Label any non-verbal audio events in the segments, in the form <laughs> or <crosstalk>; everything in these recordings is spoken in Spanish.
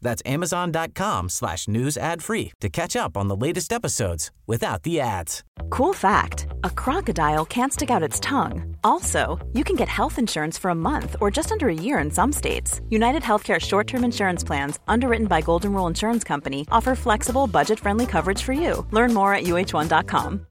That's amazon.com slash news ad free to catch up on the latest episodes without the ads. Cool fact a crocodile can't stick out its tongue. Also, you can get health insurance for a month or just under a year in some states. United Healthcare short term insurance plans, underwritten by Golden Rule Insurance Company, offer flexible, budget friendly coverage for you. Learn more at uh1.com.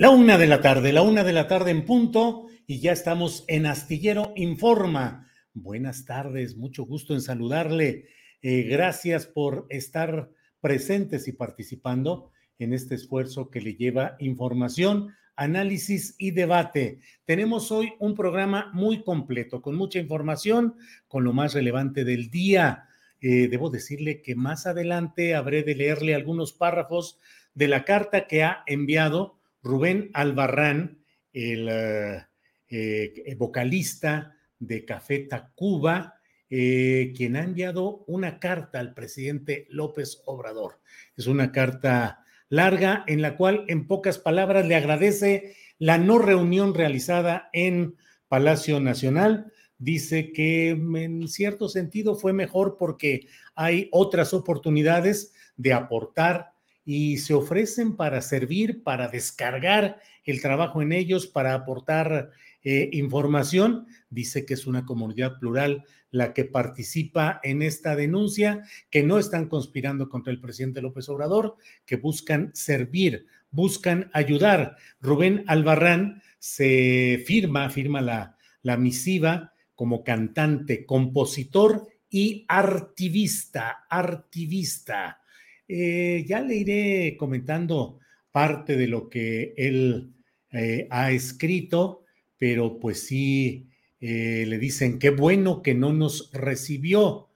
La una de la tarde, la una de la tarde en punto y ya estamos en Astillero Informa. Buenas tardes, mucho gusto en saludarle. Eh, gracias por estar presentes y participando en este esfuerzo que le lleva información, análisis y debate. Tenemos hoy un programa muy completo, con mucha información, con lo más relevante del día. Eh, debo decirle que más adelante habré de leerle algunos párrafos de la carta que ha enviado Rubén Albarrán, el eh, eh, vocalista de Café Tacuba, eh, quien ha enviado una carta al presidente López Obrador. Es una carta larga en la cual, en pocas palabras, le agradece la no reunión realizada en Palacio Nacional. Dice que en cierto sentido fue mejor porque hay otras oportunidades de aportar y se ofrecen para servir, para descargar el trabajo en ellos, para aportar eh, información. Dice que es una comunidad plural la que participa en esta denuncia, que no están conspirando contra el presidente López Obrador, que buscan servir, buscan ayudar. Rubén Albarrán se firma, firma la, la misiva como cantante, compositor y artivista, artivista. Eh, ya le iré comentando parte de lo que él eh, ha escrito, pero pues sí, eh, le dicen, qué bueno que no nos recibió.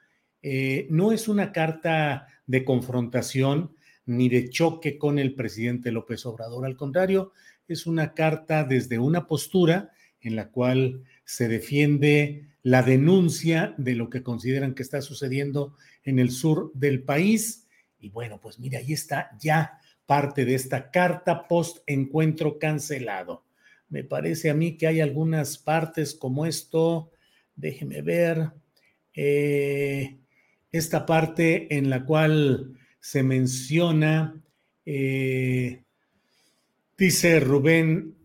no es una carta de confrontación ni de choque con el presidente López Obrador, al contrario, es una carta desde una postura en la cual se defiende la denuncia de lo que consideran que está sucediendo en el sur del país y bueno, pues mira, ahí está ya parte de esta carta post encuentro cancelado. Me parece a mí que hay algunas partes como esto, déjeme ver, eh, esta parte en la cual se menciona, eh, dice Rubén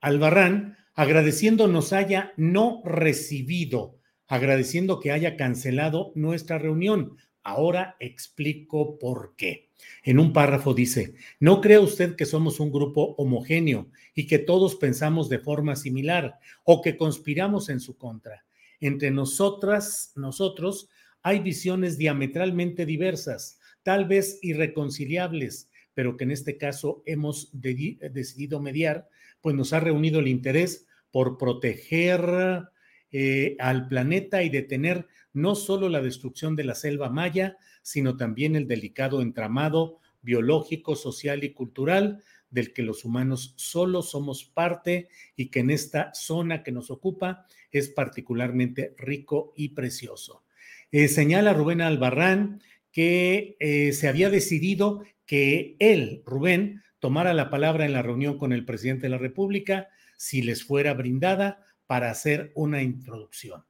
Albarrán, agradeciendo nos haya no recibido, agradeciendo que haya cancelado nuestra reunión. Ahora explico por qué. En un párrafo dice, ¿no cree usted que somos un grupo homogéneo y que todos pensamos de forma similar o que conspiramos en su contra? Entre nosotras, nosotros, hay visiones diametralmente diversas, tal vez irreconciliables, pero que en este caso hemos decidido mediar, pues nos ha reunido el interés por proteger eh, al planeta y detener no solo la destrucción de la selva maya, sino también el delicado entramado biológico, social y cultural del que los humanos solo somos parte y que en esta zona que nos ocupa es particularmente rico y precioso. Eh, señala Rubén Albarrán que eh, se había decidido que él, Rubén, tomara la palabra en la reunión con el presidente de la República si les fuera brindada para hacer una introducción.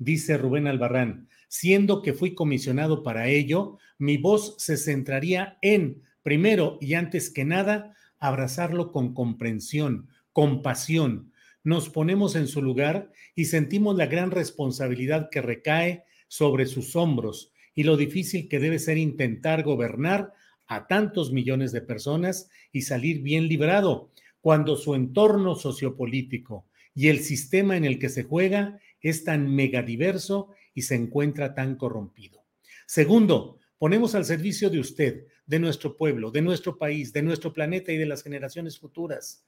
Dice Rubén Albarrán, siendo que fui comisionado para ello, mi voz se centraría en, primero y antes que nada, abrazarlo con comprensión, compasión, nos ponemos en su lugar y sentimos la gran responsabilidad que recae sobre sus hombros y lo difícil que debe ser intentar gobernar a tantos millones de personas y salir bien librado cuando su entorno sociopolítico y el sistema en el que se juega es tan megadiverso y se encuentra tan corrompido. Segundo, ponemos al servicio de usted, de nuestro pueblo, de nuestro país, de nuestro planeta y de las generaciones futuras.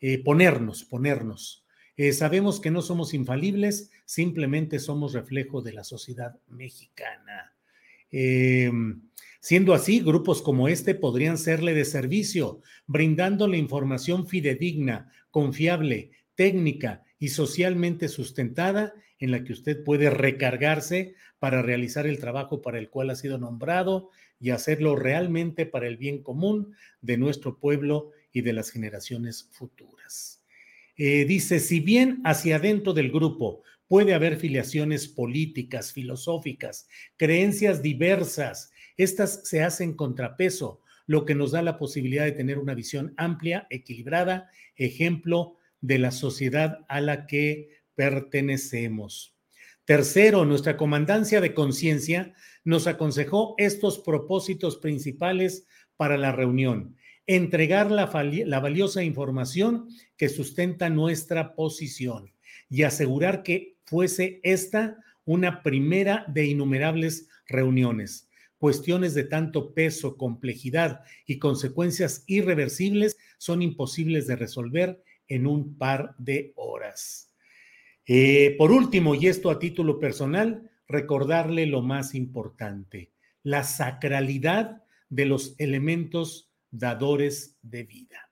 Eh, ponernos, ponernos. Eh, sabemos que no somos infalibles, simplemente somos reflejo de la sociedad mexicana. Em, siendo así, grupos como este podrían serle de servicio, brindándole información fidedigna, confiable, técnica y socialmente sustentada en la que usted puede recargarse para realizar el trabajo para el cual ha sido nombrado y hacerlo realmente para el bien común de nuestro pueblo y de las generaciones futuras. Eh, dice, si bien hacia adentro del grupo puede haber filiaciones políticas, filosóficas, creencias diversas, estas se hacen contrapeso, lo que nos da la posibilidad de tener una visión amplia, equilibrada, ejemplo de la sociedad a la que pertenecemos. Tercero, nuestra comandancia de conciencia nos aconsejó estos propósitos principales para la reunión. Entregar la, valiosa información que sustenta nuestra posición y asegurar que fuese esta una primera de innumerables reuniones. Cuestiones de tanto peso, complejidad y consecuencias irreversibles son imposibles de resolver en un par de horas. Eh, por último, y esto a título personal, recordarle lo más importante, la sacralidad de los elementos dadores de vida.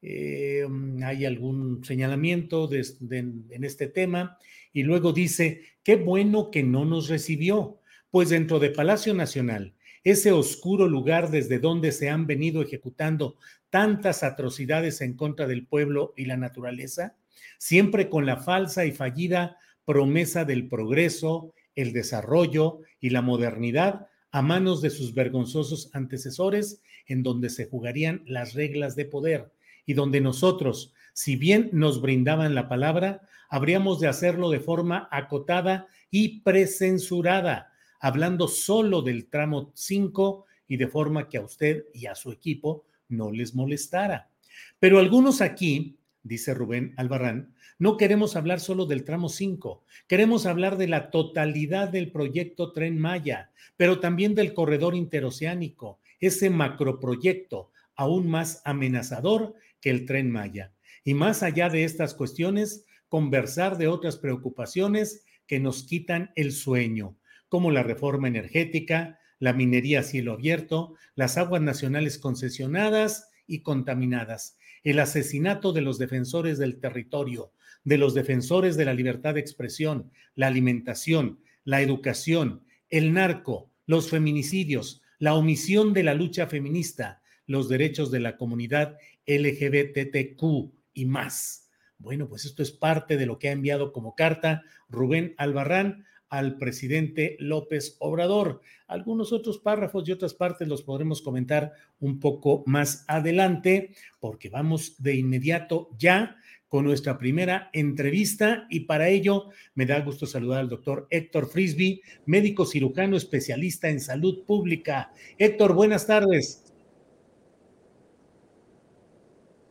Eh, hay algún señalamiento en este tema y luego dice, qué bueno que no nos recibió, pues dentro de Palacio Nacional, ese oscuro lugar desde donde se han venido ejecutando tantas atrocidades en contra del pueblo y la naturaleza, siempre con la falsa y fallida promesa del progreso, el desarrollo y la modernidad a manos de sus vergonzosos antecesores, en donde se jugarían las reglas de poder y donde nosotros, si bien nos brindaban la palabra, habríamos de hacerlo de forma acotada y precensurada, hablando solo del tramo 5 y de forma que a usted y a su equipo no les molestara. Pero algunos aquí dice Rubén Albarrán, no queremos hablar solo del tramo 5, queremos hablar de la totalidad del proyecto Tren Maya, pero también del corredor interoceánico, ese macroproyecto aún más amenazador que el Tren Maya. Y más allá de estas cuestiones, conversar de otras preocupaciones que nos quitan el sueño, como la reforma energética, la minería a cielo abierto, las aguas nacionales concesionadas y contaminadas, el asesinato de los defensores del territorio, de los defensores de la libertad de expresión, la alimentación, la educación, el narco, los feminicidios, la omisión de la lucha feminista, los derechos de la comunidad LGBTQ y más. Bueno, pues esto es parte de lo que ha enviado como carta Rubén Albarrán al presidente López Obrador. Algunos otros párrafos y otras partes los podremos comentar un poco más adelante, porque vamos de inmediato ya con nuestra primera entrevista y para ello me da gusto saludar al doctor Héctor Frisby, médico cirujano especialista en salud pública. Héctor, buenas tardes.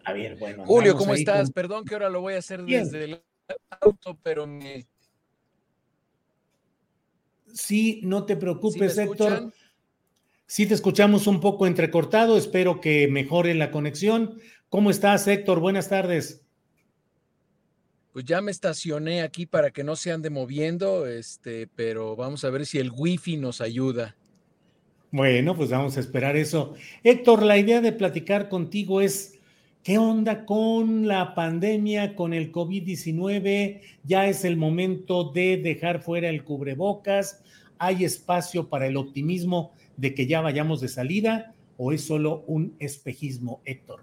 A ver, bueno. Julio, ¿cómo estás? Perdón que ahora lo voy a hacer desde el auto, pero me Sí, no te preocupes, Héctor. Sí te escuchamos un poco entrecortado, espero que mejore la conexión. ¿Cómo estás, Héctor? Buenas tardes. Pues ya me estacioné aquí para que no se ande moviendo, este, pero vamos a ver si el wifi nos ayuda. Bueno, pues vamos a esperar eso. Héctor, la idea de platicar contigo es ¿Qué onda con la pandemia, con el COVID-19? Ya es el momento de dejar fuera el cubrebocas. ¿Hay espacio para el optimismo de que ya vayamos de salida o es solo un espejismo, Héctor?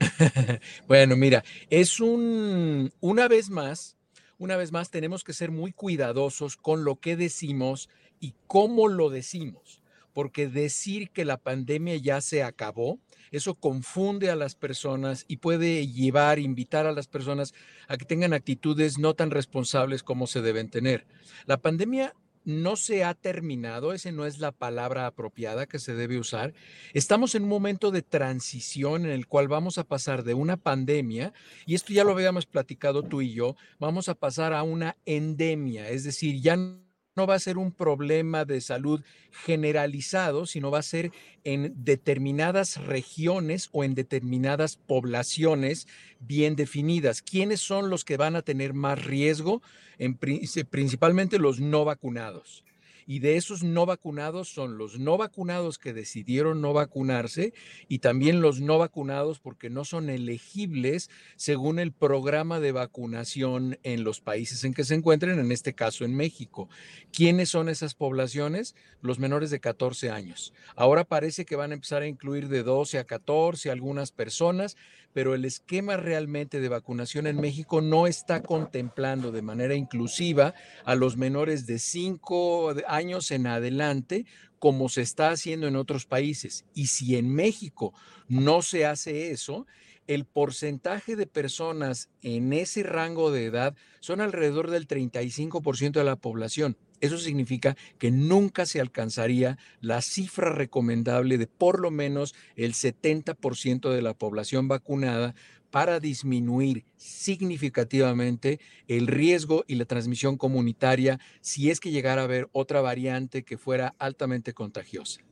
<laughs> bueno, mira, es un, una vez más, una vez más tenemos que ser muy cuidadosos con lo que decimos y cómo lo decimos porque decir que la pandemia ya se acabó, eso confunde a las personas y puede llevar, invitar a las personas a que tengan actitudes no tan responsables como se deben tener. La pandemia no se ha terminado, esa no es la palabra apropiada que se debe usar. Estamos en un momento de transición en el cual vamos a pasar de una pandemia, y esto ya lo habíamos platicado tú y yo, vamos a pasar a una endemia, es decir, ya no va a ser un problema de salud generalizado, sino va a ser en determinadas regiones o en determinadas poblaciones bien definidas. ¿Quiénes son los que van a tener más riesgo? En, principalmente los no vacunados y de esos no vacunados son los no vacunados que decidieron no vacunarse y también los no vacunados porque no son elegibles según el programa de vacunación en los países en que se encuentren, en este caso en México. ¿Quiénes son esas poblaciones? Los menores de 14 años. Ahora parece que van a empezar a incluir de 12 a 14 algunas personas, pero el esquema realmente de vacunación en México no está contemplando de manera inclusiva a los menores de 5 años en adelante, como se está haciendo en otros países. Y si en México no se hace eso, el porcentaje de personas en ese rango de edad son alrededor del 35% de la población. Eso significa que nunca se alcanzaría la cifra recomendable de por lo menos el 70% de la población vacunada para disminuir significativamente el riesgo y la transmisión comunitaria si es que llegara a haber otra variante que fuera altamente contagiosa.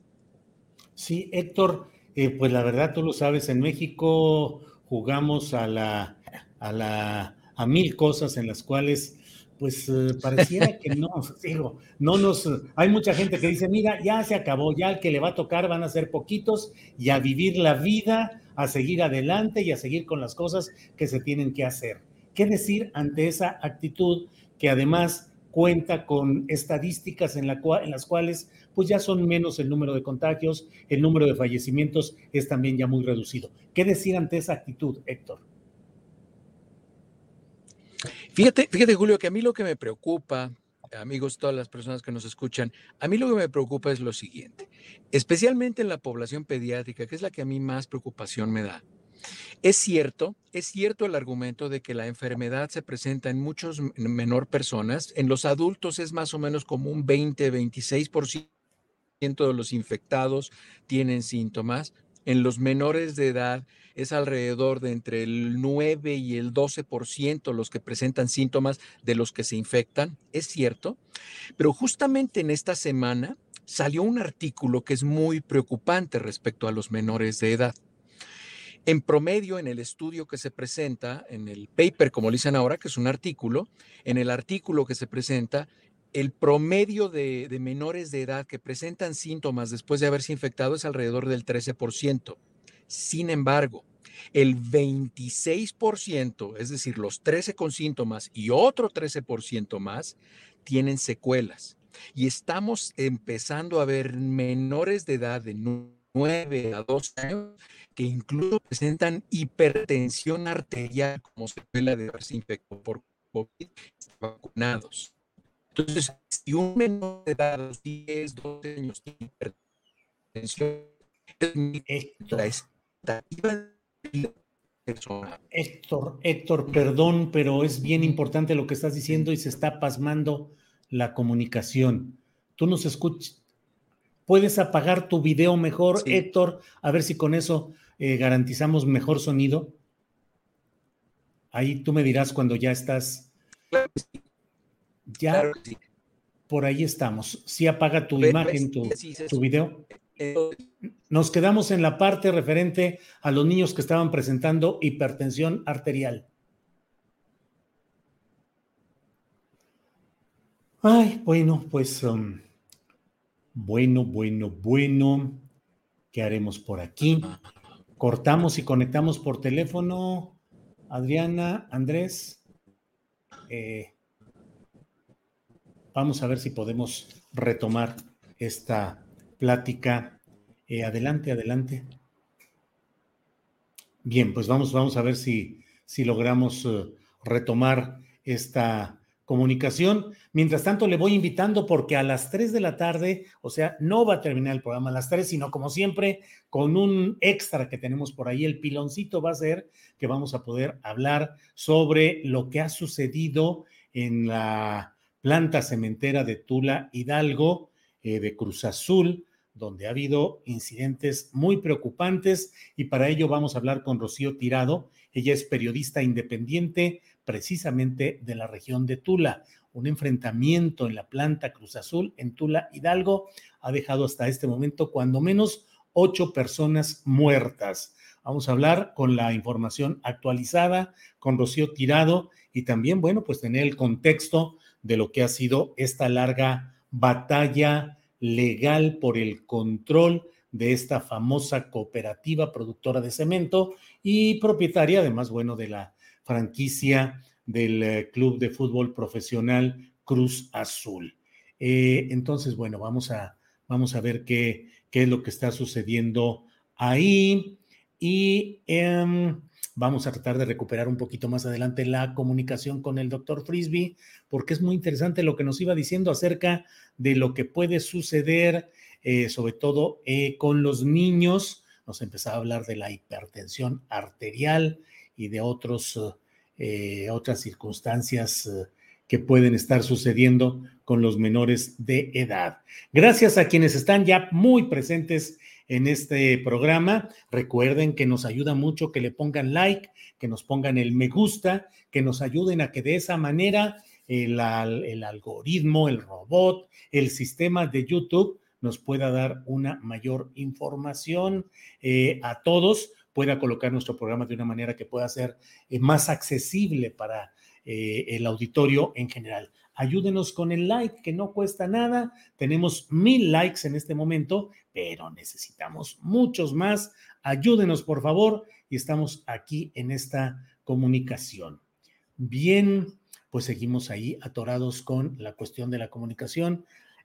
Sí, Héctor, eh, pues la verdad tú lo sabes, en México jugamos a la, a la, a mil cosas en las cuales pues eh, pareciera que no, <laughs> no nos, hay mucha gente que dice, mira, ya se acabó, ya el que le va a tocar van a ser poquitos y a vivir la vida, a seguir adelante y a seguir con las cosas que se tienen que hacer. ¿Qué decir ante esa actitud que además cuenta con estadísticas en, la en las cuales pues ya son menos el número de contagios, el número de fallecimientos es también ya muy reducido. ¿Qué decir ante esa actitud, Héctor? Fíjate, fíjate, Julio, que a mí lo que me preocupa, amigos, todas las personas que nos escuchan, a mí lo que me preocupa es lo siguiente, especialmente en la población pediátrica, que es la que a mí más preocupación me da. Es cierto, es cierto el argumento de que la enfermedad se presenta en muchos menor personas. En los adultos es más o menos como un 20, 26% de los infectados tienen síntomas. En los menores de edad es alrededor de entre el 9 y el 12% los que presentan síntomas de los que se infectan, es cierto, pero justamente en esta semana salió un artículo que es muy preocupante respecto a los menores de edad. En promedio, en el estudio que se presenta, en el paper, como dicen ahora, que es un artículo, en el artículo que se presenta, el promedio de, menores de edad que presentan síntomas después de haberse infectado es alrededor del 13%. Sin embargo, el 26%, es decir, los 13 con síntomas y otro 13% más, tienen secuelas. Y estamos empezando a ver menores de edad de 9 a 12 años que incluso presentan hipertensión arterial como secuela de haberse infectado por COVID vacunados. Entonces, si un menor de edad, de 10, 12 años tiene hipertensión, la estativa Héctor, Héctor, perdón, pero es bien importante lo que estás diciendo y se está pasmando la comunicación. Tú nos escuchas. ¿Puedes apagar tu video mejor, Héctor? A ver si con eso eh, garantizamos mejor sonido. Ahí tú me dirás cuando ya estás. Ya. Por ahí estamos. Sí apaga tu imagen, tu, tu video. Nos quedamos en la parte referente a los niños que estaban presentando hipertensión arterial. Ay, bueno, pues um, bueno, bueno, bueno. ¿Qué haremos por aquí? Cortamos y conectamos por teléfono. Adriana, Andrés. Eh, vamos a ver si podemos retomar esta plática. Eh, adelante, adelante. Bien, pues vamos, vamos a ver si, si logramos eh, retomar esta comunicación. Mientras tanto, le voy invitando porque a las 3 de la tarde, o sea, no va a terminar el programa a las 3, sino como siempre, con un extra que tenemos por ahí, el piloncito va a ser que vamos a poder hablar sobre lo que ha sucedido en la planta cementera de Tula Hidalgo, eh, de Cruz Azul, donde ha habido incidentes muy preocupantes y para ello vamos a hablar con Rocío Tirado. Ella es periodista independiente precisamente de la región de Tula. Un enfrentamiento en la planta Cruz Azul en Tula Hidalgo ha dejado hasta este momento cuando menos ocho personas muertas. Vamos a hablar con la información actualizada, con Rocío Tirado y también, bueno, pues tener el contexto de lo que ha sido esta larga batalla legal por el control de esta famosa cooperativa productora de cemento y propietaria, además, bueno, de la franquicia del eh, Club de Fútbol Profesional Cruz Azul. Eh, entonces, bueno, vamos a, vamos a ver qué, qué, es lo que está sucediendo ahí y em, vamos a tratar de recuperar un poquito más adelante la comunicación con el doctor Frisby, porque es muy interesante lo que nos iba diciendo acerca de lo que puede suceder, eh, sobre todo con los niños. Nos empezaba a hablar de la hipertensión arterial, y de otros, eh, otras circunstancias eh, que pueden estar sucediendo con los menores de edad. Gracias a quienes están ya muy presentes en este programa. Recuerden que nos ayuda mucho que le pongan like, que nos pongan el me gusta, que nos ayuden a que de esa manera el, algoritmo, el robot, el sistema de YouTube nos pueda dar una mayor información eh, a todos pueda colocar nuestro programa de una manera que pueda ser eh, más accesible para eh, el auditorio en general. Ayúdenos con el like, que no cuesta nada. Tenemos mil likes en este momento, pero necesitamos muchos más. Ayúdenos, por favor, y estamos aquí en esta comunicación. Bien, pues seguimos ahí atorados con la cuestión de la comunicación.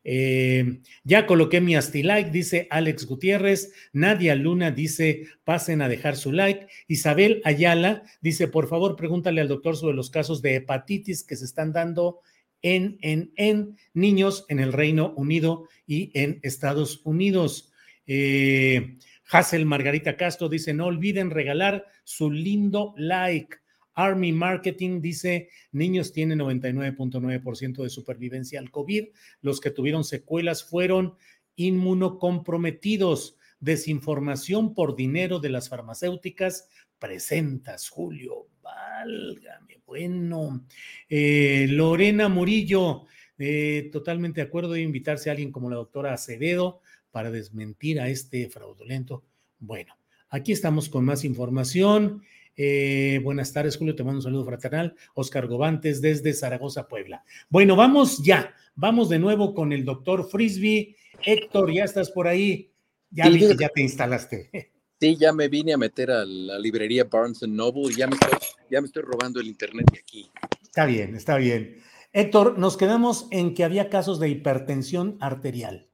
Eh, ya coloqué mi asti like, dice Alex Gutiérrez. Nadia Luna dice, pasen a dejar su like. Isabel Ayala dice, por favor, pregúntale al doctor sobre los casos de hepatitis que se están dando en, en, en niños en el Reino Unido y en Estados Unidos. Eh, Hazel Margarita Castro dice, no olviden regalar su lindo like. Army Marketing dice, niños tienen 99.9% de supervivencia al COVID. Los que tuvieron secuelas fueron inmunocomprometidos. Desinformación por dinero de las farmacéuticas. Presentas, Julio. Válgame. Bueno. Eh, Lorena Murillo, eh, totalmente de acuerdo de invitarse a alguien como la doctora Acevedo para desmentir a este fraudulento. Bueno, aquí estamos con más información. Eh, buenas tardes, Julio. Te mando un saludo fraternal. Oscar Gobantes desde Zaragoza, Puebla. Bueno, vamos ya. Vamos de nuevo con el doctor Frisby. Héctor, ya estás por ahí. Ya vi que ya te instalaste. Sí, ya me vine a meter a la librería Barnes Noble y ya me, estoy, ya me estoy robando el internet de aquí. Está bien, está bien. Héctor, nos quedamos en que había casos de hipertensión arterial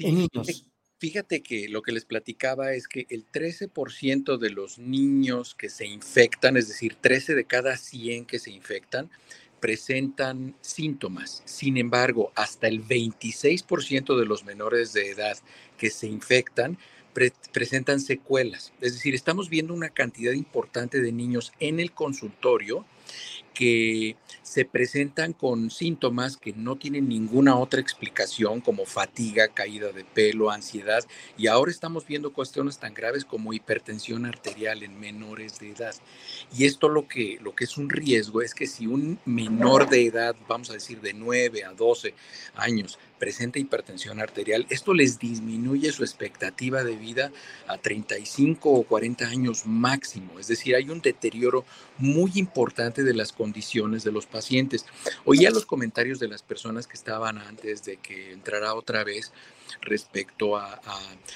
en niños. Fíjate que lo que les platicaba es que el 13% de los niños que se infectan, es decir, 13 de cada 100 que se infectan, presentan síntomas. Sin embargo, hasta el 26% de los menores de edad que se infectan presentan secuelas. Es decir, estamos viendo una cantidad importante de niños en el consultorio que se presentan con síntomas que no tienen ninguna otra explicación como fatiga, caída de pelo, ansiedad y ahora estamos viendo cuestiones tan graves como hipertensión arterial en menores de edad. Y esto lo que, lo que es un riesgo es que si un menor de edad, vamos a decir de 9 a 12 años, presenta hipertensión arterial, esto les disminuye su expectativa de vida a 35 o 40 años máximo. Es decir, hay un deterioro muy importante de las condiciones de los pacientes. Oía los comentarios de las personas que estaban antes de que entrara otra vez respecto a,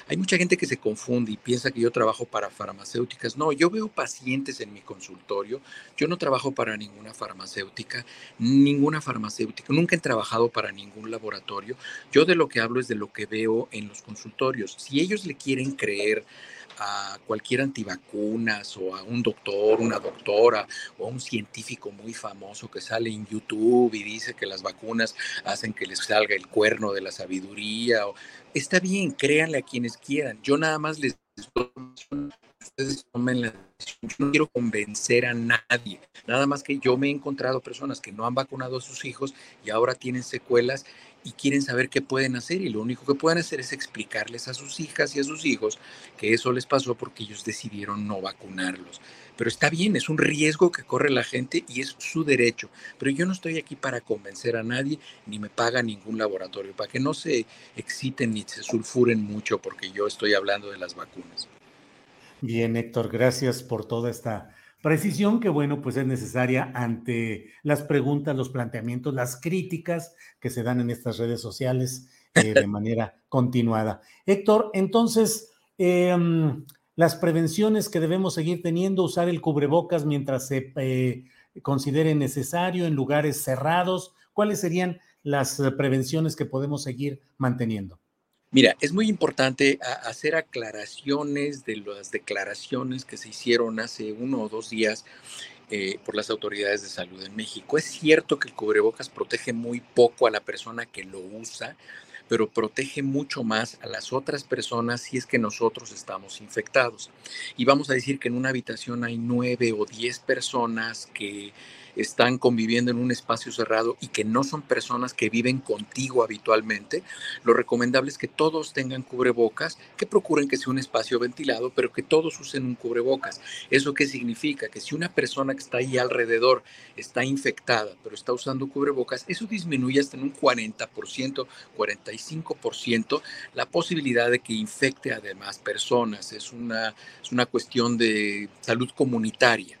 Hay mucha gente que se confunde y piensa que yo trabajo para farmacéuticas. No, yo veo pacientes en mi consultorio. Yo no trabajo para ninguna farmacéutica, ninguna farmacéutica. Nunca he trabajado para ningún laboratorio. Yo de lo que hablo es de lo que veo en los consultorios. Si ellos le quieren creer a cualquier antivacunas o a un doctor, una doctora o un científico muy famoso que sale en YouTube y dice que las vacunas hacen que les salga el cuerno de la sabiduría. Está bien, créanle a quienes quieran. Yo nada más les la decisión. Yo no quiero convencer a nadie. Nada más que yo me he encontrado personas que no han vacunado a sus hijos y ahora tienen secuelas y quieren saber qué pueden hacer y lo único que pueden hacer es explicarles a sus hijas y a sus hijos que eso les pasó porque ellos decidieron no vacunarlos. Pero está bien, es un riesgo que corre la gente y es su derecho. Pero yo no estoy aquí para convencer a nadie ni me paga ningún laboratorio, para que no se exciten ni se sulfuren mucho porque yo estoy hablando de las vacunas. Bien, Héctor, gracias por toda esta Precisión que, bueno, pues es necesaria ante las preguntas, los planteamientos, las críticas que se dan en estas redes sociales eh, de <laughs> manera continuada. Héctor, entonces, em, las prevenciones que debemos seguir teniendo, usar el cubrebocas mientras se eh, considere necesario en lugares cerrados, ¿cuáles serían las prevenciones que podemos seguir manteniendo? Mira, es muy importante hacer aclaraciones de las declaraciones que se hicieron hace uno o dos días eh, por las autoridades de salud en México. Es cierto que el cubrebocas protege muy poco a la persona que lo usa, pero protege mucho más a las otras personas si es que nosotros estamos infectados. Y vamos a decir que en una habitación hay nueve o diez personas que están conviviendo en un espacio cerrado y que no son personas que viven contigo habitualmente, lo recomendable es que todos tengan cubrebocas, que procuren que sea un espacio ventilado, pero que todos usen un cubrebocas. ¿Eso qué significa? Que si una persona que está ahí alrededor está infectada, pero está usando cubrebocas, eso disminuye hasta en un 40%, 45% la posibilidad de que infecte a demás personas. Es una, es una cuestión de salud comunitaria.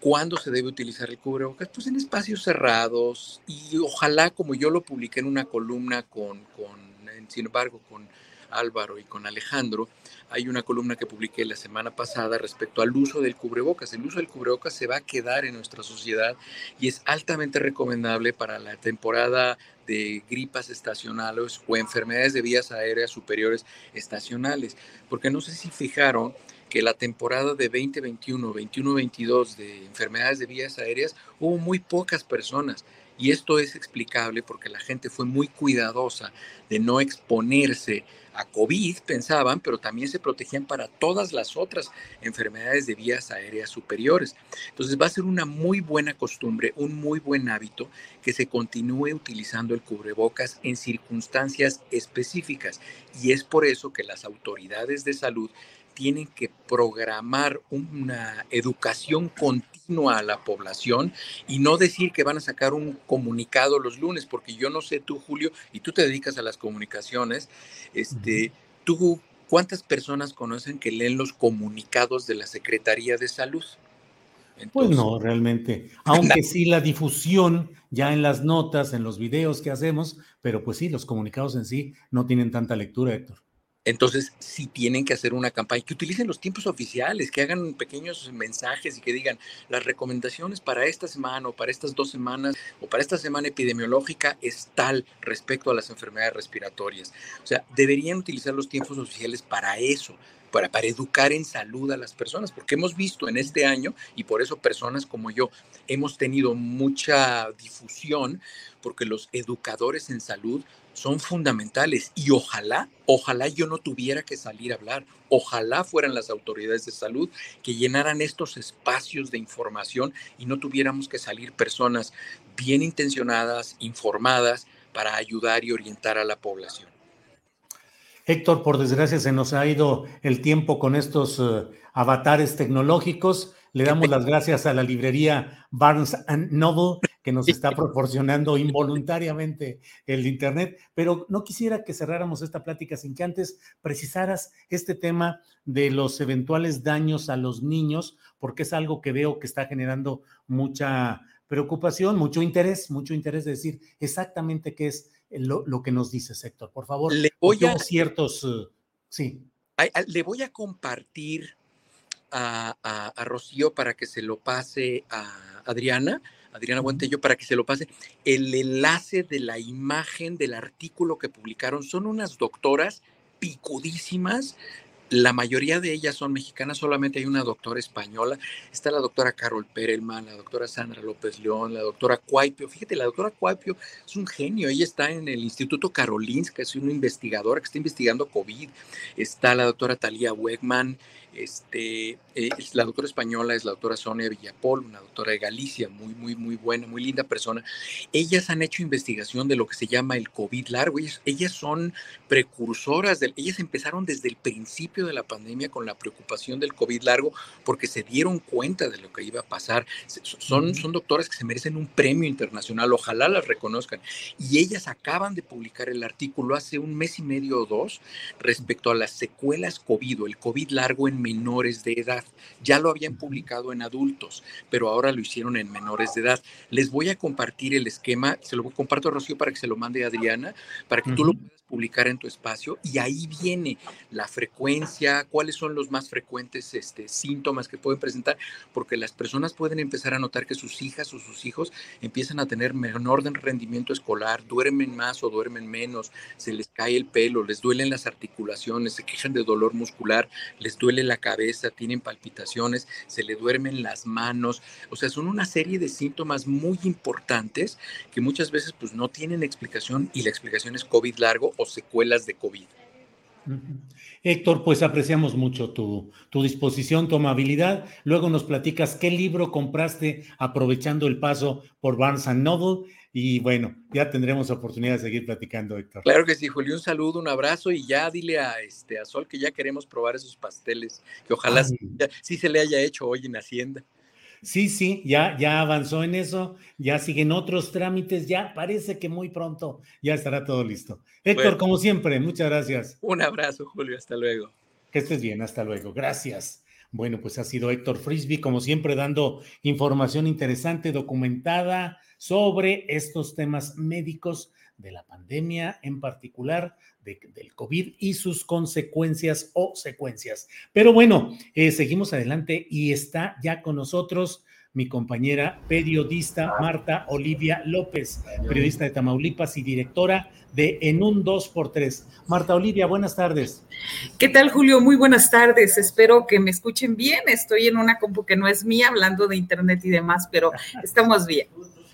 ¿Cuándo se debe utilizar el cubrebocas? Pues en espacios cerrados y ojalá, como yo lo publiqué en una columna con, sin embargo, con Álvaro y con Alejandro, hay una columna que publiqué la semana pasada respecto al uso del cubrebocas. El uso del cubrebocas se va a quedar en nuestra sociedad y es altamente recomendable para la temporada de gripas estacionales o enfermedades de vías aéreas superiores estacionales. Porque no sé si fijaron que la temporada de 2021, 21-22 de enfermedades de vías aéreas hubo muy pocas personas. Y esto es explicable porque la gente fue muy cuidadosa de no exponerse a COVID, pensaban, pero también se protegían para todas las otras enfermedades de vías aéreas superiores. Entonces va a ser una muy buena costumbre, un muy buen hábito que se continúe utilizando el cubrebocas en circunstancias específicas. Y es por eso que las autoridades de salud tienen que programar una educación continua a la población y no decir que van a sacar un comunicado los lunes, porque yo no sé tú, Julio, y tú te dedicas a las comunicaciones, este, tú, ¿cuántas personas conocen que leen los comunicados de la Secretaría de Salud? pues no, realmente. Aunque <laughs> sí la difusión ya en las notas, en los videos que hacemos, pero pues sí, los comunicados en sí no tienen tanta lectura, Héctor. Entonces, si tienen que hacer una campaña, que utilicen los tiempos oficiales, que hagan pequeños mensajes y que digan las recomendaciones para esta semana o para estas dos semanas o para esta semana epidemiológica es tal respecto a las enfermedades respiratorias. O sea, deberían utilizar los tiempos oficiales para eso, para, para, educar en salud a las personas, porque hemos visto en este año, y por eso personas como yo hemos tenido mucha difusión, porque los educadores en salud son fundamentales y ojalá, ojalá yo no tuviera que salir a hablar, ojalá fueran las autoridades de salud que llenaran estos espacios de información y no tuviéramos que salir personas bien intencionadas, informadas, para ayudar y orientar a la población. Héctor, por desgracia se nos ha ido el tiempo con estos eh, avatares tecnológicos. Le damos <laughs> las gracias a la librería Barnes Noble que nos está proporcionando involuntariamente el Internet, pero no quisiera que cerráramos esta plática sin que antes precisaras este tema de los eventuales daños a los niños, porque es algo que veo que está generando mucha preocupación, mucho interés, mucho interés de decir exactamente qué es lo, que nos dice Héctor. Por favor, le voy a ciertos, uh, sí. le voy a compartir a, a, Rocío para que se lo pase a Adriana Adriana Buentello, para que se lo pase, el enlace de la imagen del artículo que publicaron. Son unas doctoras picudísimas, la mayoría de ellas son mexicanas, solamente hay una doctora española. Está la doctora Carol Perelman, la doctora Sandra López León, la doctora Cuaipio. Fíjate, la doctora Cuaipio es un genio. Ella está en el Instituto Karolinska, es una investigadora que está investigando COVID. Está la doctora Talía Wegman, este, eh, la doctora española es la doctora Sonia Villapol, una doctora de Galicia, muy, muy, muy buena, muy linda persona. Ellas han hecho investigación de lo que se llama el COVID largo. Ellas, ellas son precursoras, de, ellas empezaron desde el principio de la pandemia con la preocupación del COVID largo porque se dieron cuenta de lo que iba a pasar. Son, son doctoras que se merecen un premio internacional, ojalá las reconozcan. Y ellas acaban de publicar el artículo hace un mes y medio o dos respecto a las secuelas COVID o el COVID largo en menores de edad. Ya lo habían publicado en adultos, pero ahora lo hicieron en menores de edad. Les voy a compartir el esquema, se lo comparto a Rocío para que se lo mande a Adriana, para que tú lo puedas publicar en tu espacio y ahí viene la frecuencia, cuáles son los más frecuentes este, síntomas que pueden presentar, porque las personas pueden empezar a notar que sus hijas o sus hijos empiezan a tener menor rendimiento escolar, duermen más o duermen menos, se les cae el pelo, les duelen las articulaciones, se quejan de dolor muscular, les duele la cabeza, tienen palpitaciones, se le duermen las manos, o sea, son una serie de síntomas muy importantes que muchas veces pues no tienen explicación y la explicación es COVID largo o secuelas de COVID. Héctor, pues apreciamos mucho tu, tu, disposición, tu amabilidad. Luego nos platicas qué libro compraste aprovechando el paso por Barnes Noble. Y bueno, ya tendremos oportunidad de seguir platicando, Héctor. Claro que sí, Julio, un saludo, un abrazo y ya dile a, este, a Sol que ya queremos probar esos pasteles, que ojalá sí se le haya hecho hoy en Hacienda. Sí, sí, ya, ya avanzó en eso, ya siguen otros trámites, ya parece que muy pronto ya estará todo listo. Héctor, como siempre, muchas gracias. Un abrazo, Julio, hasta luego. Que estés bien, hasta luego. Gracias. Bueno, pues ha sido Héctor Frisby, como siempre, dando información interesante, documentada sobre estos temas médicos de la pandemia en particular del COVID y sus consecuencias o secuencias. Pero bueno, eh, seguimos adelante y está ya con nosotros mi compañera periodista Marta Olivia López, periodista de Tamaulipas y directora de En un 2x3. Marta Olivia, buenas tardes. ¿Qué tal, Julio? Muy buenas tardes. Espero que me escuchen bien. Estoy en una compu que no es mía, hablando de internet y demás, pero estamos bien.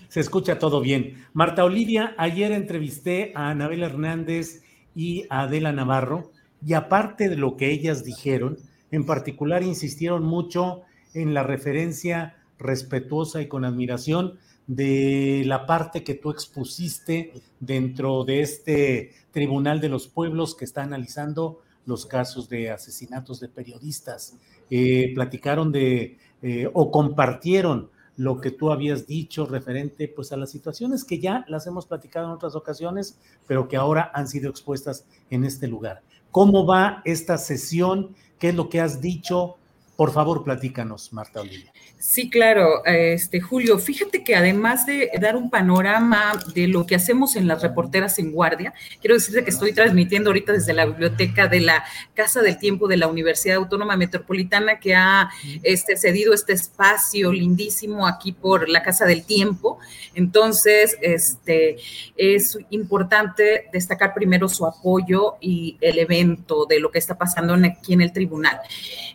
Se escucha todo bien. Marta Olivia, ayer entrevisté a Anabel Hernández y Adela Navarro, y aparte de lo que ellas dijeron, en particular insistieron mucho en la referencia respetuosa y con admiración de la parte que tú expusiste dentro de este Tribunal de los Pueblos que está analizando los casos de asesinatos de periodistas. Eh, platicaron de eh, o compartieron lo que tú habías dicho referente pues a las situaciones que ya las hemos platicado en otras ocasiones, pero que ahora han sido expuestas en este lugar. ¿Cómo va esta sesión? ¿Qué es lo que has dicho? Por favor, platícanos, Marta Olivia. Sí, claro, este Julio, fíjate que además de dar un panorama de lo que hacemos en las reporteras en guardia, quiero decirte que estoy transmitiendo ahorita desde la biblioteca de la Casa del Tiempo de la Universidad Autónoma Metropolitana que ha este, cedido este espacio lindísimo aquí por la Casa del Tiempo. Entonces, este es importante destacar primero su apoyo y el evento de lo que está pasando aquí en el tribunal.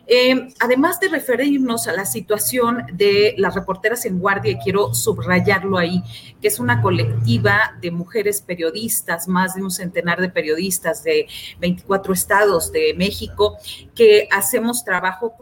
Eh, además de referirnos a la situación de las reporteras en guardia, quiero subrayarlo ahí, que es una colectiva de mujeres periodistas, más de un centenar de periodistas de 24 estados de México, que hacemos trabajo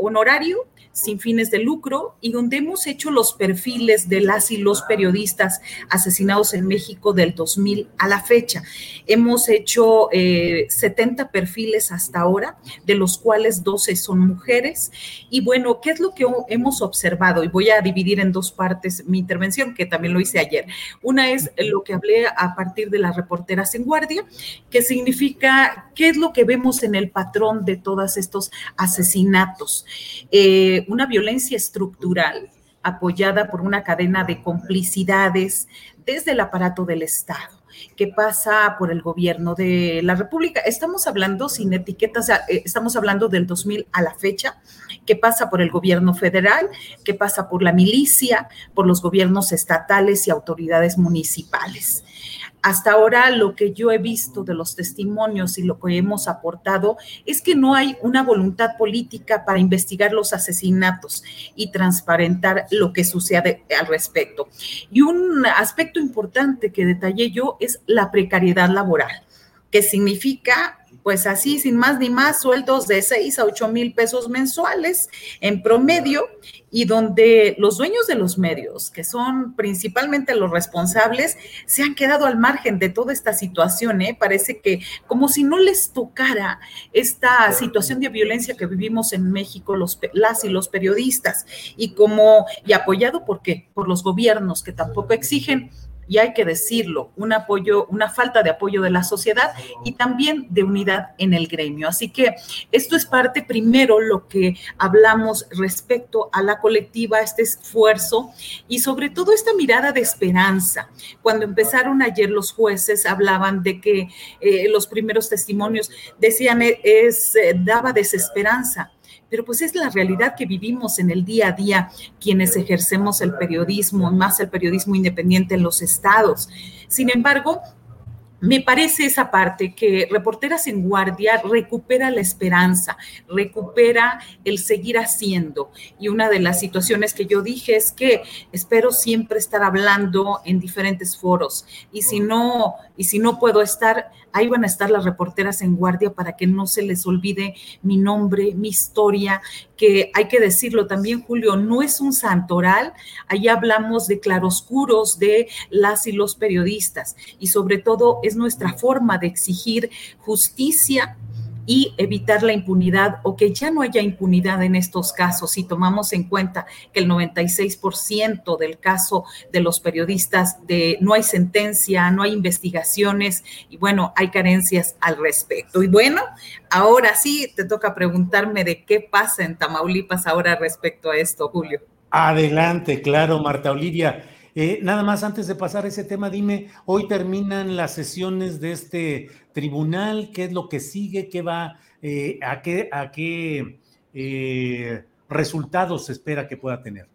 honorario sin fines de lucro y donde hemos hecho los perfiles de las y los periodistas asesinados en México del 2000 a la fecha. Hemos hecho 70 eh, perfiles hasta ahora, de los cuales 12 son mujeres. Y bueno, ¿qué es lo que hemos observado? Y voy a dividir en dos partes mi intervención, que también lo hice ayer. Una es lo que hablé a partir de las reporteras en guardia, que significa qué es lo que vemos en el patrón de todos estos asesinatos. Eh, una violencia estructural apoyada por una cadena de complicidades desde el aparato del Estado que pasa por el gobierno de la República. Estamos hablando sin etiquetas, eh, estamos hablando del 2000 a la fecha, que pasa por el gobierno federal, que pasa por la milicia, por los gobiernos estatales y autoridades municipales. Hasta ahora lo que yo he visto de los testimonios y lo que hemos aportado es que no hay una voluntad política para investigar los asesinatos y transparentar lo que sucede al respecto. Y un aspecto importante que detallé yo es la precariedad laboral, que significa pues así, sin más ni más, sueldos de 6 a 8 mil pesos mensuales en promedio y donde los dueños de los medios, que son principalmente los responsables, se han quedado al margen de toda esta situación. ¿eh? Parece que como si no les tocara esta situación de violencia que vivimos en México, los, las y los periodistas, y como, y apoyado por qué? Por los gobiernos que tampoco exigen y hay que decirlo, un apoyo, una falta de apoyo de la sociedad y también de unidad en el gremio. Así que esto es parte primero lo que hablamos respecto a la colectiva, este esfuerzo y sobre todo esta mirada de esperanza. Cuando empezaron ayer los jueces hablaban de que eh, los primeros testimonios decían es, eh, daba desesperanza pero pues es la realidad que vivimos en el día a día quienes ejercemos el periodismo, más el periodismo independiente en los estados. Sin embargo, me parece esa parte que Reporteras en Guardia recupera la esperanza, recupera el seguir haciendo. Y una de las situaciones que yo dije es que espero siempre estar hablando en diferentes foros. Y si no, y si no puedo estar, ahí van a estar las reporteras en guardia para que no se les olvide mi nombre, mi historia, que hay que decirlo también, Julio, no es un santoral, ahí hablamos de claroscuros de las y los periodistas. Y sobre todo es nuestra forma de exigir justicia y evitar la impunidad o que ya no haya impunidad en estos casos. Si tomamos en cuenta que el 96% del caso de los periodistas de no hay sentencia, no hay investigaciones y bueno, hay carencias al respecto. Y bueno, ahora sí te toca preguntarme de qué pasa en Tamaulipas ahora respecto a esto, Julio. Adelante, claro, Marta Olivia. Eh, nada más antes de pasar ese tema, dime, hoy terminan las sesiones de este tribunal, ¿qué es lo que sigue? ¿Qué va? Eh, ¿A qué, a qué eh, resultados se espera que pueda tener?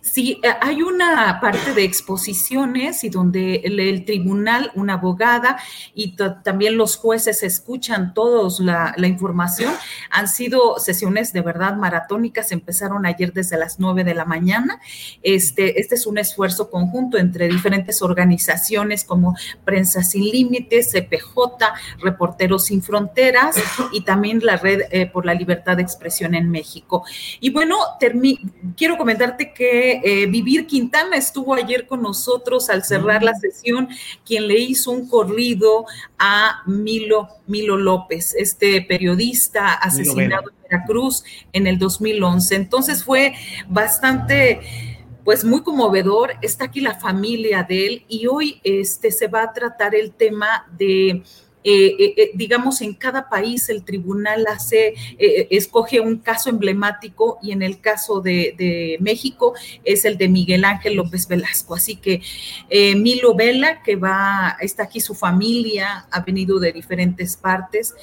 Sí, eh, hay una parte de exposiciones y donde el, tribunal, una abogada y también los jueces escuchan todos la, información. Han sido sesiones de verdad maratónicas, empezaron ayer desde las 9 de la mañana. Este, este es un esfuerzo conjunto entre diferentes organizaciones como Prensa Sin Límites, CPJ, Reporteros Sin Fronteras y también la Red eh, por la Libertad de Expresión en México. Y bueno, quiero comentarte que eh, Vivir Quintana estuvo ayer con nosotros al cerrar la sesión, quien le hizo un corrido a Milo, Milo López, este periodista asesinado en Veracruz en el 2011. Entonces fue bastante pues muy conmovedor. Está aquí la familia de él y hoy este, se va a tratar el tema de eh, eh, eh, digamos, en cada país el tribunal hace, escoge un caso emblemático y en el caso de, México es el de Miguel Ángel López Velasco. Así que Milo Vela, que va, está aquí su familia, ha venido de diferentes partes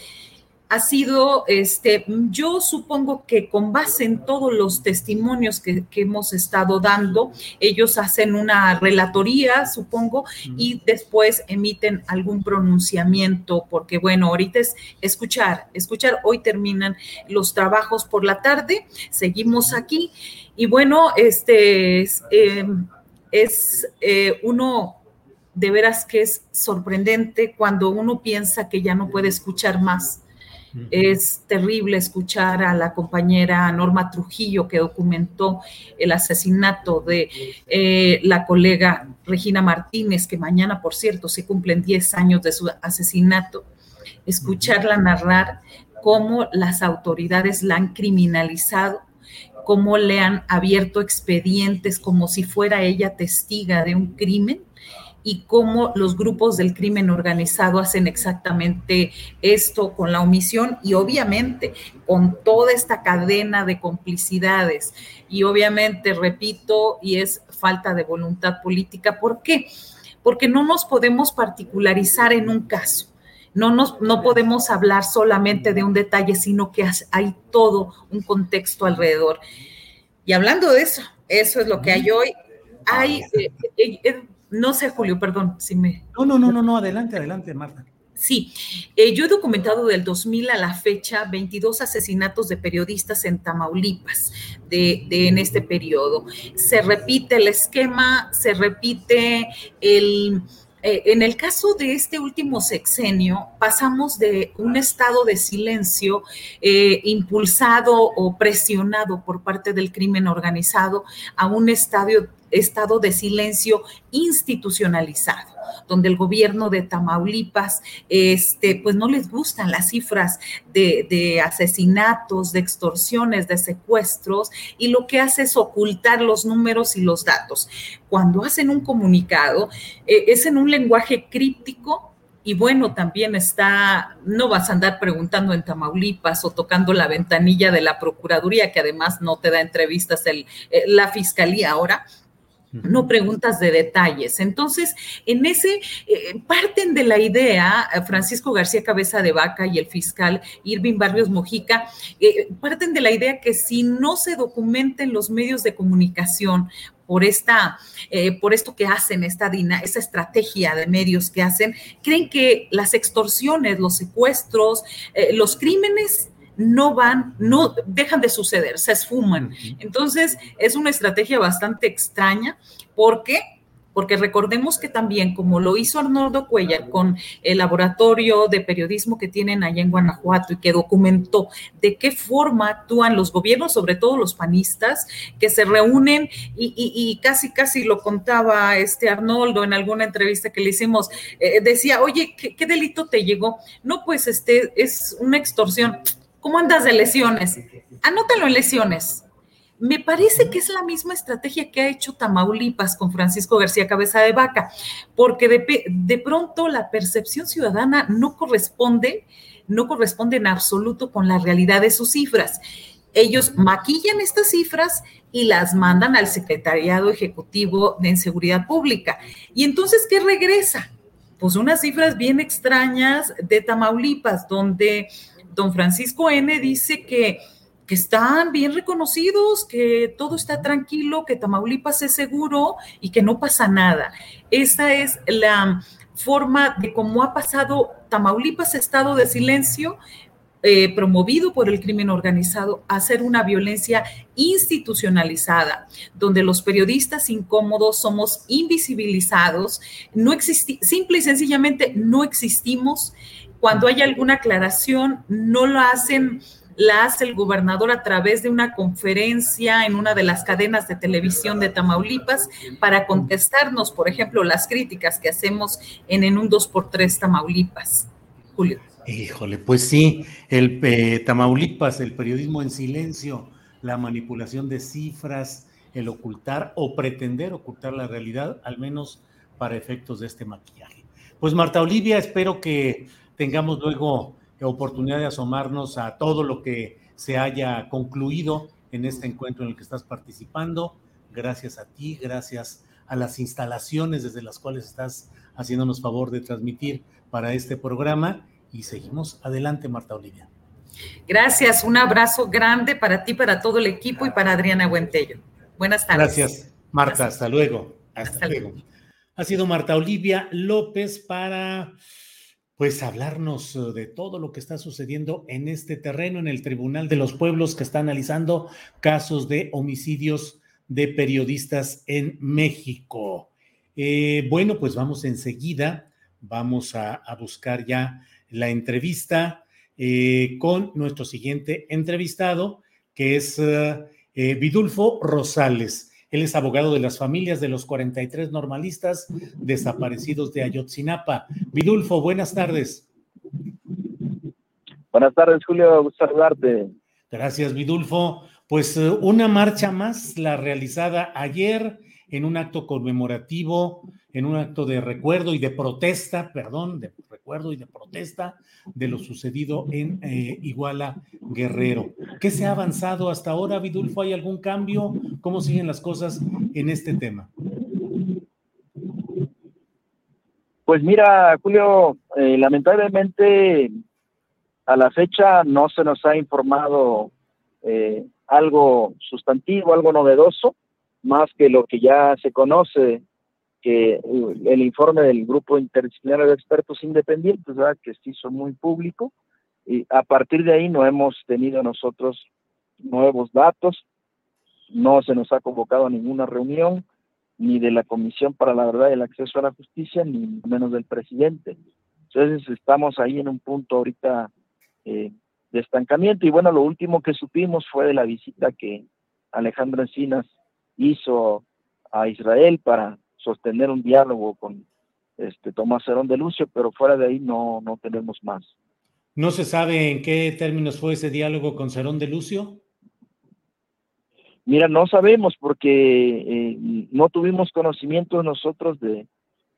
ha sido, este, yo supongo que con base en todos los testimonios que, hemos estado dando, ellos hacen una relatoría, supongo, y después emiten algún pronunciamiento, porque bueno, ahorita es escuchar, escuchar, hoy terminan los trabajos por la tarde, seguimos aquí, y bueno, este es, em, eh, uno de veras que es sorprendente cuando uno piensa que ya no puede escuchar más es terrible escuchar a la compañera Norma Trujillo que documentó el asesinato de eh, la colega Regina Martínez, que mañana, por cierto, se cumplen 10 años de su asesinato. Escucharla narrar cómo las autoridades la han criminalizado, cómo le han abierto expedientes como si fuera ella testiga de un crimen y cómo los grupos del crimen organizado hacen exactamente esto con la omisión y obviamente con toda esta cadena de complicidades. Y obviamente, repito, y es falta de voluntad política. ¿Por qué? Porque no nos podemos particularizar en un caso. No, nos, no podemos hablar solamente de un detalle, sino que hay todo un contexto alrededor. Y hablando de eso, eso es lo que hay hoy. Hay, eh, eh, eh, no sé, Julio, perdón, si me... No, no, no, no, no, adelante, adelante, Marta. Sí, eh, yo he documentado del 2000 a la fecha 22 asesinatos de periodistas en Tamaulipas de, en este periodo. Se repite el esquema, se repite el... Eh, en el caso de este último sexenio, pasamos de un estado de silencio eh, impulsado o presionado por parte del crimen organizado a un estadio, estado de silencio institucionalizado donde el gobierno de Tamaulipas, este, pues no les gustan las cifras de, asesinatos, de extorsiones, de secuestros, y lo que hace es ocultar los números y los datos. Cuando hacen un comunicado, eh, es en un lenguaje críptico y bueno, también está, no vas a andar preguntando en Tamaulipas o tocando la ventanilla de la Procuraduría, que además no te da entrevistas el, eh, la Fiscalía ahora, no preguntas de detalles. Entonces, en ese, eh, parten de la idea, eh, Francisco García Cabeza de Vaca y el fiscal Irving Barrios Mojica, eh, parten de la idea que si no se documenten los medios de comunicación por esta, por esto que hacen, esta, esa estrategia de medios que hacen, creen que las extorsiones, los secuestros, los crímenes no van, no dejan de suceder, se esfuman. Entonces, es una estrategia bastante extraña. ¿Por qué? Porque recordemos que también, como lo hizo Arnoldo Cuellar con el laboratorio de periodismo que tienen allá en Guanajuato y que documentó de qué forma actúan los gobiernos, sobre todo los panistas, que se reúnen y, casi, casi lo contaba este Arnoldo en alguna entrevista que le hicimos, eh, decía, oye, ¿qué, ¿qué, delito te llegó? No, pues este es una extorsión ¿Cómo andas de lesiones? Anótalo en lesiones. Me parece que es la misma estrategia que ha hecho Tamaulipas con Francisco García Cabeza de Vaca, porque de, pronto la percepción ciudadana no corresponde, no corresponde en absoluto con la realidad de sus cifras. Ellos maquillan estas cifras y las mandan al Secretariado Ejecutivo de Seguridad Pública. Y entonces, ¿qué regresa? Pues unas cifras bien extrañas de Tamaulipas, donde don Francisco N. dice que, que están bien reconocidos, que todo está tranquilo, que Tamaulipas es seguro y que no pasa nada. Esa es la forma de cómo ha pasado Tamaulipas estado de silencio eh, promovido por el crimen organizado a ser una violencia institucionalizada, donde los periodistas incómodos somos invisibilizados, no simple y sencillamente no existimos cuando hay alguna aclaración, no lo hacen, la hace el gobernador a través de una conferencia en una de las cadenas de televisión de Tamaulipas para contestarnos, por ejemplo, las críticas que hacemos en En un 2x3 Tamaulipas. Julio. Híjole, pues sí, el eh, Tamaulipas, el periodismo en silencio, la manipulación de cifras, el ocultar o pretender ocultar la realidad, al menos para efectos de este maquillaje. Pues Marta Olivia, espero que tengamos luego oportunidad de asomarnos a todo lo que se haya concluido en este encuentro en el que estás participando. Gracias a ti, gracias a las instalaciones desde las cuales estás haciéndonos favor de transmitir para este programa y seguimos adelante, Marta Olivia. Gracias, un abrazo grande para ti, para todo el equipo y para Adriana Buentello. Buenas tardes. Gracias, Marta, hasta, luego. Hasta, luego. Ha sido Marta Olivia López para pues hablarnos eh, de todo lo que está sucediendo en este terreno, en el Tribunal de los Pueblos que está analizando casos de homicidios de periodistas en México. Eh, bueno, pues vamos enseguida, vamos a, buscar ya la entrevista eh, con nuestro siguiente entrevistado, que es Vidulfo Rosales. Él es abogado de las familias de los 43 normalistas desaparecidos de Ayotzinapa. Vidulfo, buenas tardes. Buenas tardes, Julio. Gusto saludarte. Gracias, Vidulfo. Pues eh, una marcha más, la realizada ayer en un acto conmemorativo, en un acto de recuerdo y de protesta, perdón, de recuerdo y de protesta de lo sucedido en eh, Iguala Guerrero. ¿Qué se ha avanzado hasta ahora, Vidulfo? ¿Hay algún cambio? ¿Cómo siguen las cosas en este tema? Pues mira, Julio, eh, lamentablemente a la fecha no se nos ha informado eh, algo sustantivo, algo novedoso más que lo que ya se conoce que uh, el informe del grupo interdisciplinario de expertos independientes, ¿verdad? que se hizo muy público, y a partir de ahí no hemos tenido nosotros nuevos datos, no se nos ha convocado a ninguna reunión, ni de la Comisión para la Verdad y el Acceso a la Justicia, ni menos del presidente. Entonces estamos ahí en un punto ahorita eh, de estancamiento. Y bueno, lo último que supimos fue de la visita que Alejandro Encinas hizo a Israel para sostener un diálogo con este Tomás Herón de Lucio, pero fuera de ahí no, no tenemos más. ¿No se sabe en qué términos fue ese diálogo con Cerón de Lucio? Mira, no sabemos porque eh, no tuvimos conocimiento nosotros de,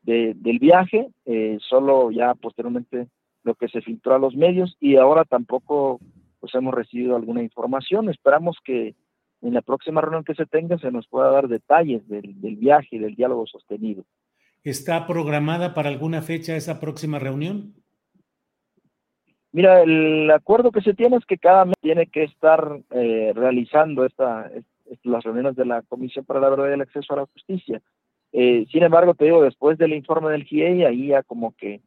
del viaje, eh, solo ya posteriormente lo que se filtró a los medios y ahora tampoco pues hemos recibido alguna información. Esperamos que en la próxima reunión que se tenga se nos pueda dar detalles del, viaje y del diálogo sostenido. ¿Está programada para alguna fecha esa próxima reunión? Mira, el acuerdo que se tiene es que cada mes tiene que estar eh, realizando esta, las reuniones de la Comisión para la Verdad y el Acceso a la Justicia. Eh, sin embargo, te digo, después del informe del GIEI, ahí ya como que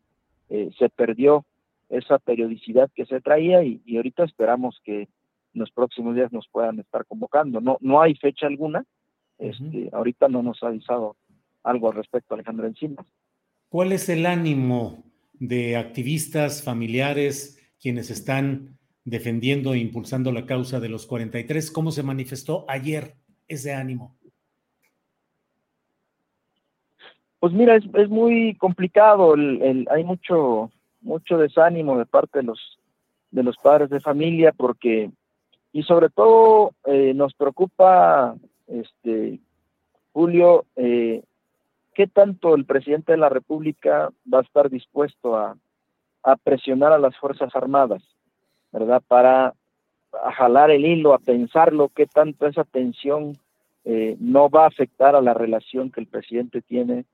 eh, se perdió esa periodicidad que se traía y, ahorita esperamos que en los próximos días nos puedan estar convocando. No, no hay fecha alguna, este, ahorita no nos ha avisado algo al respecto Alejandro Encinas. ¿Cuál es el ánimo de activistas, familiares, quienes están defendiendo e impulsando la causa de los 43? ¿Cómo se manifestó ayer ese ánimo? Pues mira, es, es muy complicado, el, hay mucho mucho desánimo de parte de los de los padres de familia porque y sobre todo eh, nos preocupa este Julio eh, qué tanto el presidente de la República va a estar dispuesto a, presionar a las fuerzas armadas verdad para jalar el hilo a pensarlo qué tanto esa tensión eh, no va a afectar a la relación que el presidente tiene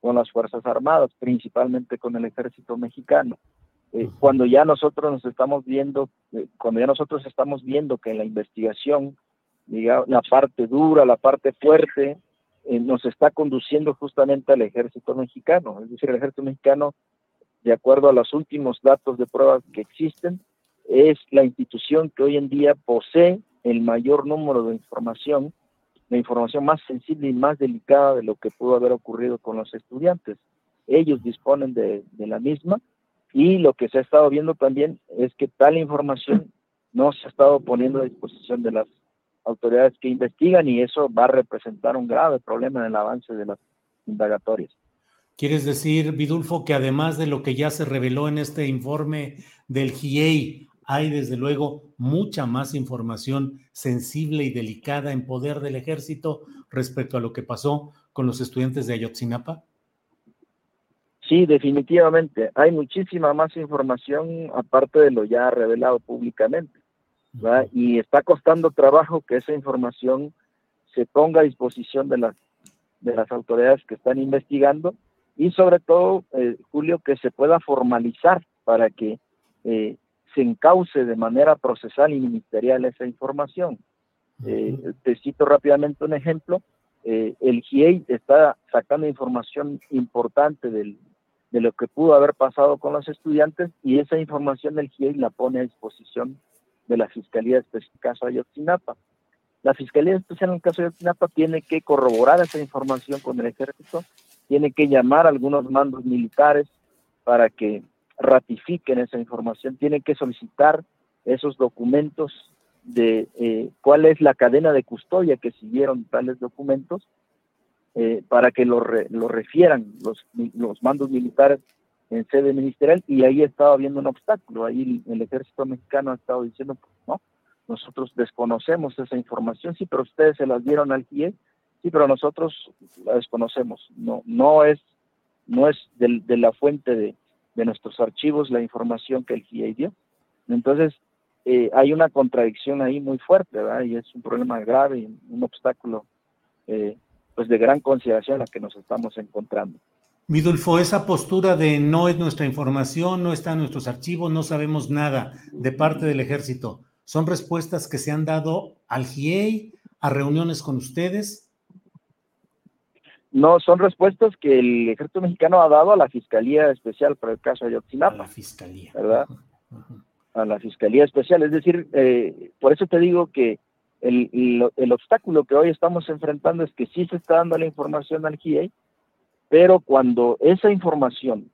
con las Fuerzas Armadas, principalmente con el ejército mexicano. Eh, cuando ya nosotros nos estamos viendo, eh, cuando ya nosotros estamos viendo que en la investigación, digamos, la parte dura, la parte fuerte, eh, nos está conduciendo justamente al ejército mexicano. Es decir, el ejército mexicano, de acuerdo a los últimos datos de pruebas que existen, es la institución que hoy en día posee el mayor número de información la información más sensible y más delicada de lo que pudo haber ocurrido con los estudiantes. Ellos disponen de, la misma y lo que se ha estado viendo también es que tal información no se ha estado poniendo a disposición de las autoridades que investigan y eso va a representar un grave problema en el avance de las indagatorias. ¿Quieres decir, Vidulfo, que además de lo que ya se reveló en este informe del GIEI, hay desde luego mucha más información sensible y delicada en poder del ejército respecto a lo que pasó con los estudiantes de Ayotzinapa? Sí, definitivamente. Hay muchísima más información aparte de lo ya revelado públicamente. Y está costando trabajo que esa información se ponga a disposición de las, de las autoridades que están investigando y sobre todo, eh, Julio, que se pueda formalizar para que eh, se encauce de manera procesal y ministerial esa información. Eh, te cito rápidamente un ejemplo. Eh, el GIEI está sacando información importante del, de lo que pudo haber pasado con los estudiantes y esa información el GIEI la pone a disposición de la Fiscalía Especial caso Ayotzinapa. La Fiscalía Especial en el caso de Ayotzinapa tiene que corroborar esa información con el ejército, tiene que llamar a algunos mandos militares para que ratifiquen esa información, tienen que solicitar esos documentos de eh, cuál es la cadena de custodia que siguieron tales documentos eh, para que lo, lo refieran los, los mandos militares en sede ministerial y ahí estaba habiendo un obstáculo, ahí el, ejército mexicano ha estado diciendo, no, nosotros desconocemos esa información, sí, pero ustedes se las dieron al GIE, sí, pero nosotros la desconocemos, no, no es, no es de la fuente de, de nuestros archivos la información que el GIEI dio. Entonces, eh, hay una contradicción ahí muy fuerte, ¿verdad? Y es un problema grave un obstáculo eh, pues de gran consideración la que nos estamos encontrando. Midulfo, esa postura de no es nuestra información, no está en nuestros archivos, no sabemos nada de parte del ejército, ¿son respuestas que se han dado al GIEI, a reuniones con ustedes? no son respuestas que el ejército mexicano ha dado a la Fiscalía Especial para el caso de Ayotzinapa. A la Fiscalía. ¿Verdad? A la Fiscalía Especial. Es decir, eh, por eso te digo que el, el, obstáculo que hoy estamos enfrentando es que sí se está dando la información al GIEI, pero cuando esa información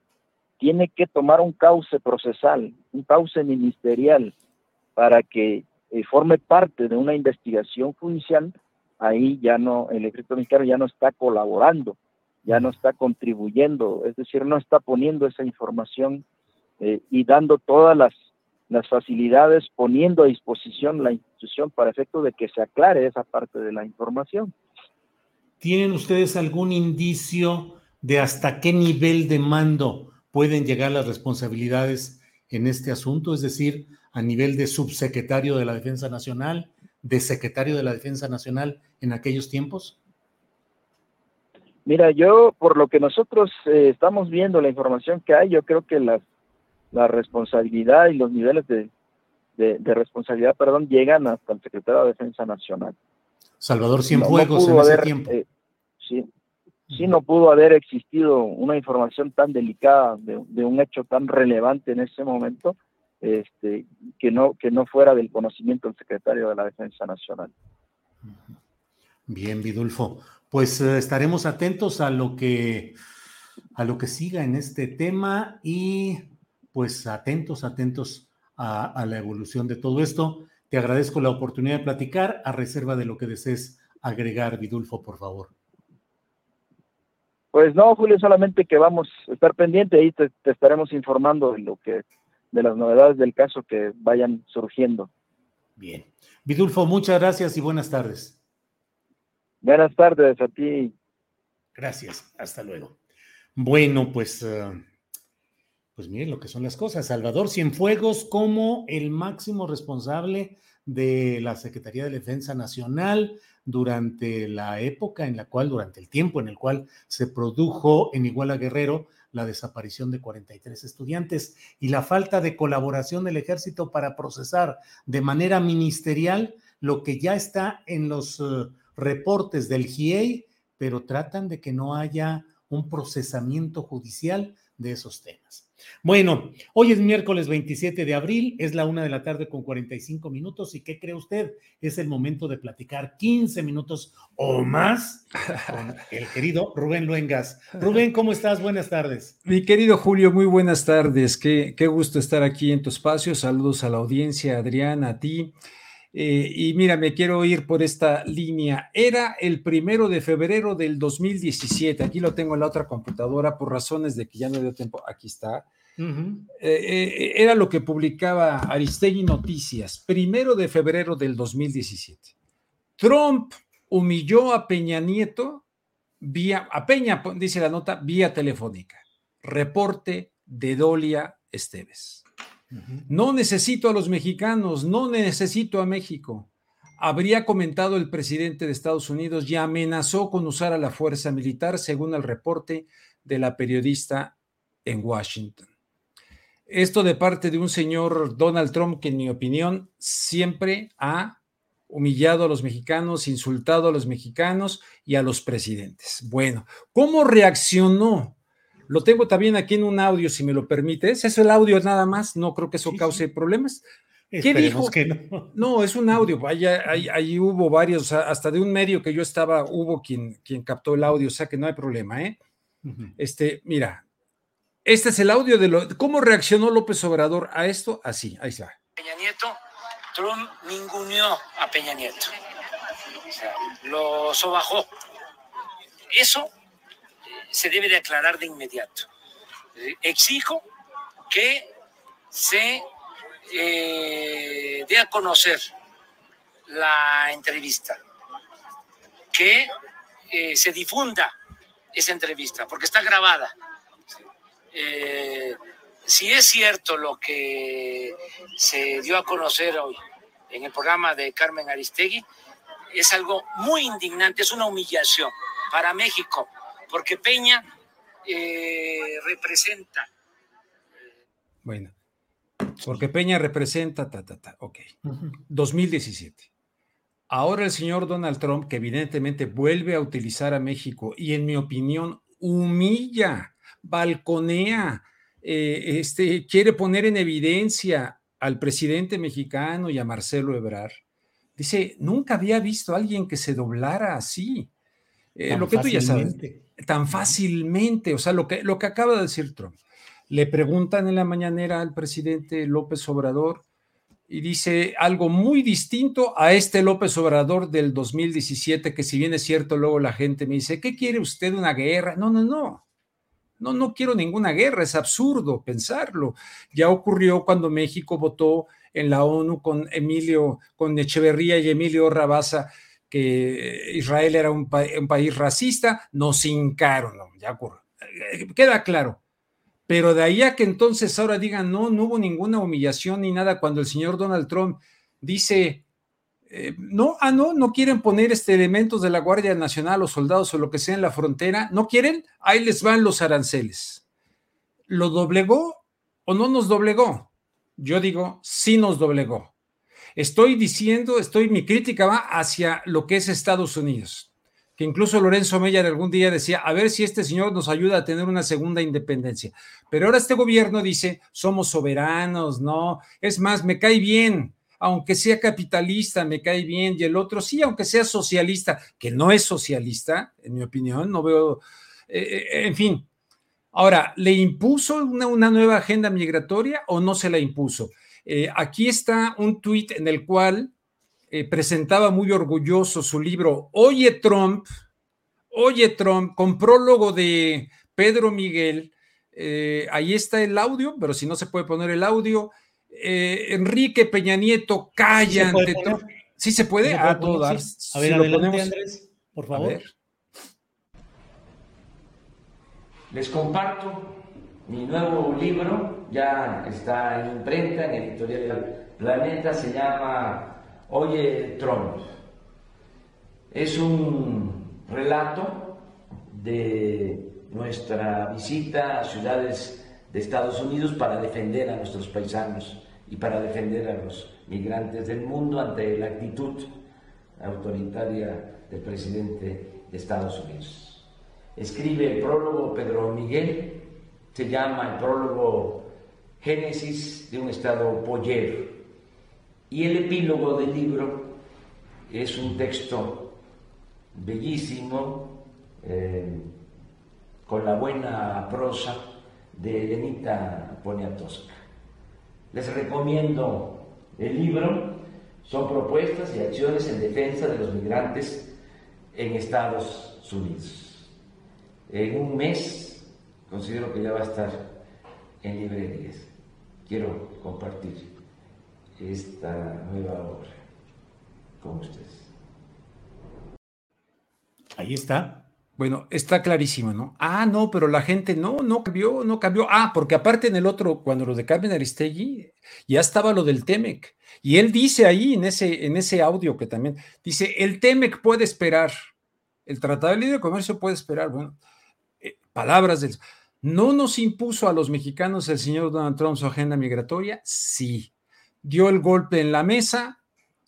tiene que tomar un cauce procesal, un cauce ministerial, para que eh, forme parte de una investigación judicial, ahí ya no, el ejército mexicano ya no está colaborando, ya no está contribuyendo, es decir, no está poniendo esa información eh, y dando todas las, las facilidades, poniendo a disposición la institución para efecto de que se aclare esa parte de la información. ¿Tienen ustedes algún indicio de hasta qué nivel de mando pueden llegar las responsabilidades en este asunto? Es decir, a nivel de subsecretario de la Defensa Nacional, de secretario de la Defensa Nacional en aquellos tiempos? Mira, yo por lo que nosotros eh, estamos viendo, la información que hay, yo creo que la, la responsabilidad y los niveles de, de, responsabilidad, perdón, llegan hasta el secretario de Defensa Nacional. Salvador Cienfuegos en ese tiempo. Eh, sí, sí no pudo haber existido una información tan delicada de, de, un hecho tan relevante en ese momento este, que, no, que no fuera del conocimiento del secretario de la Defensa Nacional. Bien, Vidulfo. Pues eh, estaremos atentos a lo que a lo que siga en este tema y pues atentos, atentos a, a, la evolución de todo esto. Te agradezco la oportunidad de platicar a reserva de lo que desees agregar, Vidulfo, por favor. Pues no, Julio, solamente que vamos a estar pendiente y te, te estaremos informando de lo que de las novedades del caso que vayan surgiendo. Bien. Vidulfo, muchas gracias y buenas tardes. Buenas tardes a ti. Gracias, hasta luego. Bueno, pues, uh, pues miren lo que son las cosas. Salvador Cienfuegos como el máximo responsable de la Secretaría de Defensa Nacional durante la época en la cual, durante el tiempo en el cual se produjo en Iguala Guerrero la desaparición de 43 estudiantes y la falta de colaboración del ejército para procesar de manera ministerial lo que ya está en los uh, reportes del GIEI, pero tratan de que no haya un procesamiento judicial de esos temas. Bueno, hoy es miércoles 27 de abril, es la una de la tarde con 45 minutos. ¿Y qué cree usted? Es el momento de platicar 15 minutos o más con <laughs> el querido Rubén Luengas. Rubén, ¿cómo estás? Buenas tardes. Mi querido Julio, muy buenas tardes. Qué, qué gusto estar aquí en tu espacio. Saludos a la audiencia, Adrián, a ti. Eh, y mira, me quiero ir por esta línea. Era el primero de febrero del 2017. Aquí lo tengo en la otra computadora por razones de que ya no dio tiempo. Aquí está. Eh, eh, era lo que publicaba Aristegui Noticias, primero de febrero del 2017. Trump humilló a Peña Nieto vía, a Peña, dice la nota, vía telefónica. Reporte de Dolia Esteves. No necesito a los mexicanos, no necesito a México. Habría comentado el presidente de Estados Unidos y amenazó con usar a la fuerza militar, según el reporte de la periodista en Washington. Esto de parte de un señor Donald Trump que en mi opinión siempre ha humillado a los mexicanos, insultado a los mexicanos y a los presidentes. Bueno, ¿cómo reaccionó lo tengo también aquí en un audio, si me lo permites. Es el audio nada más, no creo que eso cause problemas. ¿Qué dijo? Que no. no. es un audio. Ahí, hubo varios, hasta de un medio que yo estaba, hubo quien, quien captó el audio, o sea que no hay problema, ¿eh? Este, mira, este es el audio de lo, cómo reaccionó López Obrador a esto. Así, ahí está. Peña Nieto, Trump ninguneó a Peña Nieto. O sea, lo sobajó. Eso se debe de aclarar de inmediato. Exijo que se eh, dé a conocer la entrevista, que eh, se difunda esa entrevista, porque está grabada. Eh, si es cierto lo que se dio a conocer hoy en el programa de Carmen Aristegui, es algo muy indignante, es una humillación para México, porque Peña eh, representa. Bueno, porque Peña representa, ta, ta, ta, ok. 2017. Ahora el señor Donald Trump, que evidentemente vuelve a utilizar a México y en mi opinión humilla, balconea, eh, este, quiere poner en evidencia al presidente mexicano y a Marcelo Ebrard. Dice, nunca había visto a alguien que se doblara así. Eh, lo que tú ya sabes, tan fácilmente, o sea, lo que, lo que acaba de decir Trump. Le preguntan en la mañanera al presidente López Obrador y dice algo muy distinto a este López Obrador del 2017, que si bien es cierto, luego la gente me dice, ¿qué quiere usted una guerra? No, no, no. No, no quiero ninguna guerra, es absurdo pensarlo. Ya ocurrió cuando México votó en la ONU con Emilio, con Echeverría y Emilio Rabasa, que Israel era un, país racista, nos hincaron, no, ya ocurrió. Eh, queda claro pero de ahí a que entonces ahora digan, no, no hubo ninguna humillación ni nada cuando el señor Donald Trump dice, eh, no, ah, no, no quieren poner este elementos de la Guardia Nacional o soldados o lo que sea en la frontera, no quieren, ahí les van los aranceles. ¿Lo doblegó o no nos doblegó? Yo digo, sí nos doblegó. Estoy diciendo, estoy, mi crítica va hacia lo que es Estados Unidos que incluso Lorenzo Meyer algún día decía, a ver si este señor nos ayuda a tener una segunda independencia. Pero ahora este gobierno dice, somos soberanos, ¿no? Es más, me cae bien, aunque sea capitalista, me cae bien, y el otro sí, aunque sea socialista, que no es socialista, en mi opinión, no veo, eh, eh, en fin. Ahora, ¿le impuso una, nueva agenda migratoria o no se la impuso? Eh, aquí está un tuit en el cual eh, presentaba muy orgulloso su libro Oye Trump, Oye Trump, con prólogo de Pedro Miguel. Eh, ahí está el audio, pero si no se puede poner el audio. Eh, Enrique Peña Nieto calla ante Trump. ¿Sí se puede? a ah, todas. A ver, adelante, Andrés, por favor. Les comparto mi nuevo libro, ya está en imprenta, en editorial Planeta, se llama Oye Trump es un relato de nuestra visita a ciudades de Estados Unidos para defender a nuestros paisanos y para defender a los migrantes del mundo ante la actitud autoritaria del presidente de Estados Unidos. Escribe el prólogo Pedro Miguel, se llama el prólogo Génesis de un Estado pollero y el epílogo del libro es un texto bellísimo, eh, con la buena prosa de Elenita Poniatowska. Les recomiendo el libro, son propuestas y acciones en defensa de los migrantes en Estados Unidos. En un mes considero que ya va a estar en librerías. Quiero compartir esta nueva obra con ustedes. Ahí está. Bueno, está clarísimo, ¿no? Ah, no, pero la gente no, no cambió, no cambió. Ah, porque aparte en el otro, cuando lo de Carmen Aristegui, ya estaba lo del TEMEC. Y él dice ahí en ese, en ese audio que también, dice, el TEMEC puede esperar, el Tratado de Libre Comercio puede esperar. Bueno, eh, palabras del... ¿No nos impuso a los mexicanos el señor Donald Trump su agenda migratoria? Sí dio el golpe en la mesa,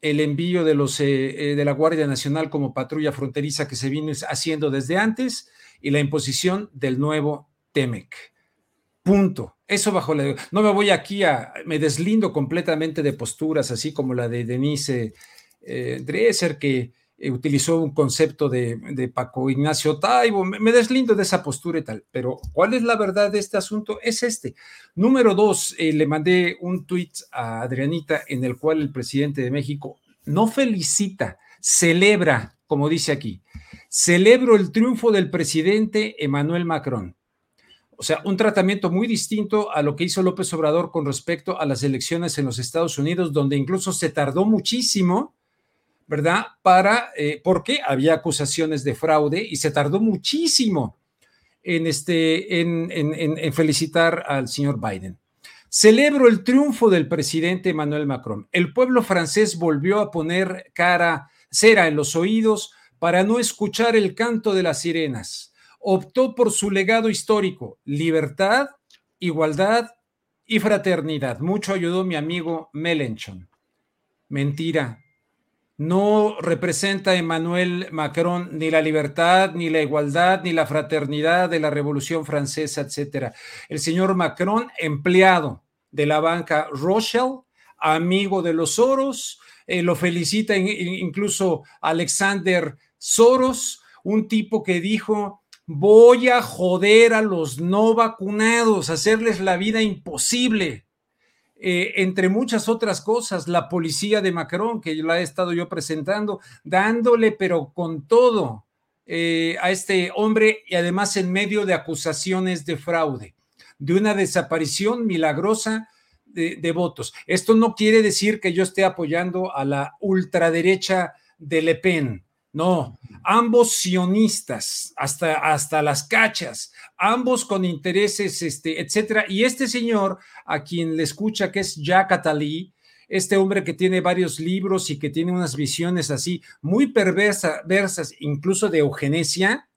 el envío de, los, eh, eh, la Guardia Nacional como patrulla fronteriza que se viene haciendo desde antes y la imposición del nuevo TEMEC. Punto. Eso bajo la... No me voy aquí a... Me deslindo completamente de posturas así como la de Denise eh, Dresser, que utilizó un concepto de, Paco Ignacio Taibo, me, deslindo de esa postura y tal, pero ¿cuál es la verdad de este asunto? Es este. Número dos, eh, le mandé un tuit a Adrianita en el cual el presidente de México no felicita, celebra, como dice aquí, celebro el triunfo del presidente Emmanuel Macron. O sea, un tratamiento muy distinto a lo que hizo López Obrador con respecto a las elecciones en los Estados Unidos, donde incluso se tardó muchísimo ¿verdad? Para, eh, porque había acusaciones de fraude y se tardó muchísimo en, este, en, en, felicitar al señor Biden. Celebro el triunfo del presidente Emmanuel Macron. El pueblo francés volvió a poner cara, cera en los oídos para no escuchar el canto de las sirenas. Optó por su legado histórico, libertad, igualdad y fraternidad. Mucho ayudó mi amigo Melenchon. Mentira, no representa Emmanuel Macron ni la libertad, ni la igualdad, ni la fraternidad de la Revolución Francesa, etcétera. El señor Macron, empleado de la banca Rothschild, amigo de los Soros, eh, lo felicita incluso Alexander Soros, un tipo que dijo, voy a joder a los no vacunados, hacerles la vida imposible. Eh, entre muchas otras cosas, la policía de Macron, que la he estado yo presentando, dándole, pero con todo, eh, a este hombre y además en medio de acusaciones de fraude, de una desaparición milagrosa de, de, votos. Esto no quiere decir que yo esté apoyando a la ultraderecha de Le Pen. No, ambos sionistas, hasta, hasta las cachas, ambos con intereses, este, etcétera. Y este señor, a quien le escucha, que es Jack Attali, este hombre que tiene varios libros y que tiene unas visiones así muy perversas, incluso de eugenesia,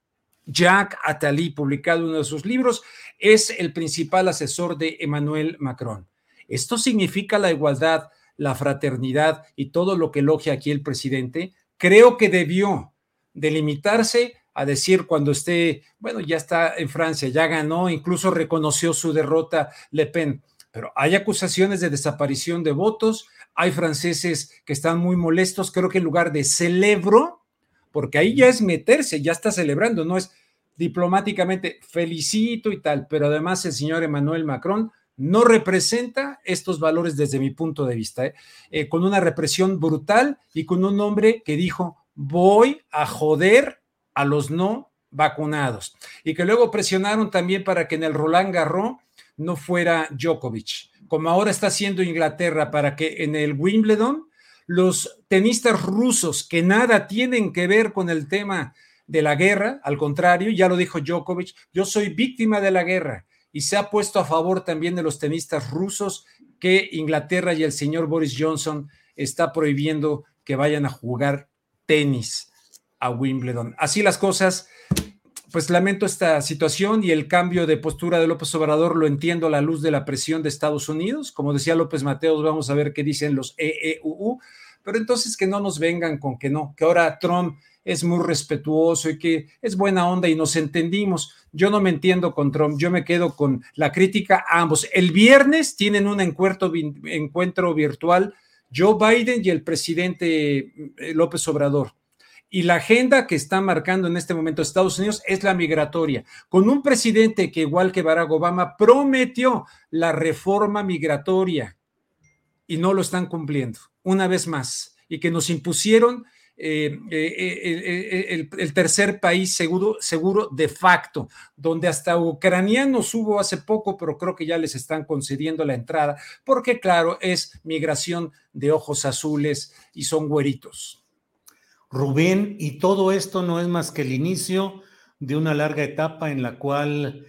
Jack Attali, publicado uno de sus libros, es el principal asesor de Emmanuel Macron. Esto significa la igualdad, la fraternidad y todo lo que elogia aquí el presidente creo que debió delimitarse a decir cuando esté, bueno, ya está en Francia, ya ganó, incluso reconoció su derrota Le Pen, pero hay acusaciones de desaparición de votos, hay franceses que están muy molestos, creo que en lugar de celebro, porque ahí ya es meterse, ya está celebrando, no es diplomáticamente felicito y tal, pero además el señor Emmanuel Macron no representa estos valores desde mi punto de vista, ¿eh? Eh, con una represión brutal y con un hombre que dijo, voy a joder a los no vacunados. Y que luego presionaron también para que en el Roland Garros no fuera Djokovic, como ahora está haciendo Inglaterra, para que en el Wimbledon los tenistas rusos que nada tienen que ver con el tema de la guerra, al contrario, ya lo dijo Djokovic, yo soy víctima de la guerra y se ha puesto a favor también de los tenistas rusos que Inglaterra y el señor Boris Johnson está prohibiendo que vayan a jugar tenis a Wimbledon. Así las cosas, pues lamento esta situación y el cambio de postura de López Obrador lo entiendo a la luz de la presión de Estados Unidos. Como decía López Mateos, vamos a ver qué dicen los EEUU, pero entonces que no nos vengan con que no, que ahora Trump es muy respetuoso y que es buena onda y nos entendimos. Yo no me entiendo con Trump, yo me quedo con la crítica a ambos. El viernes tienen un encuentro, encuentro virtual Joe Biden y el presidente eh, López Obrador. Y la agenda que está marcando en este momento Estados Unidos es la migratoria, con un presidente que igual que Barack Obama prometió la reforma migratoria y no lo están cumpliendo, una vez más, y que nos impusieron eh, eh, eh, el, tercer país seguro, seguro de facto, donde hasta ucranianos hubo hace poco, pero creo que ya les están concediendo la entrada, porque claro, es migración de ojos azules y son güeritos. Rubén, y todo esto no es más que el inicio de una larga etapa en la cual,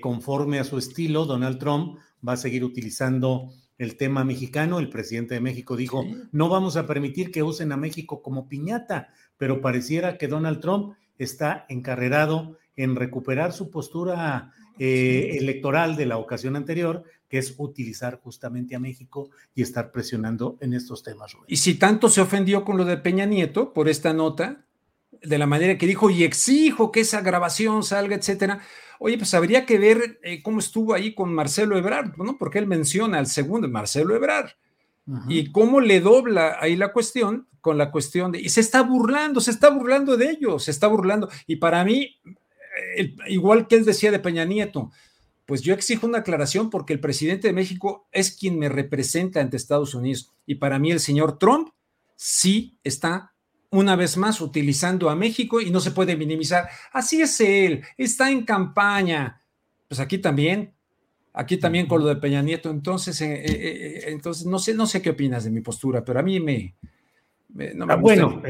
conforme a su estilo, Donald Trump va a seguir utilizando el tema mexicano. El presidente de México dijo, no vamos a permitir que usen a México como piñata, pero pareciera que Donald Trump está encarrerado en recuperar su postura eh, electoral de la ocasión anterior, que es utilizar justamente a México y estar presionando en estos temas. Y si tanto se ofendió con lo de Peña Nieto por esta nota, de la manera que dijo, y exijo que esa grabación salga, etcétera, Oye, pues habría que ver eh, cómo estuvo ahí con Marcelo Ebrard, ¿no? Porque él menciona al segundo, Marcelo Ebrard, y cómo le dobla ahí la cuestión con la cuestión de, y se está burlando, se está burlando de ellos, se está burlando. Y para mí, igual que él decía de Peña Nieto, pues yo exijo una aclaración porque el presidente de México es quien me representa ante Estados Unidos. Y para mí el señor Trump sí está una vez más utilizando a México y no se puede minimizar. Así es él, está en campaña. Pues aquí también, aquí también con lo de Peña Nieto. Entonces, eh, eh, eh, entonces no sé, no sé qué opinas de mi postura, pero a mí me, ah, bueno,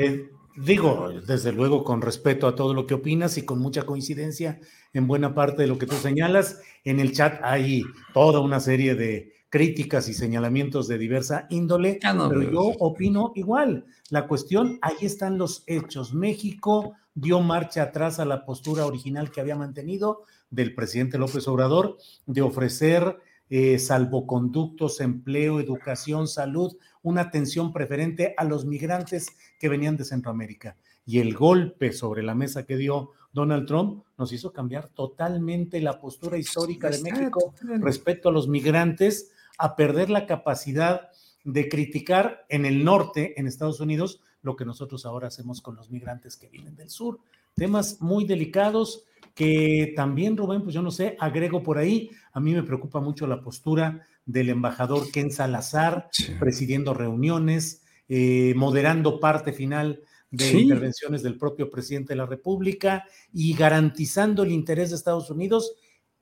digo, desde luego con respeto a todo lo que opinas y con mucha coincidencia en buena parte de lo que tú señalas. En el chat hay toda una serie de críticas y señalamientos de diversa índole, ah, pero yo opino igual. La cuestión, ahí están los hechos. México dio marcha atrás a la postura original que había mantenido del presidente López Obrador de ofrecer eh, salvoconductos, empleo, educación, salud, una atención preferente a los migrantes que venían de Centroamérica. Y el golpe sobre la mesa que dio Donald Trump nos hizo cambiar totalmente la postura histórica de México respecto a los migrantes, a perder la capacidad de criticar en el norte, en Estados Unidos, lo que nosotros ahora hacemos con los migrantes que vienen del sur. Temas muy delicados que también, Rubén, pues yo no sé, agrego por ahí, a mí me preocupa mucho la postura del embajador Ken Salazar, presidiendo reuniones, eh, moderando parte final de intervenciones del propio presidente de la República y garantizando el interés de Estados Unidos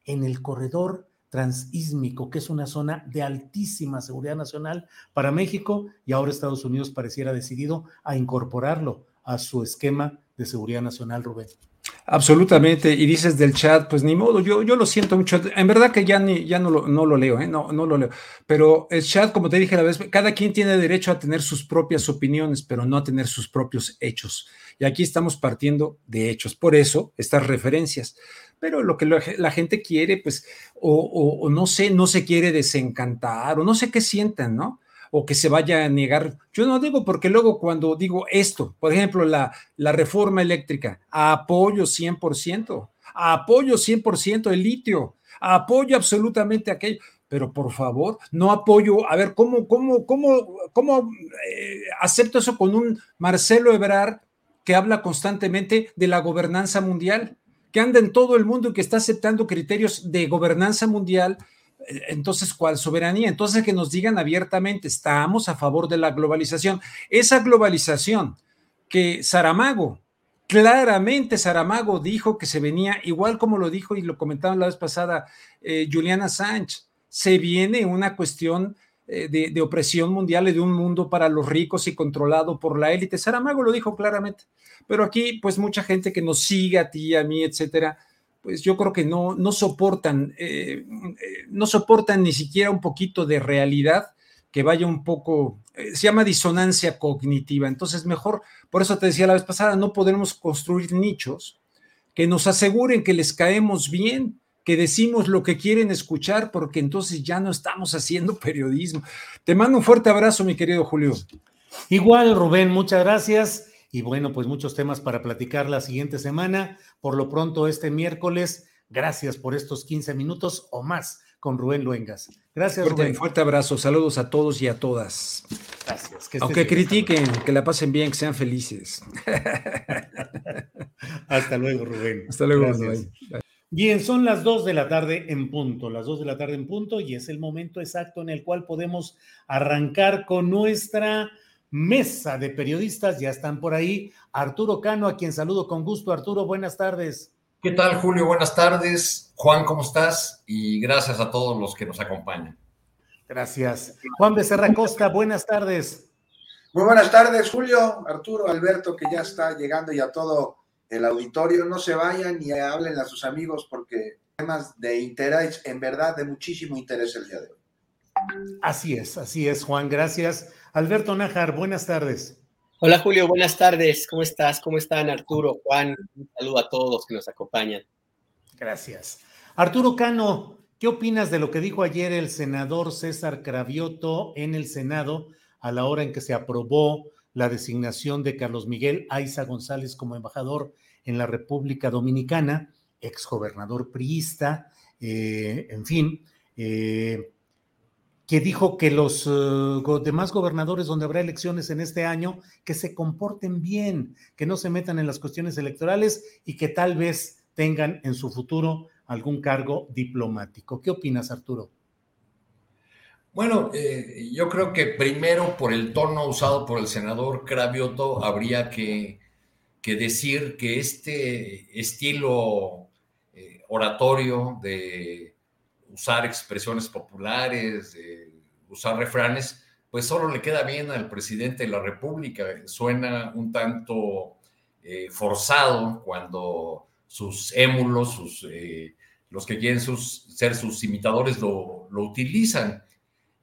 en el corredor transísmico, que es una zona de altísima seguridad nacional para México y ahora Estados Unidos pareciera decidido a incorporarlo a su esquema de seguridad nacional, Rubén. Absolutamente, y dices del chat, pues ni modo, yo, yo lo siento mucho, en verdad que ya, ni, ya no, lo, no lo leo, ¿eh? no, no lo leo, pero el chat, como te dije la vez, cada quien tiene derecho a tener sus propias opiniones, pero no a tener sus propios hechos. Y aquí estamos partiendo de hechos, por eso estas referencias. Pero lo que la gente quiere, pues, o, no sé, no se quiere desencantar, o no sé qué sientan, ¿no? o que se vaya a negar. Yo no digo porque luego cuando digo esto, por ejemplo, la, reforma eléctrica, apoyo 100%, apoyo 100% el litio, apoyo absolutamente aquello, pero por favor, no apoyo, a ver, ¿cómo, cómo, cómo, cómo eh, acepto eso con un Marcelo Ebrard que habla constantemente de la gobernanza mundial? Que anda en todo el mundo y que está aceptando criterios de gobernanza mundial entonces, ¿cuál soberanía? Entonces, que nos digan abiertamente, estamos a favor de la globalización. Esa globalización que Saramago, claramente Saramago dijo que se venía, igual como lo dijo y lo comentaban la vez pasada eh, Juliana Sánchez, se viene una cuestión eh, de, de, opresión mundial y de un mundo para los ricos y controlado por la élite. Saramago lo dijo claramente. Pero aquí, pues mucha gente que nos sigue a ti, a mí, etcétera, pues yo creo que no, no soportan, eh, eh, no soportan ni siquiera un poquito de realidad que vaya un poco, eh, se llama disonancia cognitiva. Entonces, mejor, por eso te decía la vez pasada, no podemos construir nichos que nos aseguren que les caemos bien, que decimos lo que quieren escuchar, porque entonces ya no estamos haciendo <laughs> periodismo. Te mando un fuerte abrazo, mi querido Julio. Igual, Rubén, muchas gracias. Y bueno, pues muchos temas para platicar la siguiente semana. Por lo pronto, este miércoles, gracias por estos 15 minutos o más con Rubén Luengas. Gracias, fuerte, Rubén. Fuerte abrazo, saludos a todos y a todas. Gracias. Aunque critiquen, que la pasen bien, que sean felices. <laughs> Hasta luego, Rubén. Hasta luego, Rubén. Bien, son las dos de la tarde en punto, las dos de la tarde en punto, y es el momento exacto en el cual podemos arrancar con nuestra mesa de periodistas. Ya están por ahí. Arturo Cano, a quien saludo con gusto. Arturo, buenas tardes. ¿Qué tal, Julio? Buenas tardes. Juan, ¿cómo estás? Y gracias a todos los que nos acompañan. Gracias. Juan Becerra Costa, buenas tardes. Muy buenas tardes, Julio, Arturo, Alberto, que ya está llegando y a todo el auditorio. No se vayan y hablen a sus amigos porque temas de interés, en verdad, de muchísimo interés el día de hoy. Así es, así es, Juan, gracias. Alberto Nájar, buenas tardes. Hola Julio, buenas tardes. ¿Cómo estás? ¿Cómo están Arturo, Juan? Un saludo a todos los que nos acompañan. Gracias. Arturo Cano, ¿qué opinas de lo que dijo ayer el senador César Cravioto en el Senado a la hora en que se aprobó la designación de Carlos Miguel Aiza González como embajador en la República Dominicana, exgobernador priista, eh, en fin, eh, que dijo que los uh, demás gobernadores donde habrá elecciones en este año, que se comporten bien, que no se metan en las cuestiones electorales y que tal vez tengan en su futuro algún cargo diplomático. ¿Qué opinas, Arturo? Bueno, eh, yo creo que primero por el tono usado por el senador Cravioto habría que, decir que este estilo eh, oratorio de usar expresiones populares, de usar refranes, pues solo le queda bien al presidente de la República. Suena un tanto eh, forzado cuando sus émulos, sus, eh, los que quieren sus, ser sus imitadores lo utilizan.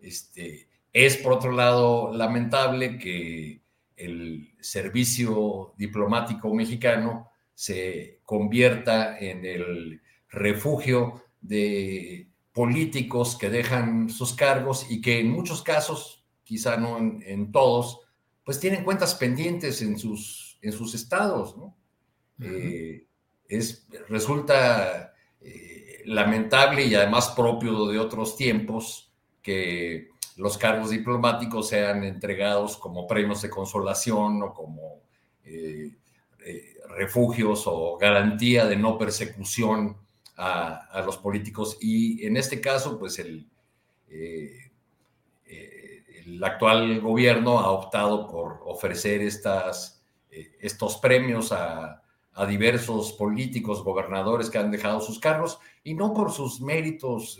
Este, es, por otro lado, lamentable que el servicio diplomático mexicano se convierta en el refugio de políticos que dejan sus cargos y que en muchos casos, quizá no en, todos, pues tienen cuentas pendientes en sus, en sus estados, ¿no? Eh, es, resulta eh, lamentable y además propio de otros tiempos que los cargos diplomáticos sean entregados como premios de consolación o como eh, refugios o garantía de no persecución a, los políticos. Y en este caso, pues el, el actual gobierno ha optado por ofrecer estas, estos premios a, a diversos políticos, gobernadores que han dejado sus cargos y no por sus méritos.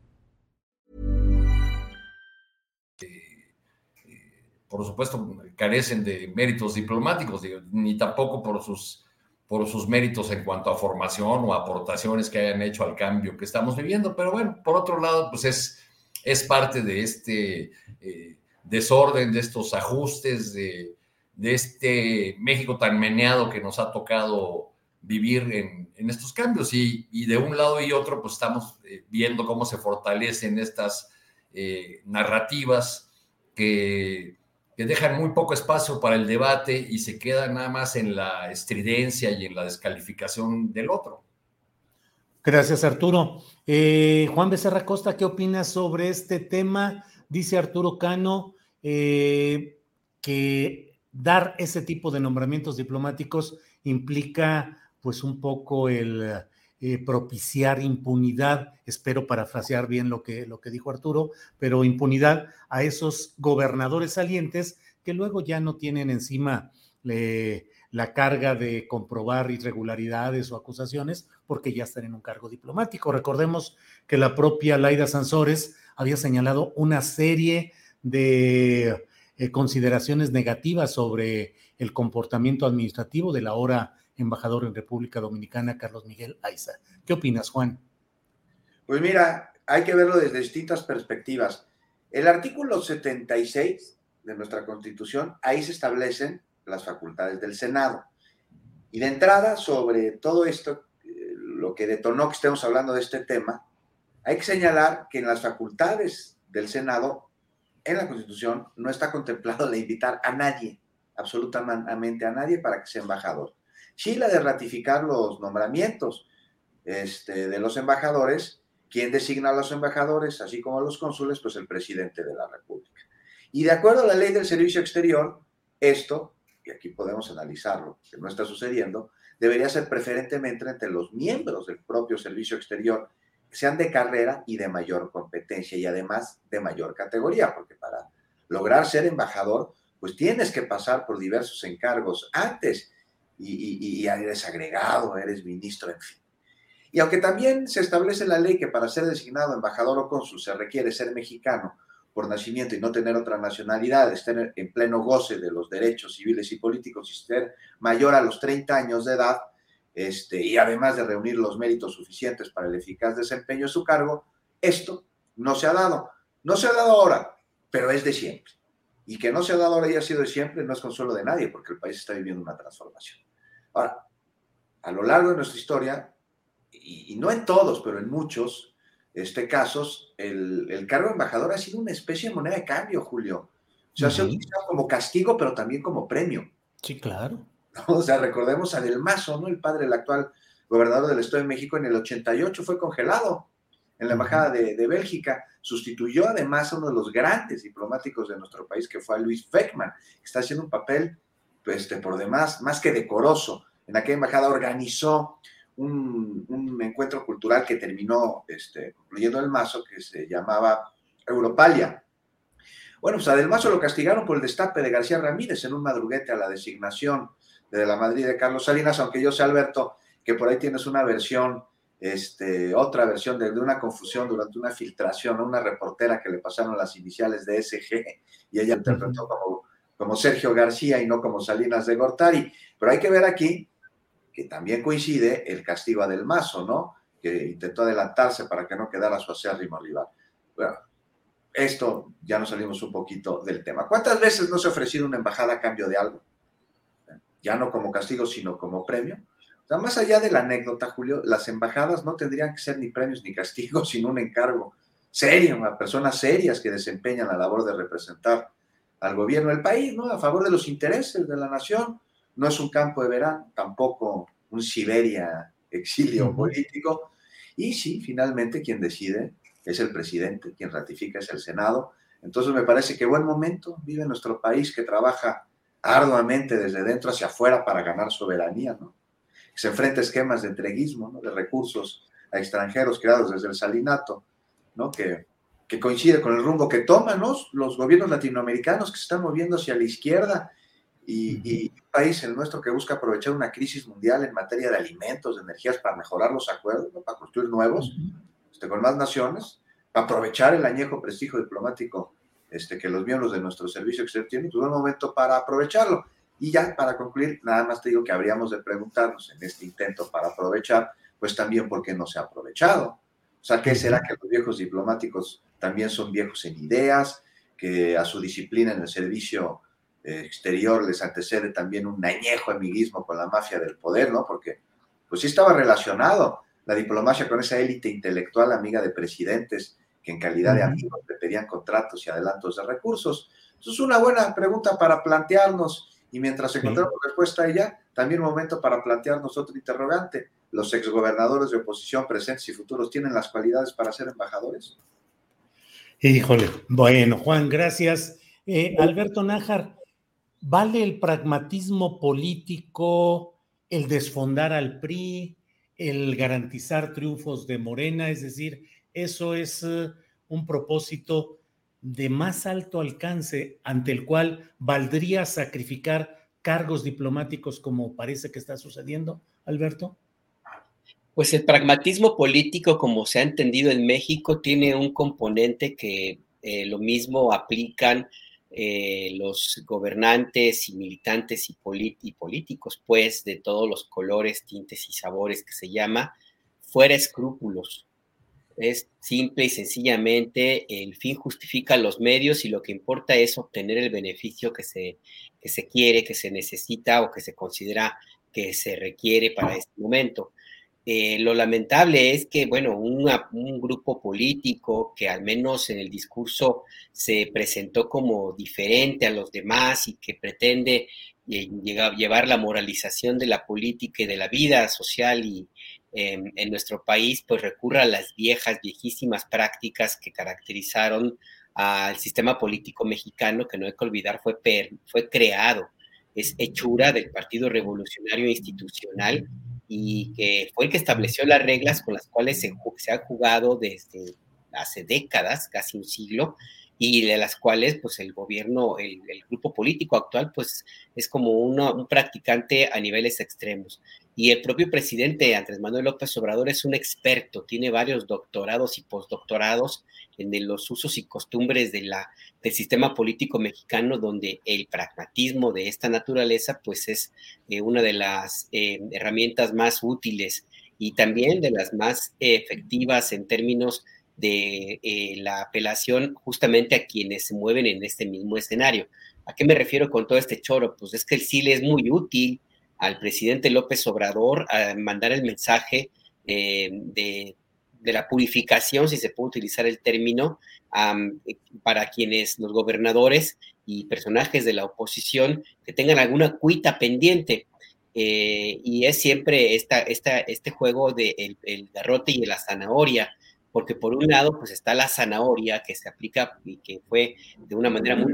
Por supuesto, carecen de méritos diplomáticos, ni tampoco por sus, por sus méritos en cuanto a formación o aportaciones que hayan hecho al cambio que estamos viviendo. Pero bueno, por otro lado, pues es, es parte de este eh, desorden, de estos ajustes, de de este México tan meneado que nos ha tocado vivir en, estos cambios. Y, de un lado y otro, pues estamos eh, viendo cómo se fortalecen estas eh, narrativas que, que, dejan muy poco espacio para el debate y se quedan nada más en la estridencia y en la descalificación del otro. Gracias, Arturo. Eh, Juan Becerra Costa, ¿qué opinas sobre este tema? Dice Arturo Cano que dar ese tipo de nombramientos diplomáticos implica pues un poco el eh, propiciar impunidad, espero parafrasear bien lo que, lo que dijo Arturo, pero impunidad a esos gobernadores salientes que luego ya no tienen encima eh, la carga de comprobar irregularidades o acusaciones porque ya están en un cargo diplomático. Recordemos que la propia Laida Sansores había señalado una serie de eh, consideraciones negativas sobre el comportamiento administrativo del ahora embajador en República Dominicana, Carlos Miguel Aiza. ¿Qué opinas, Juan? Pues mira, hay que verlo desde distintas perspectivas. El artículo 76 de nuestra Constitución, ahí se establecen las facultades del Senado. Y de entrada, sobre todo esto, eh, lo que detonó que estemos hablando de este tema, hay que señalar que en las facultades del Senado en la Constitución no está contemplado la invitar a nadie, absolutamente a nadie para que sea embajador. La de ratificar los nombramientos este, de los embajadores, quien designa a los embajadores, así como a los cónsules, pues el presidente de la República. Y de acuerdo a la ley del servicio exterior, esto, y aquí podemos analizarlo, que no está sucediendo, debería ser preferentemente entre los miembros del propio servicio exterior sean de carrera y de mayor competencia y además de mayor categoría, porque para lograr ser embajador, pues tienes que pasar por diversos encargos antes y, eres agregado, eres ministro, en fin. Y aunque también se establece la ley que para ser designado embajador o cónsul se requiere ser mexicano por nacimiento y no tener otra nacionalidad, estar en pleno goce de los derechos civiles y políticos y ser mayor a los 30 años de edad, este, y además de reunir los méritos suficientes para el eficaz desempeño de su cargo, esto no se ha dado. No se ha dado ahora, pero es de siempre. Y que no se ha dado ahora y ha sido siempre no es consuelo de nadie, porque el país está viviendo una transformación. Ahora, a lo largo de nuestra historia, y, no en todos, pero en muchos este, casos, el, cargo de embajador ha sido una especie de moneda de cambio, Julio. O sea, se ha utilizado como castigo, pero también como premio. Sí, claro. O sea, recordemos a Del Mazo, ¿no? El padre del actual gobernador del Estado de México en el 88 fue congelado en la embajada de, Bélgica. Sustituyó además a uno de los grandes diplomáticos de nuestro país, que fue a Luis Beckman, que está haciendo un papel, este, por demás, más que decoroso. En aquella embajada organizó un, encuentro cultural que terminó este, concluyendo el mazo, que se llamaba Europalia. Bueno, pues a Del Mazo lo castigaron por el destape de García Ramírez en un madruguete a la designación de la Madrid de Carlos Salinas, aunque yo sé, Alberto, que por ahí tienes una versión, este, otra versión de, una confusión durante una filtración a una reportera que le pasaron las iniciales de SG y ella interpretó como, como Sergio García y no como Salinas de Gortari. Pero hay que ver aquí que también coincide el castigo Del Mazo, ¿no? Que intentó adelantarse para que no quedara su acérrimo rival. Bueno, esto ya nos salimos un poquito del tema. ¿Cuántas veces no se ha ofrecido una embajada a cambio de algo? Ya no como castigo, sino como premio. O sea, más allá de la anécdota, Julio, las embajadas no tendrían que ser ni premios ni castigos, <laughs> sino un encargo serio a personas serias que desempeñan la labor de representar al gobierno del país, ¿no? A favor de los intereses de la nación. No es un campo de verano, tampoco un Siberia exilio político. Y sí, finalmente quien decide es el presidente, quien ratifica es el Senado. Entonces me parece que buen momento vive nuestro país que trabaja arduamente desde dentro hacia afuera para ganar soberanía, ¿no? Se enfrenta a esquemas de entreguismo, ¿no? De recursos a extranjeros creados desde el salinato, ¿no? Que, que coincide con el rumbo que toman los gobiernos latinoamericanos que se están moviendo hacia la izquierda y, un país, el nuestro, que busca aprovechar una crisis mundial en materia de alimentos, de energías, para mejorar los acuerdos, para construir nuevos, este, con más naciones, para aprovechar el añejo prestigio diplomático este, que los miembros de nuestro servicio exterior tienen, pues un momento para aprovecharlo. Y ya para concluir, nada más te digo que habríamos de preguntarnos en este intento para aprovechar, pues también por qué no se ha aprovechado. O sea, ¿qué será que los viejos diplomáticos también son viejos en ideas, que a su disciplina en el servicio eh, exterior les antecede también un añejo amiguismo con la mafia del poder, ¿no? Porque pues sí estaba relacionado la diplomacia con esa élite intelectual amiga de presidentes que en calidad de amigos le pedían contratos y adelantos de recursos. Eso es una buena pregunta para plantearnos y mientras encontramos respuesta a ella, también un momento para plantearnos otro interrogante. ¿Los exgobernadores de oposición presentes y futuros tienen las cualidades para ser embajadores? Híjole, bueno, Juan, gracias. Eh, Alberto Nájar, ¿vale el pragmatismo político, el desfondar al PRI, el garantizar triunfos de Morena? Es decir, eso es eh, un propósito de más alto alcance ante el cual valdría sacrificar cargos diplomáticos como parece que está sucediendo, Alberto? Pues el pragmatismo político, como se ha entendido en México, tiene un componente que eh, lo mismo aplican eh, los gobernantes y militantes y, políticos, pues, de todos los colores, tintes y sabores que se llama, fuera escrúpulos. Es simple y sencillamente el fin justifica los medios y lo que importa es obtener el beneficio que se, que se quiere, que se necesita o que se considera que se requiere para este momento. Eh, lo lamentable es que, bueno, un grupo político que al menos en el discurso se presentó como diferente a los demás y que pretende eh, llevar la moralización de la política y de la vida social y, en nuestro país, pues recurra a las viejas, viejísimas prácticas que caracterizaron al sistema político mexicano, que no hay que olvidar fue, fue creado, es hechura del Partido Revolucionario Institucional y que fue el que estableció las reglas con las cuales se, se ha jugado desde hace décadas, casi un siglo, y de las cuales pues el gobierno, el, grupo político actual pues es como un practicante a niveles extremos. Y el propio presidente Andrés Manuel López Obrador es un experto, tiene varios doctorados y postdoctorados en los usos y costumbres de la, del sistema político mexicano, donde el pragmatismo de esta naturaleza pues es eh, una de las eh, herramientas más útiles y también de las más efectivas en términos de eh, la apelación justamente a quienes se mueven en este mismo escenario. ¿A qué me refiero con todo este choro? Pues es que el sí le es muy útil al presidente López Obrador a mandar el mensaje eh, de, la purificación, si se puede utilizar el término, para quienes los gobernadores y personajes de la oposición que tengan alguna cuita pendiente. Eh, y es siempre esta, esta, este juego de el, garrote y de la zanahoria, porque por un lado pues está la zanahoria que se aplica y que fue de una manera muy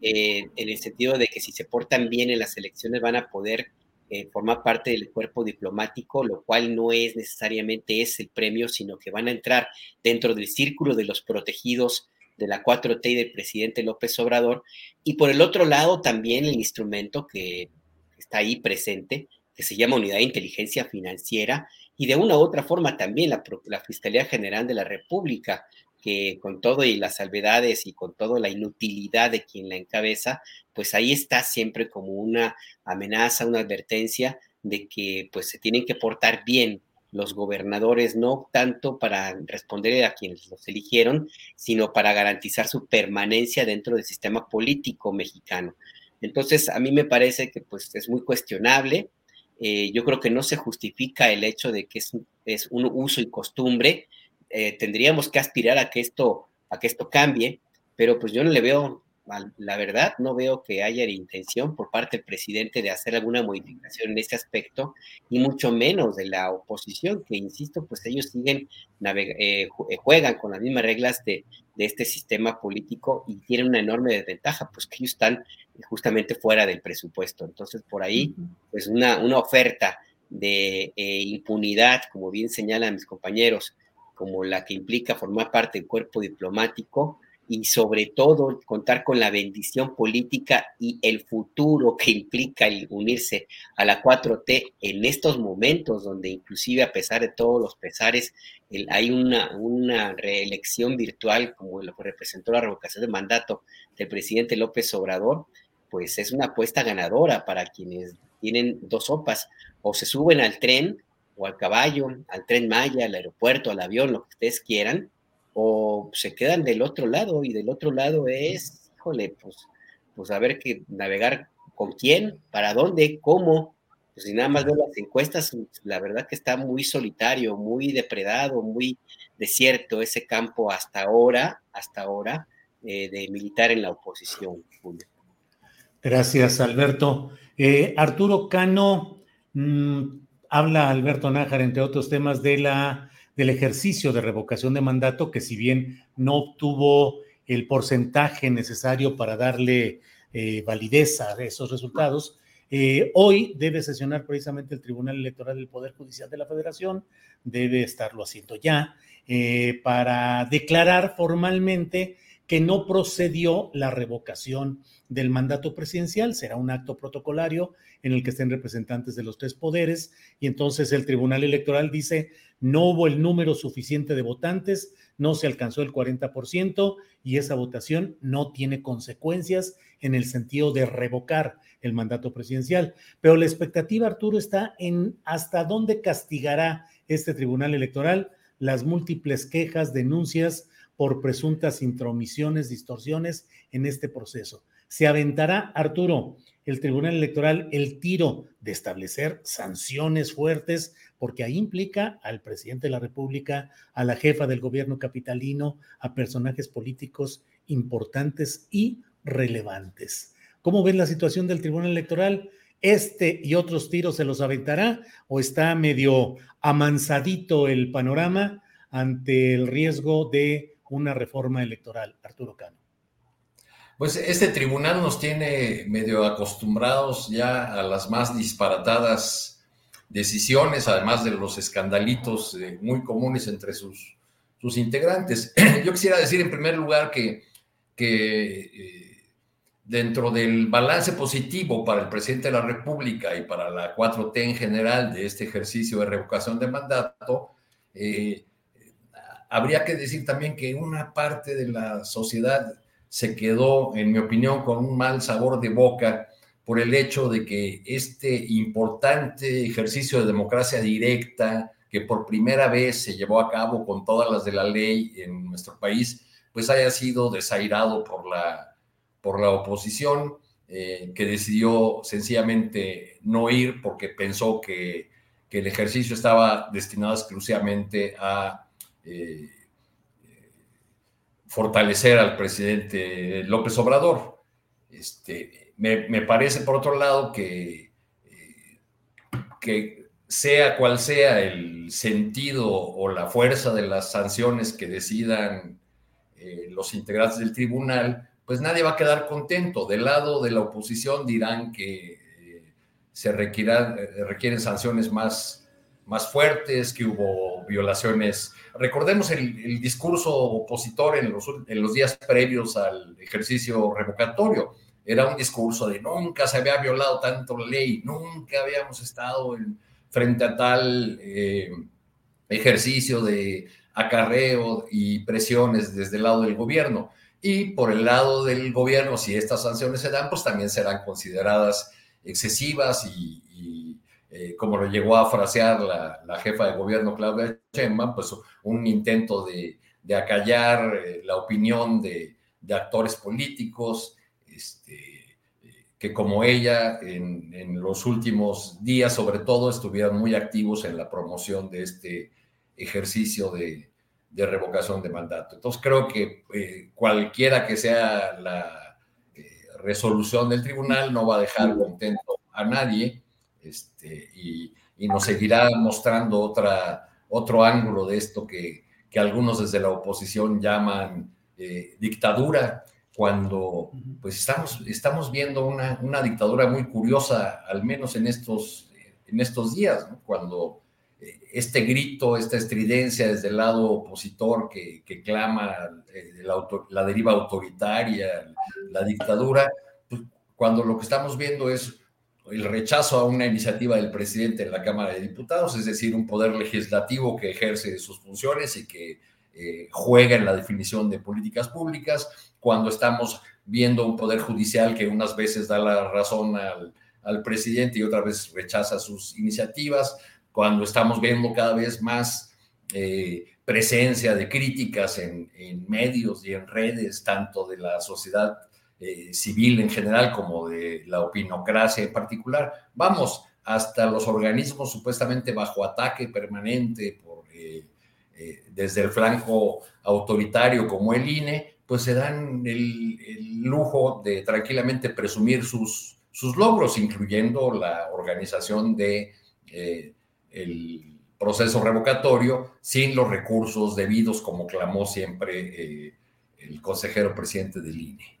eh, en el sentido de que si se portan bien en las elecciones van a poder eh, formar parte del cuerpo diplomático, lo cual no es necesariamente es el premio, sino que van a entrar dentro del círculo de los protegidos de la 4T y del presidente López Obrador. Y por el otro lado, también el instrumento que está ahí presente, que se llama Unidad de Inteligencia Financiera, y de una u otra forma también la, la Fiscalía General de la República, que con todo y las salvedades y con toda la inutilidad de quien la encabeza, pues ahí está siempre como una amenaza, una advertencia de que pues se tienen que portar bien los gobernadores, no tanto para responder a quienes los eligieron, sino para garantizar su permanencia dentro del sistema político mexicano. Entonces, a mí me parece que pues es muy cuestionable. Eh, yo creo que no se justifica el hecho de que es, es un uso y costumbre. Eh, tendríamos que aspirar a que esto, a que esto cambie, pero pues yo no le veo la verdad, no veo que haya intención por parte del presidente de hacer alguna modificación en ese aspecto, y mucho menos de la oposición, que insisto, pues ellos siguen, eh, eh, juegan con las mismas reglas de, este sistema político y tienen una enorme desventaja, pues que ellos están justamente fuera del presupuesto. Entonces, por ahí, pues una, una oferta de eh, impunidad, como bien señalan mis compañeros, como la que implica formar parte del cuerpo diplomático, y sobre todo contar con la bendición política y el futuro que implica el unirse a la 4T en estos momentos donde inclusive a pesar de todos los pesares hay una, una reelección virtual como lo que representó la revocación de mandato del presidente López Obrador, pues es una apuesta ganadora para quienes tienen dos sopas, o se suben al tren o al caballo, al tren Maya, al aeropuerto, al avión, lo que ustedes quieran, o se quedan del otro lado y del otro lado es, híjole, pues, pues a ver que navegar con quién, para dónde, cómo, pues si nada más veo las encuestas, la verdad que está muy solitario, muy depredado, muy desierto ese campo hasta ahora, hasta ahora, eh, de militar en la oposición, Gracias, Alberto. Eh, Arturo Cano, mm, habla Alberto Nájar, entre otros temas, de la del ejercicio de revocación de mandato, que si bien no obtuvo el porcentaje necesario para darle eh, validez a esos resultados, eh, hoy debe sesionar precisamente el Tribunal Electoral del Poder Judicial de la Federación, debe estarlo haciendo ya, eh, para declarar formalmente que no procedió la revocación del mandato presidencial. Será un acto protocolario en el que estén representantes de los tres poderes y entonces el Tribunal Electoral dice no hubo el número suficiente de votantes, no se alcanzó el 40% y esa votación no tiene consecuencias en el sentido de revocar el mandato presidencial. Pero la expectativa, Arturo, está en hasta dónde castigará este Tribunal Electoral las múltiples quejas, denuncias por presuntas intromisiones, distorsiones en este proceso. Se aventará, Arturo, el Tribunal Electoral el tiro de establecer sanciones fuertes, porque ahí implica al presidente de la República, a la jefa del gobierno capitalino, a personajes políticos importantes y relevantes. ¿Cómo ven la situación del Tribunal Electoral? ¿Este y otros tiros se los aventará o está medio amansadito el panorama ante el riesgo de una reforma electoral, Arturo Cano? Pues este tribunal nos tiene medio acostumbrados ya a las más disparatadas decisiones, además de los escandalitos eh, muy comunes entre sus, sus integrantes. <clears throat> Yo quisiera decir en primer lugar que, que eh, dentro del balance positivo para el presidente de la República y para la 4T en general de este ejercicio de revocación de mandato, eh, habría que decir también que una parte de la sociedad se quedó, en mi opinión, con un mal sabor de boca por el hecho de que este importante ejercicio de democracia directa, que por primera vez se llevó a cabo con todas las de la ley en nuestro país, pues haya sido desairado por la, por la oposición, eh, que decidió sencillamente no ir porque pensó que, que, el ejercicio estaba destinado exclusivamente a eh, fortalecer al presidente López Obrador. Este, me, parece, por otro lado, que, eh, que sea cual sea el sentido o la fuerza de las sanciones que decidan eh, los integrantes del tribunal, pues nadie va a quedar contento. Del lado de la oposición dirán que se requieren sanciones más más fuertes, que hubo violaciones. Recordemos el, discurso opositor en los, en los días previos al ejercicio revocatorio. Era un discurso de nunca se había violado tanto la ley, nunca habíamos estado en, frente a tal eh, ejercicio de acarreo y presiones desde el lado del gobierno. Y por el lado del gobierno, si estas sanciones se dan, pues también serán consideradas excesivas y, eh, como lo llegó a frasear la, jefa de gobierno Claudia Sheinbaum, pues un intento de, acallar eh, la opinión de, actores políticos, este, que como ella en, los últimos días sobre todo estuvieron muy activos en la promoción de este ejercicio de, revocación de mandato. Entonces creo que eh, cualquiera que sea la resolución del tribunal no va a dejar contento a nadie este, y, nos seguirá mostrando otra, otro ángulo de esto que, que algunos desde la oposición llaman eh, dictadura, cuando pues estamos, estamos viendo una, una, dictadura muy curiosa, al menos en estos, en estos días, cuando eh, este grito, esta estridencia desde el lado opositor que, que clama eh, la, la, deriva autoritaria, la dictadura, pues, cuando lo que estamos viendo es el rechazo a una iniciativa del presidente en la Cámara de Diputados, es decir, un poder legislativo que ejerce sus funciones y que eh, juega en la definición de políticas públicas, cuando estamos viendo un poder judicial que unas veces da la razón al, presidente y otras veces rechaza sus iniciativas, cuando estamos viendo cada vez más eh, presencia de críticas en, en medios y en redes, tanto de la sociedad eh, civil en general como de la opinocracia en particular. Vamos, hasta los organismos supuestamente bajo ataque permanente eh, eh, desde el flanco autoritario como el INE, pues se dan el, lujo de tranquilamente presumir sus, sus logros, incluyendo la organización de el proceso revocatorio sin los recursos debidos, como clamó siempre el consejero presidente del INE.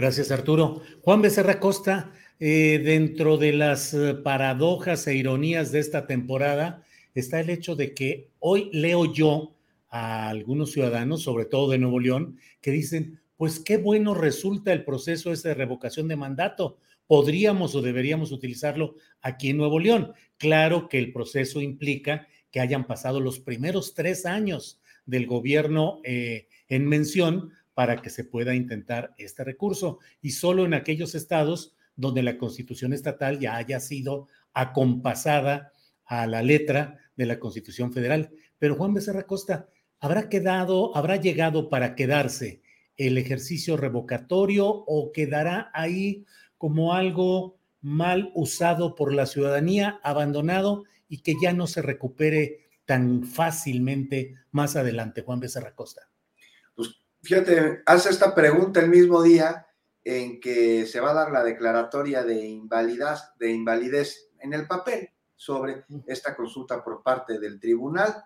Gracias, Arturo. Juan Becerra Costa, eh, dentro de las eh, paradojas e ironías de esta temporada está el hecho de que hoy leo yo a algunos ciudadanos, sobre todo de Nuevo León, que dicen, pues qué bueno resulta el proceso ese de revocación de mandato. Podríamos o deberíamos utilizarlo aquí en Nuevo León. Claro que el proceso implica que hayan pasado los primeros tres años del gobierno eh, en mención para que se pueda intentar este recurso y solo en aquellos estados donde la constitución estatal ya haya sido acompasada a la letra de la constitución federal. Pero Juan Becerra Costa, ¿habrá quedado, habrá llegado para quedarse el ejercicio revocatorio o quedará ahí como algo mal usado por la ciudadanía, abandonado y que ya no se recupere tan fácilmente más adelante, Juan Becerra Costa? Fíjate, hace esta pregunta el mismo día en que se va a dar la declaratoria de, invalidez, de invalidez en el papel sobre esta consulta por parte del tribunal.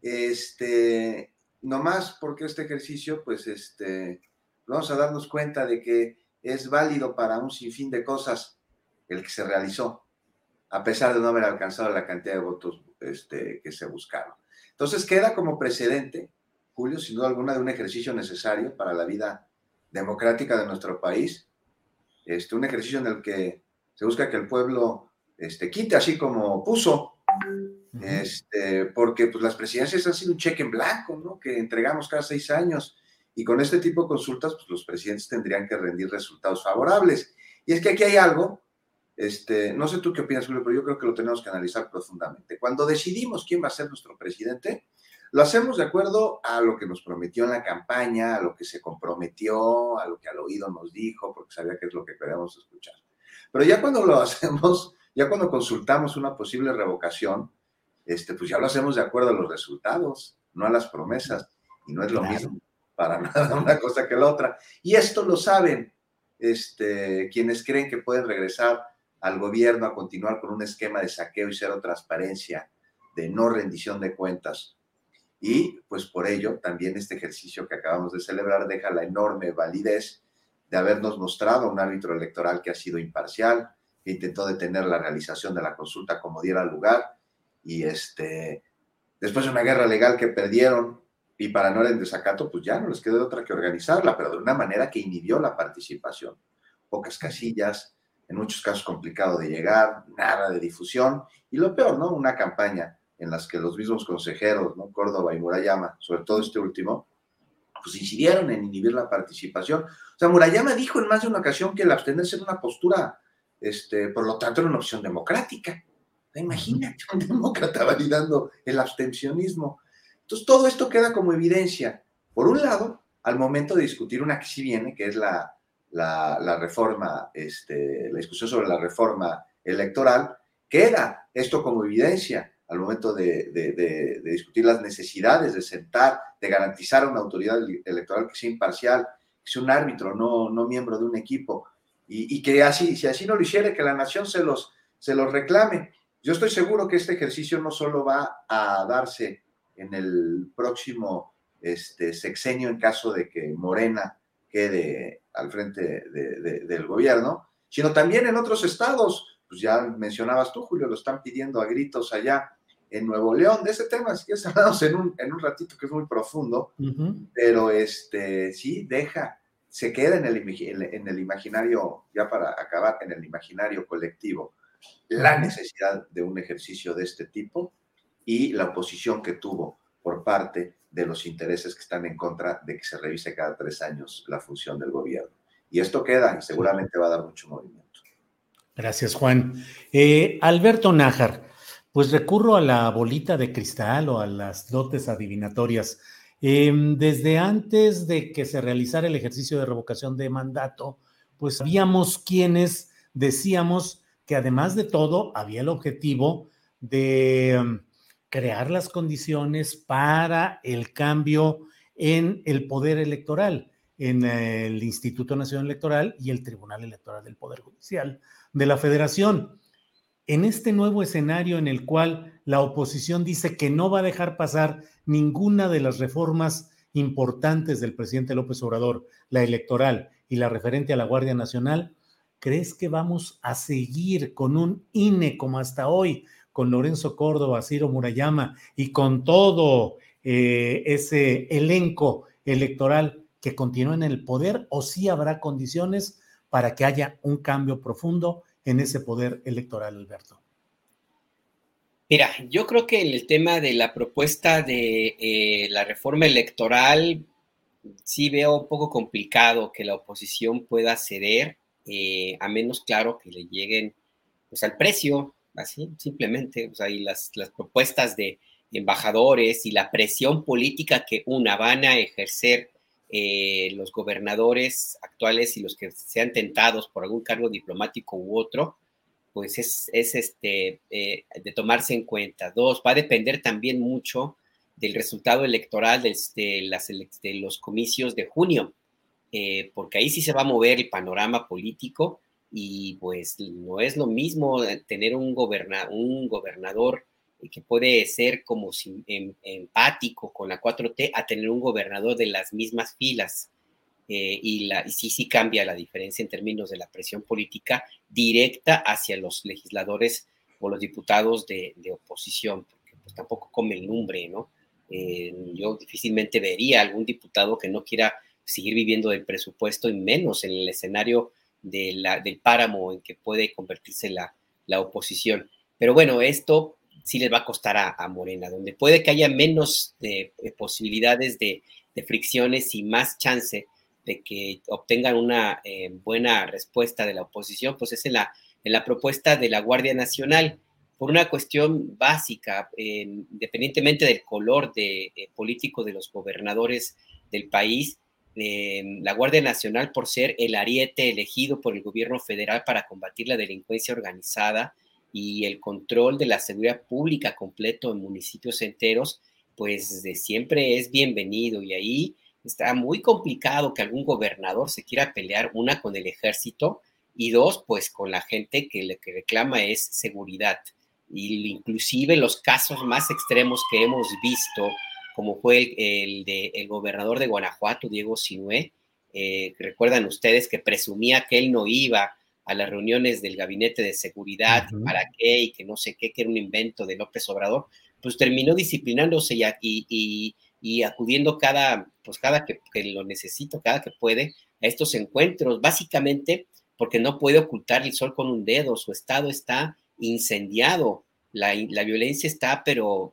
Este, más porque este ejercicio, pues, este, vamos a darnos cuenta de que es válido para un sinfín de cosas el que se realizó, a pesar de no haber alcanzado la cantidad de votos este, que se buscaron. Entonces queda como precedente Julio, sin duda alguna, de un ejercicio necesario para la vida democrática de nuestro país. Este, un ejercicio en el que se busca que el pueblo este, quite así como puso, este, porque pues, las presidencias han sido un cheque en blanco, ¿no? que entregamos cada seis años, y con este tipo de consultas, pues, los presidentes tendrían que rendir resultados favorables. Y es que aquí hay algo, este, no sé tú qué opinas, Julio, pero yo creo que lo tenemos que analizar profundamente. Cuando decidimos quién va a ser nuestro presidente, lo hacemos de acuerdo a lo que nos prometió en la campaña, a lo que se comprometió, a lo que al oído nos dijo, porque sabía que es lo que queríamos escuchar. Pero ya cuando lo <laughs> hacemos, ya cuando consultamos una posible revocación, este, pues ya lo hacemos de acuerdo a los resultados, no a las promesas. Y no es lo mismo para <laughs> nada una cosa que la otra. Y esto lo saben este, quienes creen que pueden regresar al gobierno a continuar con un esquema de saqueo y cero transparencia, de no rendición de cuentas. Y pues por ello también este ejercicio que acabamos de celebrar deja la enorme validez de habernos mostrado un árbitro electoral que ha sido imparcial, que intentó detener la realización de la consulta como diera lugar y este, después de una guerra legal que perdieron y para no en desacato, pues ya no les quedó otra que organizarla, pero de una manera que inhibió la participación. Pocas casillas, en muchos casos complicado de llegar, nada de difusión y lo peor, ¿no? Una campaña en las que los mismos consejeros, ¿no? Córdoba y Murayama, sobre todo este último, pues incidieron en inhibir la participación. O sea, Murayama dijo en más de una ocasión que el abstenerse era una postura, este, por lo tanto, era una opción democrática. Imagínate un demócrata validando el abstencionismo. Entonces, todo esto queda como evidencia, por un lado, al momento de discutir una que sí viene, que es la, la, reforma, este, la discusión sobre la reforma electoral, queda esto como evidencia al momento de, de, discutir las necesidades de sentar, de garantizar una autoridad electoral que sea imparcial, que sea un árbitro, no, no miembro de un equipo, y, y, que así, si así no lo hiciera, que la nación se los, se los reclame. Yo estoy seguro que este ejercicio no solo va a darse en el próximo este, sexenio en caso de que Morena quede al frente del gobierno, sino también en otros estados. Pues ya mencionabas tú, Julio, lo están pidiendo a gritos allá en Nuevo León. De ese tema si quieres <laughs> hablamos en un, en un ratito que es muy profundo, pero este, sí, deja, se queda en el, en el imaginario, ya para acabar, en el imaginario colectivo, la necesidad de un ejercicio de este tipo y la oposición que tuvo por parte de los intereses que están en contra de que se revise cada tres años la función del gobierno. Y esto queda y seguramente va a dar mucho movimiento. Gracias, Juan. Eh, Alberto Nájar, pues recurro a la bolita de cristal o a las dotes adivinatorias. Em, desde antes de que se realizara el ejercicio de revocación de mandato, pues habíamos quienes decíamos que además de todo había el objetivo de em, crear las condiciones para el cambio en el poder electoral, en el Instituto Nacional Electoral y el Tribunal Electoral del Poder Judicial de la Federación. En este nuevo escenario en el cual la oposición dice que no va a dejar pasar ninguna de las reformas importantes del presidente López Obrador, la electoral y la referente a la Guardia Nacional, ¿crees que vamos a seguir con un INE como hasta hoy, con Lorenzo Córdoba, Ciro Murayama y con todo eh, ese elenco electoral que continúa en el poder o si habrá condiciones para que haya un cambio profundo en ese poder electoral, Alberto? Mira, yo creo que en el tema de la propuesta de eh, la reforma electoral, sí veo un poco complicado que la oposición pueda ceder eh, a menos claro que le lleguen pues, al precio, así simplemente, o las, las propuestas de embajadores y la presión política que una van a ejercer eh, los gobernadores actuales y los que sean tentados por algún cargo diplomático u otro, pues es, es este, eh, de tomarse en cuenta. Dos, va a depender también mucho del resultado electoral de, de los comicios de junio. Eh, porque ahí sí se va a mover el panorama político y pues no es lo mismo tener un gobernador que puede ser como em, empático con la 4T a tener un gobernador de las mismas filas. Eh, y, la, sí, sí cambia la diferencia en términos de la presión política directa hacia los legisladores o los diputados de, oposición, porque pues tampoco come el nombre, ¿no? Eh, yo difícilmente vería algún diputado que no quiera seguir viviendo del presupuesto y menos en el escenario de la, del páramo en que puede convertirse la, la oposición. Pero bueno, esto sí les va a costar a, Morena, donde puede que haya menos de, posibilidades de, fricciones y más chance de que obtengan una eh, buena respuesta de la oposición, pues es en la, en la propuesta de la Guardia Nacional, por una cuestión básica, independientemente del color de, eh, político de los gobernadores del país, la Guardia Nacional, por ser el ariete elegido por el gobierno federal para combatir la delincuencia organizada y el control de la seguridad pública completo en municipios enteros, pues de siempre es bienvenido y ahí está muy complicado que algún gobernador se quiera pelear, una, con el ejército y dos, pues con la gente que, le, que reclama es seguridad. Y inclusive los casos más extremos que hemos visto, como fue el, de, el gobernador de Guanajuato, Diego Sinué, eh, recuerdan ustedes que presumía que él no iba a las reuniones del gabinete de seguridad, para qué, y que no sé qué, que era un invento de López Obrador, pues terminó disciplinándose y, y, y acudiendo cada, pues cada que, lo necesito, cada que puede, a estos encuentros, básicamente porque no puede ocultar el sol con un dedo, su estado está incendiado, la, violencia está, pero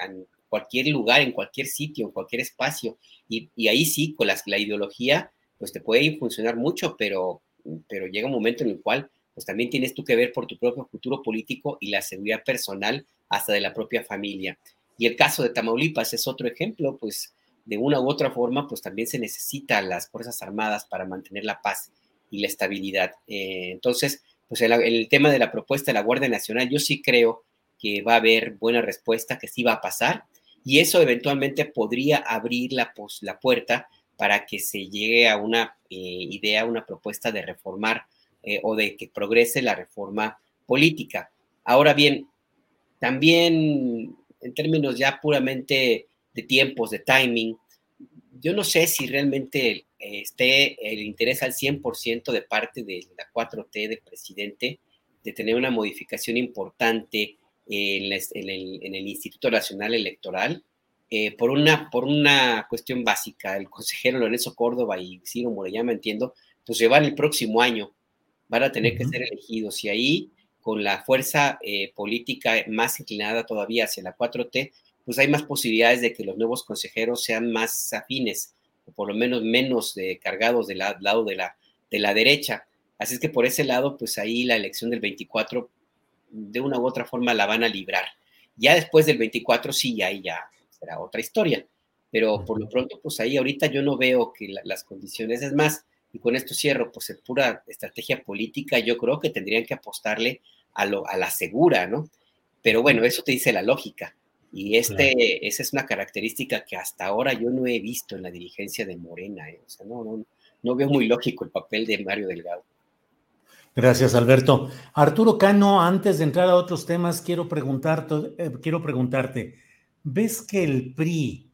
en cualquier lugar, en cualquier sitio, en cualquier espacio, y, ahí sí, con la ideología, pues te puede funcionar mucho, pero, pero llega un momento en el cual pues también tienes tú que ver por tu propio futuro político y la seguridad personal hasta de la propia familia. Y el caso de Tamaulipas es otro ejemplo, pues de una u otra forma, pues también se necesita las Fuerzas Armadas para mantener la paz y la estabilidad. Eh, entonces, pues el, el, tema de la propuesta de la Guardia Nacional, yo sí creo que va a haber buena respuesta, que sí va a pasar, y eso eventualmente podría abrir la, pues, la puerta para que se llegue a una eh, idea, una propuesta de reformar eh, o de que progrese la reforma política. Ahora bien, también en términos ya puramente de tiempos, de timing, yo no sé si realmente eh, esté el interés al 100% de parte de la 4T del presidente de tener una modificación importante en, el, Instituto Nacional Electoral. Eh, por, una, por una cuestión básica, el consejero Lorenzo Córdoba y Ciro Morellama, entiendo, pues llevan el próximo año, van a tener que ser elegidos y ahí con la fuerza eh, política más inclinada todavía hacia la 4T, pues hay más posibilidades de que los nuevos consejeros sean más afines, o por lo menos menos cargados del lado de la, de la derecha. Así es que por ese lado, pues ahí la elección del 24, de una u otra forma, la van a librar. Ya después del 24, sí, ahí ya será otra historia. Pero por lo pronto, pues ahí ahorita yo no veo que las condiciones, es más, y con esto cierro, pues es pura estrategia política, yo creo que tendrían que apostarle a, lo, a la segura, ¿no? Pero bueno, eso te dice la lógica. Y este, esa es una característica que hasta ahora yo no he visto en la dirigencia de Morena. ¿eh? O sea, no, no, no veo muy lógico el papel de Mario Delgado. Gracias, Alberto. Arturo Cano, antes de entrar a otros temas, quiero preguntarte, eh, quiero preguntarte, ¿ves que el PRI,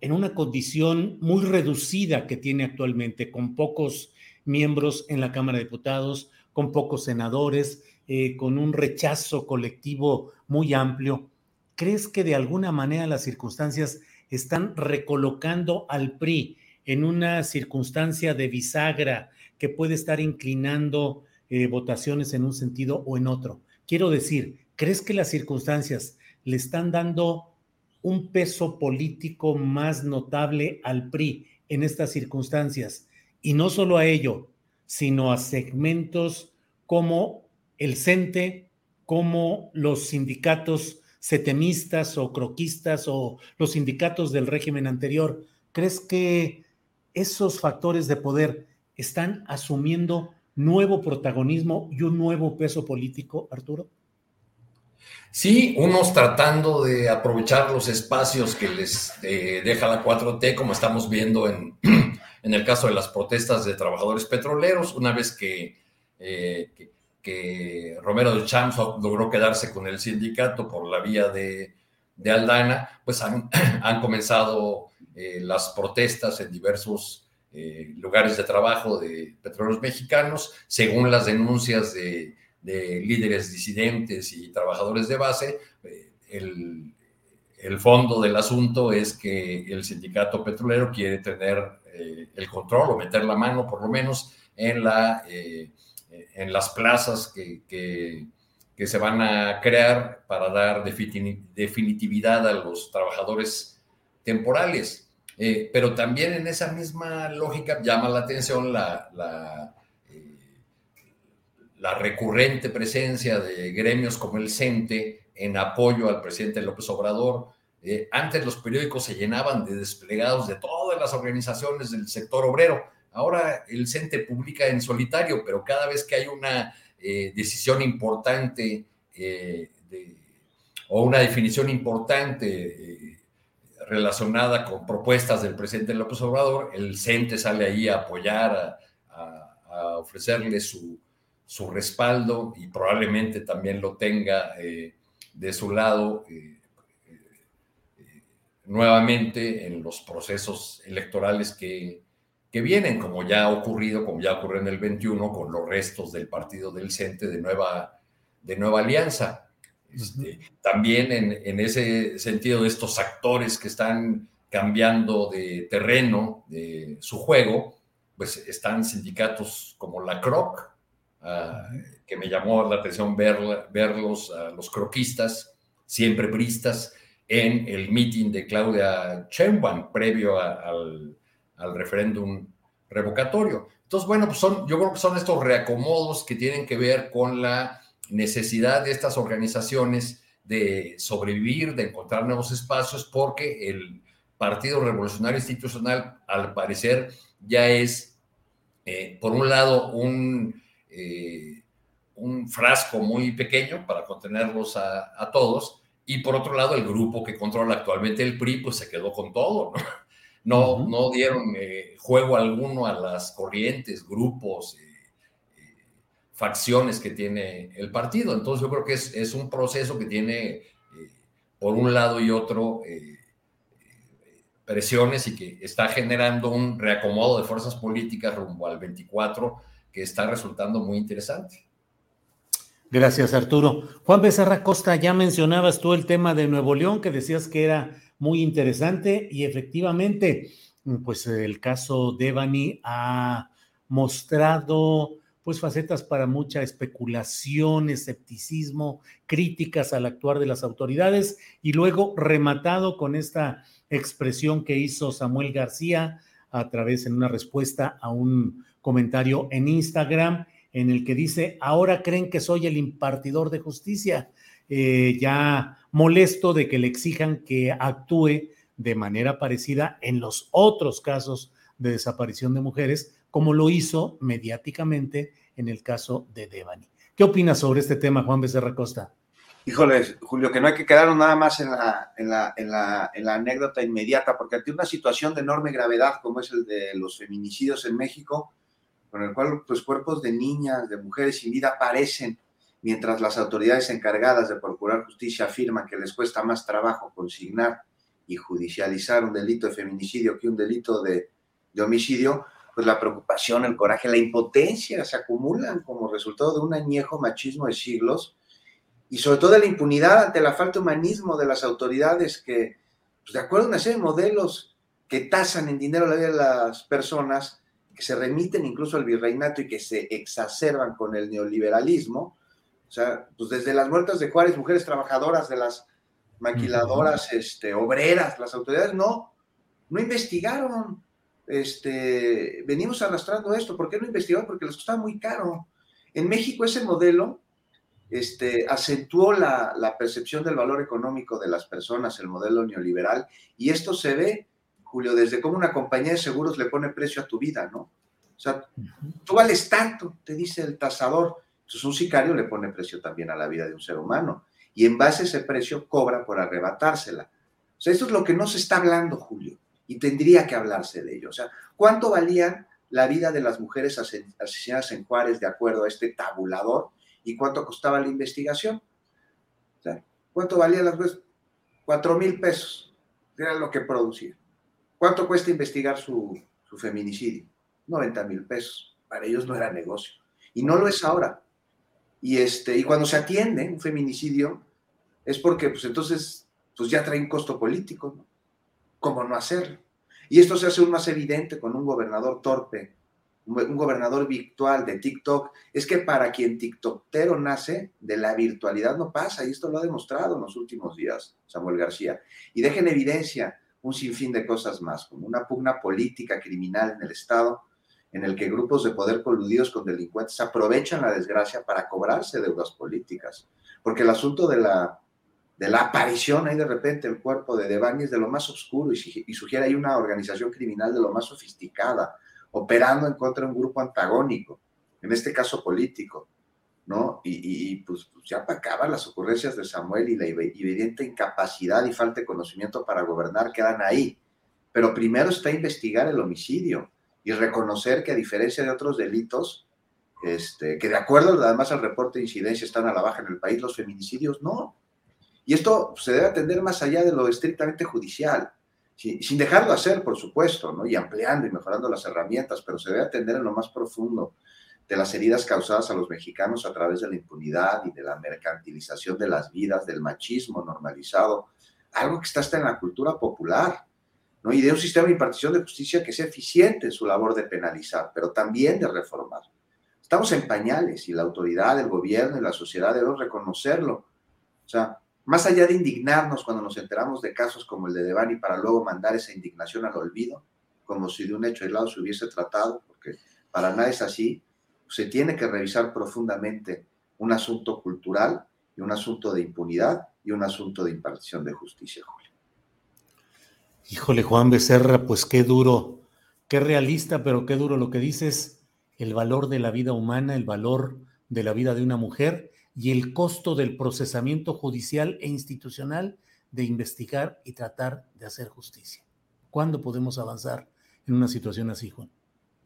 en una condición muy reducida que tiene actualmente, con pocos miembros en la Cámara de Diputados, con pocos senadores, eh, con un rechazo colectivo muy amplio. ¿Crees que de alguna manera las circunstancias están recolocando al PRI en una circunstancia de bisagra que puede estar inclinando eh, votaciones en un sentido o en otro? Quiero decir, ¿crees que las circunstancias le están dando un peso político más notable al PRI en estas circunstancias? Y no solo a ello, sino a segmentos como el CENTE como los sindicatos setemistas o croquistas o los sindicatos del régimen anterior. ¿Crees que esos factores de poder están asumiendo nuevo protagonismo y un nuevo peso político, Arturo? Sí, unos tratando de aprovechar los espacios que les eh, deja la 4T, como estamos viendo en, <clears throat> en, el caso de las protestas de trabajadores petroleros, una vez que, eh, que Romero de Champs logró quedarse con el sindicato por la vía de, Aldana, pues <clears throat> han, comenzado eh, las protestas en diversos lugares de trabajo de petróleos mexicanos, según las denuncias de, líderes disidentes y trabajadores de base. Eh, el, el, fondo del asunto es que el sindicato petrolero quiere tener el control o meter la mano, por lo menos, en la en las plazas que, que, se van a crear para dar definitividad a los trabajadores temporales. Eh, pero también en esa misma lógica llama la atención la, eh, la, recurrente presencia de gremios como el CENTE en apoyo al presidente López Obrador. Eh, antes los periódicos se llenaban de desplegados de todas las organizaciones del sector obrero. Ahora el CENTE publica en solitario, pero cada vez que hay una decisión importante o una definición importante relacionada con propuestas del presidente López Obrador, el CENTE sale ahí a apoyar, a, ofrecerle su, su, respaldo y probablemente también lo tenga eh, de su lado eh, eh, nuevamente en los procesos electorales que, que, vienen, como ya ha ocurrido, como ya ocurrió en el 21 con los restos del partido del CENTE de Nueva, de nueva Alianza. Este, también en, ese sentido, estos actores que están cambiando de terreno de su juego, pues están sindicatos como la CROC, ah, que me llamó la atención ver, verlos, a los croquistas, siempre bristas, en el meeting de Claudia Sheinbaum previo al, al referéndum revocatorio. Entonces, bueno, pues son, yo creo que son estos reacomodos que tienen que ver con la necesidad de estas organizaciones de sobrevivir, de encontrar nuevos espacios, porque el Partido Revolucionario Institucional, al parecer, ya es, eh, por un lado, un, eh, un frasco muy pequeño para contenerlos a, todos, y por otro lado, el grupo que controla actualmente el PRI, pues se quedó con todo, ¿no? <laughs> No, no dieron eh, juego alguno a las corrientes, grupos, facciones que tiene el partido. Entonces yo creo que es, un proceso que tiene eh, por un lado y otro eh, presiones y que está generando un reacomodo de fuerzas políticas rumbo al 24 que está resultando muy interesante. Gracias, Arturo. Juan Becerra Costa, ya mencionabas tú el tema de Nuevo León, que decías que era muy interesante y efectivamente, pues el caso Devani ha mostrado pues facetas para mucha especulación, escepticismo, críticas al actuar de las autoridades y luego rematado con esta expresión que hizo Samuel García a través en una respuesta a un comentario en Instagram en el que dice, ahora creen que soy el impartidor de justicia, eh, ya molesto de que le exijan que actúe de manera parecida en los otros casos de desaparición de mujeres, como lo hizo mediáticamente en el caso de Devani. ¿Qué opinas sobre este tema, Juan Becerra Costa? Híjoles, Julio, que no hay que quedarnos nada más en la, en la, en la, en la anécdota inmediata, porque ante una situación de enorme gravedad como es el de los feminicidios en México, con el cual pues, cuerpos de niñas, de mujeres sin vida aparecen, mientras las autoridades encargadas de procurar justicia afirman que les cuesta más trabajo consignar y judicializar un delito de feminicidio que un delito de, de homicidio, pues la preocupación, el coraje, la impotencia se acumulan como resultado de un añejo machismo de siglos y sobre todo de la impunidad ante la falta de humanismo de las autoridades que, pues de acuerdo a una serie de modelos que tasan en dinero la vida de las personas, que se remiten incluso al virreinato y que se exacerban con el neoliberalismo, o sea, pues desde las muertas de Juárez, mujeres trabajadoras de las maquiladoras, este, obreras, las autoridades no, no investigaron, este, venimos arrastrando esto. ¿Por qué no investigaron? Porque les costaba muy caro. En México ese modelo este, acentuó la, percepción del valor económico de las personas, el modelo neoliberal, y esto se ve, Julio, desde cómo una compañía de seguros le pone precio a tu vida, ¿no? O sea, tú vales tanto, te dice el tasador. Entonces un sicario le pone precio también a la vida de un ser humano, y en base a ese precio cobra por arrebatársela. O sea, esto es lo que no se está hablando, Julio y tendría que hablarse de ello. O sea, ¿cuánto valía la vida de las mujeres asesinadas en Juárez de acuerdo a este tabulador y cuánto costaba la investigación? O sea, ¿cuánto valía las mujeres? Cuatro mil pesos, era lo que producía. ¿Cuánto cuesta investigar su, feminicidio? 90 mil pesos. Para ellos no era negocio. Y no lo es ahora. Y, este, y cuando se atiende un feminicidio, es porque pues entonces pues ya trae un costo político, ¿no? ¿cómo no hacerlo? Y esto se hace aún más evidente con un gobernador torpe, un gobernador virtual de TikTok. Es que para quien TikTokero nace, de la virtualidad no pasa, y esto lo ha demostrado en los últimos días Samuel García. Y deja en evidencia un sinfín de cosas más, como una pugna política criminal en el Estado, en el que grupos de poder coludidos con delincuentes aprovechan la desgracia para cobrarse deudas políticas. Porque el asunto de la, de la aparición ahí de repente el cuerpo de Devani es de lo más oscuro y, y sugiere ahí una organización criminal de lo más sofisticada, operando en contra de un grupo antagónico, en este caso político. ¿No? Y, pues, pues, ya para acabar las ocurrencias de Samuel y la evidente incapacidad y falta de conocimiento para gobernar quedan ahí. Pero primero está investigar el homicidio y reconocer que a diferencia de otros delitos, este, que de acuerdo además al reporte de incidencia están a la baja en el país, los feminicidios no. Y esto se debe atender más allá de lo estrictamente judicial, sin dejarlo hacer, por supuesto, ¿no? y ampliando y mejorando las herramientas, pero se debe atender en lo más profundo de las heridas causadas a los mexicanos a través de la impunidad y de la mercantilización de las vidas, del machismo normalizado, algo que está hasta en la cultura popular, ¿no? y de un sistema de impartición de justicia que sea eficiente en su labor de penalizar, pero también de reformar. Estamos en pañales y la autoridad, el gobierno y la sociedad deben reconocerlo. O sea, más allá de indignarnos cuando nos enteramos de casos como el de Devani para luego mandar esa indignación al olvido, como si de un hecho aislado se hubiese tratado, porque para nada es así, se tiene que revisar profundamente un asunto cultural y un asunto de impunidad y un asunto de impartición de justicia, Julio. Híjole, Juan Becerra, pues qué duro, qué realista, pero qué duro lo que dices, el valor de la vida humana, el valor de la vida de una mujer y el costo del procesamiento judicial e institucional de investigar y tratar de hacer justicia. ¿Cuándo podemos avanzar en una situación así, Juan?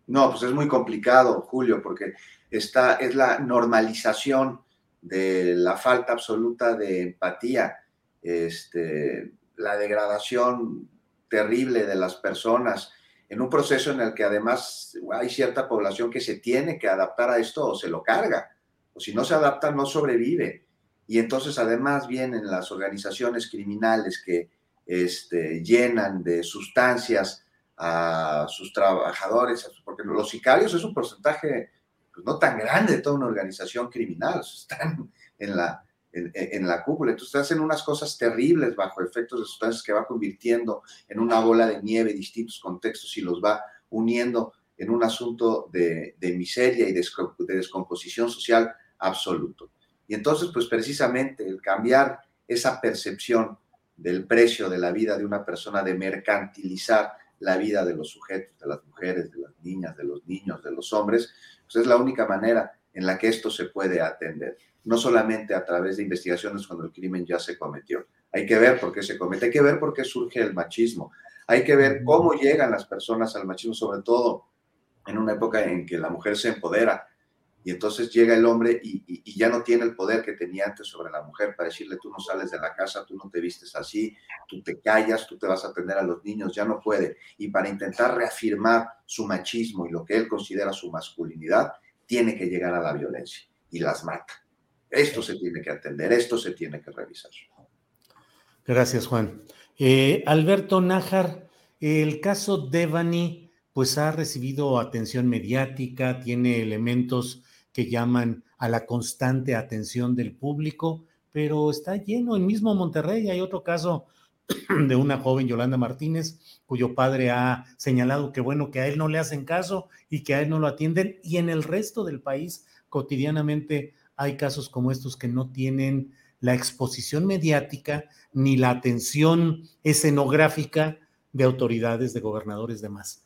No, pues es muy complicado, Julio, porque esta es la normalización de la falta absoluta de empatía, este, la degradación terrible de las personas, en un proceso en el que además hay cierta población que se tiene que adaptar a esto o se lo carga, o si no se adapta no sobrevive. Y entonces además vienen las organizaciones criminales que este, llenan de sustancias a sus trabajadores, porque los sicarios es un porcentaje pues, no tan grande de toda una organización criminal, <laughs> están en la, en, la cúpula, entonces hacen unas cosas terribles bajo efectos de sustancias que va convirtiendo en una bola de nieve distintos contextos y los va uniendo en un asunto de, de miseria y de, de descomposición social absoluto. Y entonces, pues precisamente el cambiar esa percepción del precio de la vida de una persona, de mercantilizar la vida de los sujetos, de las mujeres, de las niñas, de los niños, de los hombres, pues es la única manera en la que esto se puede atender, no solamente a través de investigaciones cuando el crimen ya se cometió. Hay que ver por qué se comete, hay que ver por qué surge el machismo, hay que ver cómo llegan las personas al machismo, sobre todo en una época en que la mujer se empodera y entonces llega el hombre y, ya no tiene el poder que tenía antes sobre la mujer para decirle, tú no sales de la casa, tú no te vistes así, tú te callas, tú te vas a atender a los niños, ya no puede. Y para intentar reafirmar su machismo y lo que él considera su masculinidad, tiene que llegar a la violencia y las mata. Esto se tiene que atender, esto se tiene que revisar. Gracias, Juan. Eh, Alberto Nájar, el caso Devani, pues ha recibido atención mediática, tiene elementos que llaman a la constante atención del público, pero está lleno. En mismo Monterrey hay otro caso <clears throat> de una joven Yolanda Martínez, cuyo padre ha señalado que bueno, que a él no le hacen caso y que a él no lo atienden. Y en el resto del país, cotidianamente, hay casos como estos que no tienen la exposición mediática ni la atención escenográfica de autoridades, de gobernadores, demás.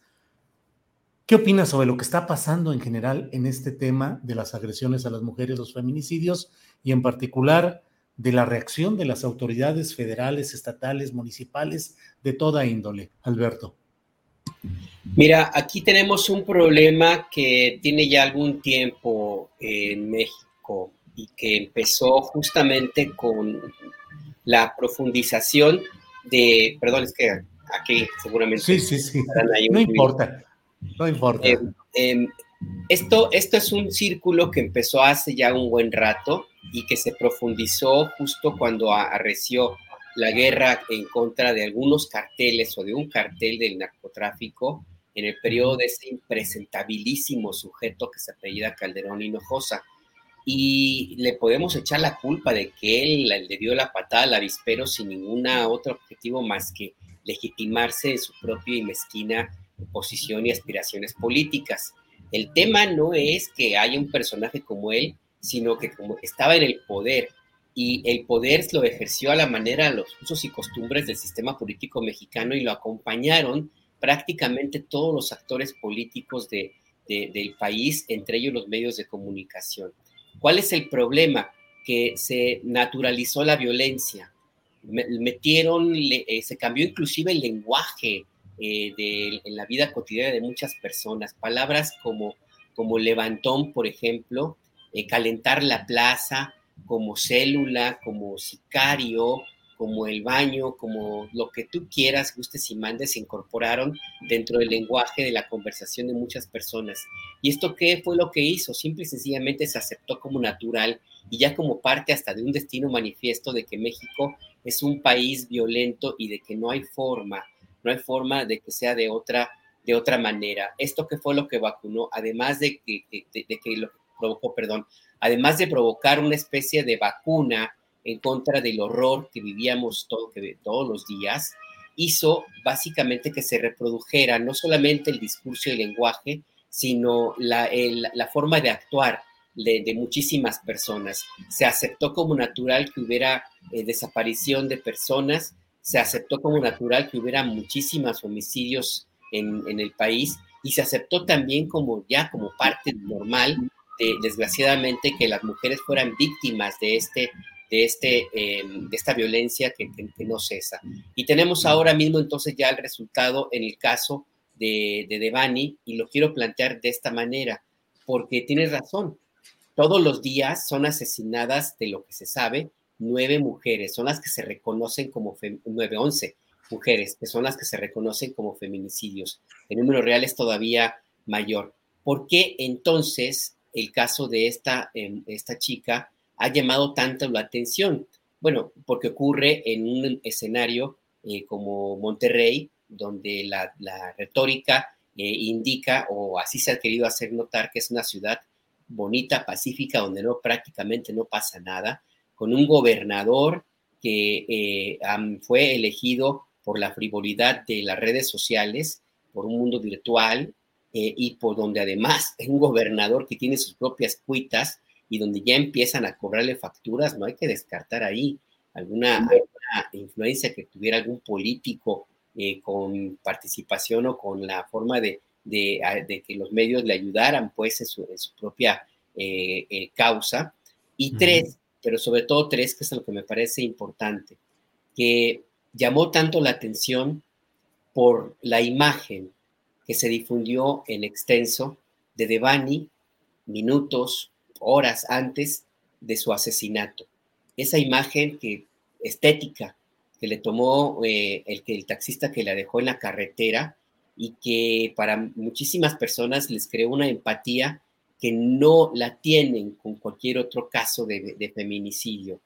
¿Qué opinas sobre lo que está pasando en general en este tema de las agresiones a las mujeres, los feminicidios y en particular de la reacción de las autoridades federales, estatales, municipales, de toda índole? Alberto. Mira, aquí tenemos un problema que tiene ya algún tiempo en México y que empezó justamente con la profundización de, perdón, es que aquí seguramente... Sí, sí, sí. No importa. No importa. Eh, em, esto, esto es un círculo que empezó hace ya un buen rato y que se profundizó justo cuando arreció la guerra en contra de algunos carteles o de un cartel del narcotráfico en el periodo de ese impresentabilísimo sujeto que se apellida Calderón Hinojosa. Y le podemos echar la culpa de que él le dio la patada al avispero sin ningún otro objetivo más que legitimarse en su propia y mezquina posición y aspiraciones políticas. El tema no es que haya un personaje como él, sino que como estaba en el poder y el poder lo ejerció a la manera, los usos y costumbres del sistema político mexicano y lo acompañaron prácticamente todos los actores políticos de, del país, entre ellos los medios de comunicación. ¿Cuál es el problema? Que se naturalizó la violencia, metieron, eh, se cambió inclusive el lenguaje eh, de, en la vida cotidiana de muchas personas. Palabras como, como levantón, por ejemplo, eh, calentar la plaza, como célula, como sicario, como el baño, como lo que tú quieras, gustes y mandes, se incorporaron dentro del lenguaje de la conversación de muchas personas. ¿Y esto qué fue lo que hizo? Simple y sencillamente se aceptó como natural y ya como parte hasta de un destino manifiesto de que México es un país violento y de que no hay forma, no hay forma de que sea de otra, de otra manera. Esto que fue lo que vacunó, además de que, de, que lo provocó, perdón, además de provocar una especie de vacuna en contra del horror que vivíamos todo, que, todos los días, hizo básicamente que se reprodujera no solamente el discurso y el lenguaje, sino la, la forma de actuar de, muchísimas personas. Se aceptó como natural que hubiera eh, desaparición de personas, se aceptó como natural que hubiera muchísimos homicidios en, en, el país y se aceptó también como ya como parte normal, de, desgraciadamente, que las mujeres fueran víctimas de este de, este, em, de esta violencia que, no cesa. Y tenemos ahora mismo entonces ya el resultado en el caso de, de Devani y lo quiero plantear de esta manera, porque tienes razón, todos los días son asesinadas, de lo que se sabe, nueve mujeres, son las que se reconocen como, nueve, once mujeres, que son las que se reconocen como feminicidios. El número real es todavía mayor. ¿Por qué entonces el caso de esta, em, esta chica ha llamado tanto la atención? Bueno, porque ocurre en un escenario eh, como Monterrey, donde la, retórica eh, indica, o así se ha querido hacer notar, que es una ciudad bonita, pacífica, donde no prácticamente no pasa nada, con un gobernador que eh, fue elegido por la frivolidad de las redes sociales, por un mundo virtual eh, y por donde además <laughs> es un gobernador que tiene sus propias cuitas y donde ya empiezan a cobrarle facturas, no hay que descartar ahí alguna, influencia que tuviera algún político eh, con participación o con la forma de de, que los medios le ayudaran pues en su, propia eh, causa. Y tres, pero sobre todo tres, que es lo que me parece importante, que llamó tanto la atención por la imagen que se difundió en extenso de Devani minutos, horas antes de su asesinato. Esa imagen que estética que le tomó eh, el, el taxista que la dejó en la carretera y que para muchísimas personas les creó una empatía que no la tienen con cualquier otro caso de, feminicidio.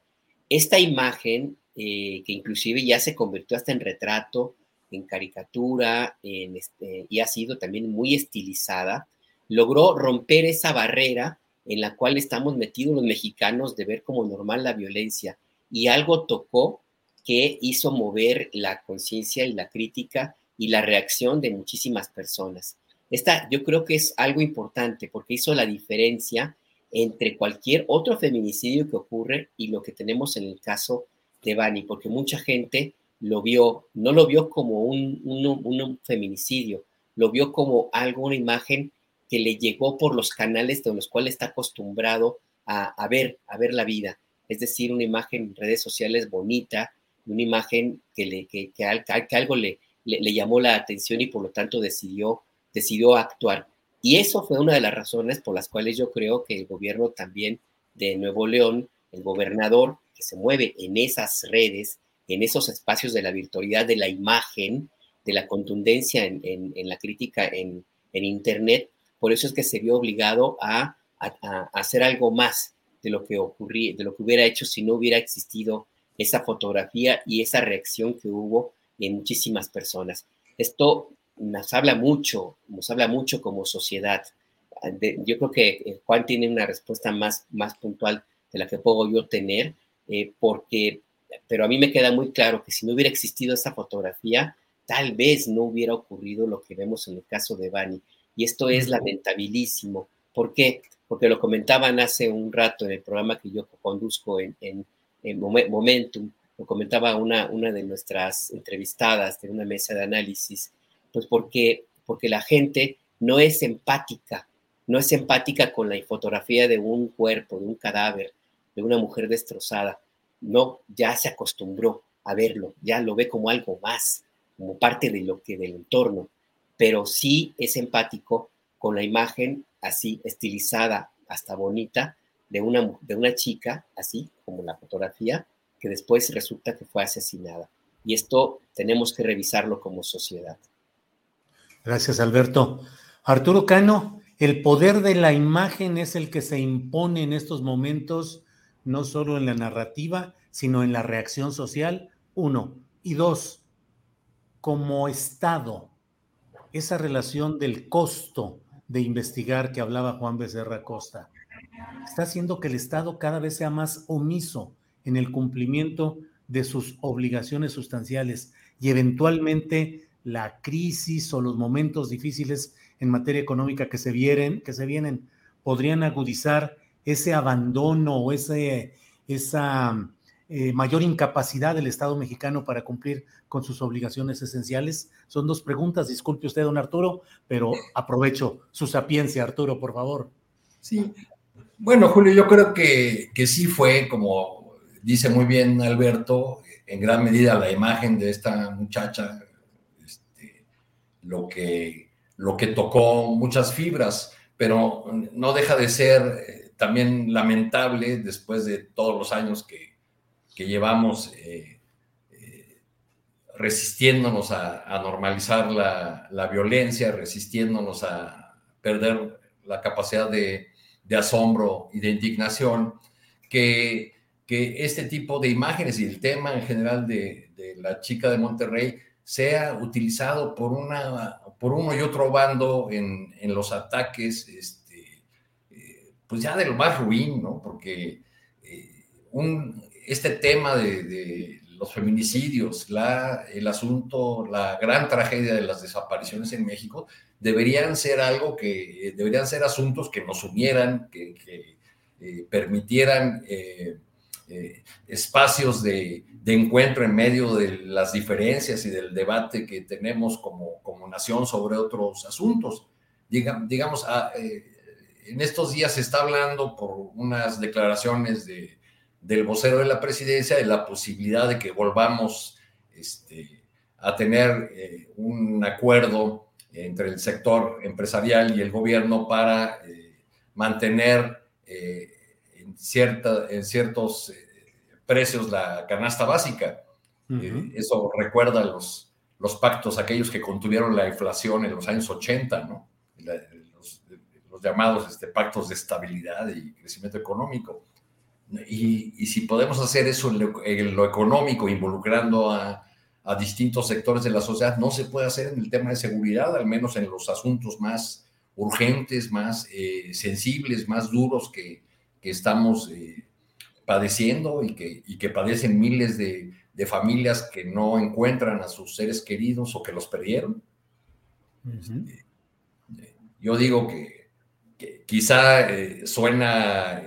Esta imagen, eh, que inclusive ya se convirtió hasta en retrato, en caricatura, este, y ha sido también muy estilizada, logró romper esa barrera en la cual estamos metidos los mexicanos de ver como normal la violencia. Y algo tocó que hizo mover la conciencia y la crítica y la reacción de muchísimas personas. Esta yo creo que es algo importante porque hizo la diferencia entre cualquier otro feminicidio que ocurre y lo que tenemos en el caso de Bani, porque mucha gente lo vio, no lo vio como un, un, feminicidio, lo vio como algo, una imagen que le llegó por los canales de los cuales está acostumbrado a, ver, a ver la vida. Es decir, una imagen en redes sociales bonita, una imagen que, le, que, que algo le, le, llamó la atención y por lo tanto decidió, decidió actuar. Y eso fue una de las razones por las cuales yo creo que el gobierno también de Nuevo León, el gobernador que se mueve en esas redes, en esos espacios de la virtualidad, de la imagen, de la contundencia en, la crítica en, Internet, por eso es que se vio obligado a, hacer algo más de lo que ocurría, de lo que hubiera hecho si no hubiera existido esa fotografía y esa reacción que hubo en muchísimas personas. Esto nos habla mucho, nos habla mucho como sociedad. yo creo que eh, Juan tiene una respuesta más, más puntual de la que puedo yo tener, eh, porque, pero a mí me queda muy claro que si no hubiera existido esa fotografía, tal vez no hubiera ocurrido lo que vemos en el caso de Bani. Y esto es lamentabilísimo. ¿Por qué? Porque lo comentaban hace un rato en el programa que yo conduzco en, Momentum, lo comentaba una, una de nuestras entrevistadas de una mesa de análisis, pues porque, porque la gente no es empática, no es empática con la fotografía de un cuerpo, de un cadáver, de una mujer destrozada. No, ya se acostumbró a verlo, ya lo ve como algo más, como parte de lo que del entorno, pero sí es empático con la imagen así estilizada, hasta bonita, de una, de una chica, así como la fotografía, que después resulta que fue asesinada. Y esto tenemos que revisarlo como sociedad. Gracias, Alberto. Arturo Cano, el poder de la imagen es el que se impone en estos momentos, no solo en la narrativa, sino en la reacción social, uno. Y dos, como Estado, esa relación del costo de investigar que hablaba Juan Becerra Costa, está haciendo que el Estado cada vez sea más omiso en el cumplimiento de sus obligaciones sustanciales y eventualmente la crisis o los momentos difíciles en materia económica que se, vienen, que se vienen podrían agudizar ese abandono o ese, esa eh, mayor incapacidad del Estado mexicano para cumplir con sus obligaciones esenciales? Son dos preguntas, disculpe usted, don Arturo, pero aprovecho su sapiencia, Arturo, por favor. Sí, bueno, Julio, yo creo que, que sí fue, como dice muy bien Alberto, en gran medida la imagen de esta muchacha, lo, que, lo que tocó muchas fibras, pero no deja de ser eh, también lamentable después de todos los años que, que llevamos eh, eh, resistiéndonos a, normalizar la, violencia, resistiéndonos a perder la capacidad de, asombro y de indignación, que, que, este tipo de imágenes y el tema en general de, la chica de Monterrey sea utilizado por, una, por uno y otro bando en, los ataques, este, eh, pues ya de lo más ruin, ¿no? Porque un, este tema de, los feminicidios, la, el asunto, la gran tragedia de las desapariciones en México, deberían ser algo que, deberían ser asuntos que nos unieran, que, eh, permitieran eh, eh, espacios de, encuentro en medio de las diferencias y del debate que tenemos como, como nación sobre otros asuntos. digamos, ah, en estos días se está hablando por unas declaraciones de del vocero de la presidencia de la posibilidad de que volvamos este, a tener eh, un acuerdo entre el sector empresarial y el gobierno para eh, mantener eh, cierta, en ciertos precios la canasta básica. eso recuerda los, los pactos, aquellos que contuvieron la inflación en los años 80, ¿no? los, llamados este, pactos de estabilidad y crecimiento económico. Y, si podemos hacer eso en lo, económico, involucrando a, distintos sectores de la sociedad, no se puede hacer en el tema de seguridad, al menos en los asuntos más urgentes, más eh, sensibles, más duros que, estamos eh, padeciendo y que, que, padecen miles de, familias que no encuentran a sus seres queridos o que los perdieron. Este, yo digo que, quizá eh, suena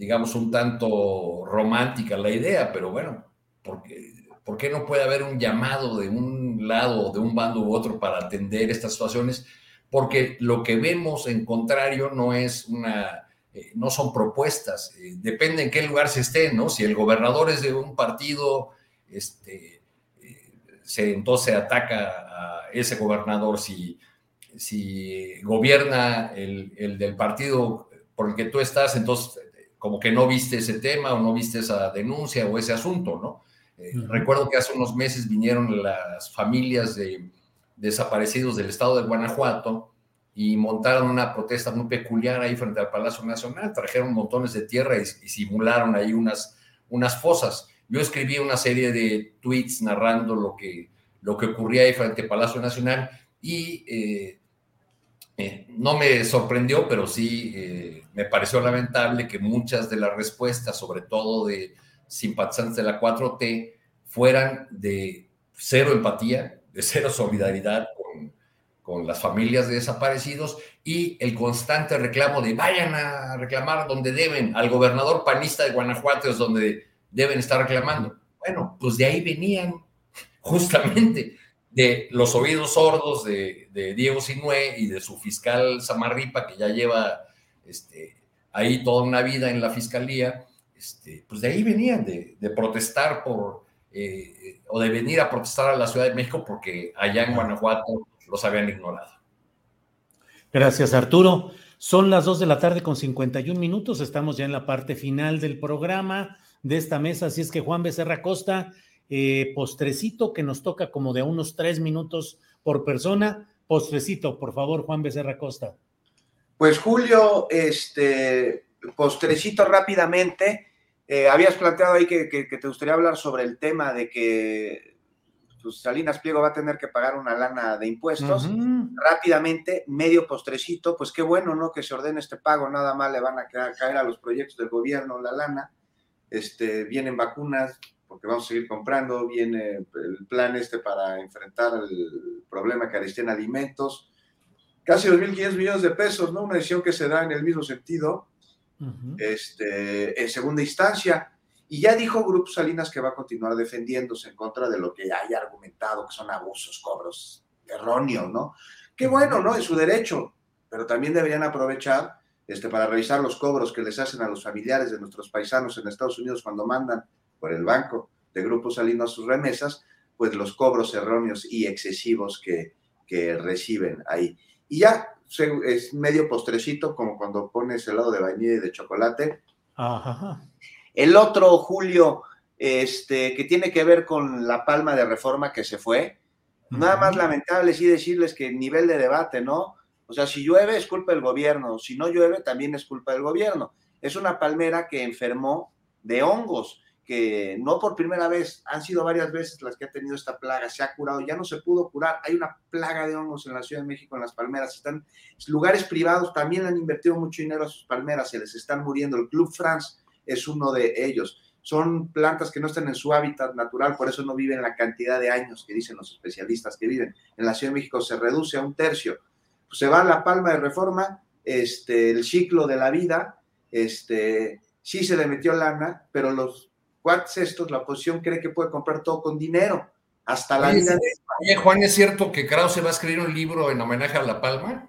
digamos, un tanto romántica la idea, pero bueno, ¿por qué, ¿por qué no puede haber un llamado de un lado, de un bando u otro para atender estas situaciones? Porque lo que vemos en contrario no es una, eh, no son propuestas, eh, depende en qué lugar se esté, ¿no? Si el gobernador es de un partido, este, eh, se, entonces ataca a ese gobernador, si, si gobierna el, el del partido por el que tú estás, entonces como que no viste ese tema o no viste esa denuncia o ese asunto, ¿no? Recuerdo que hace unos meses vinieron las familias de desaparecidos del estado de Guanajuato y montaron una protesta muy peculiar ahí frente al Palacio Nacional, trajeron montones de tierra y, simularon ahí unas, unas fosas. Yo escribí una serie de tweets narrando lo que, lo que ocurría ahí frente al Palacio Nacional y eh, eh, no me sorprendió, pero sí eh, me pareció lamentable que muchas de las respuestas, sobre todo de simpatizantes de la 4T, fueran de cero empatía, de cero solidaridad con, con las familias de desaparecidos y el constante reclamo de vayan a reclamar donde deben, al gobernador panista de Guanajuato es donde deben estar reclamando. Bueno, pues de ahí venían <laughs> justamente de los oídos sordos de, Diego Sinué y de su fiscal Samarripa, que ya lleva este, ahí toda una vida en la fiscalía, este, pues de ahí venían, de, protestar por, eh, o de venir a protestar a la Ciudad de México porque allá en Guanajuato los habían ignorado. Gracias, Arturo. Son las 2 de la tarde con 51 minutos. Estamos ya en la parte final del programa de esta mesa. Así es que Juan Becerra Costa, eh, postrecito que nos toca como de unos tres minutos por persona. Postrecito, por favor, Juan Becerra Costa. Pues Julio, este postrecito rápidamente. Eh, habías planteado ahí que, te gustaría hablar sobre el tema de que pues, Salinas Pliego va a tener que pagar una lana de impuestos. Rápidamente, medio postrecito, pues qué bueno, ¿no? Que se ordene este pago, nada más le van a caer a los proyectos del gobierno la lana. Este, vienen vacunas, porque vamos a seguir comprando, viene el plan este para enfrentar el problema que en alimentos, casi 2.500 millones de pesos, ¿no? Una decisión que se da en el mismo sentido, este, en segunda instancia. Y ya dijo Grupo Salinas que va a continuar defendiéndose en contra de lo que haya argumentado, que son abusos, cobros erróneos, ¿no? Qué bueno, ¿no? Es su derecho, pero también deberían aprovechar este, para revisar los cobros que les hacen a los familiares de nuestros paisanos en Estados Unidos cuando mandan por el banco de Grupo Salinas sus remesas, pues los cobros erróneos y excesivos que, que reciben ahí. Y ya es medio postrecito, como cuando pones helado de vainilla y de chocolate. El otro, Julio, este, que tiene que ver con la palma de reforma que se fue. Nada más lamentable sí decirles que nivel de debate, ¿no? O sea, si llueve es culpa del gobierno, si no llueve también es culpa del gobierno. Es una palmera que enfermó de hongos que no por primera vez, han sido varias veces las que ha tenido esta plaga, se ha curado, ya no se pudo curar, hay una plaga de hongos en la Ciudad de México, en las palmeras, están lugares privados, también han invertido mucho dinero a sus palmeras, se les están muriendo, el Club France es uno de ellos, son plantas que no están en su hábitat natural, por eso no viven la cantidad de años que dicen los especialistas que viven, en la Ciudad de México se reduce a un tercio, pues se va la palma de reforma, este, el ciclo de la vida, este, sí se le metió lana, pero los cuates estos, la oposición cree que puede comprar todo con dinero, hasta la vida Oye, Juan, ¿es cierto que Krause va a escribir un libro en homenaje a La Palma?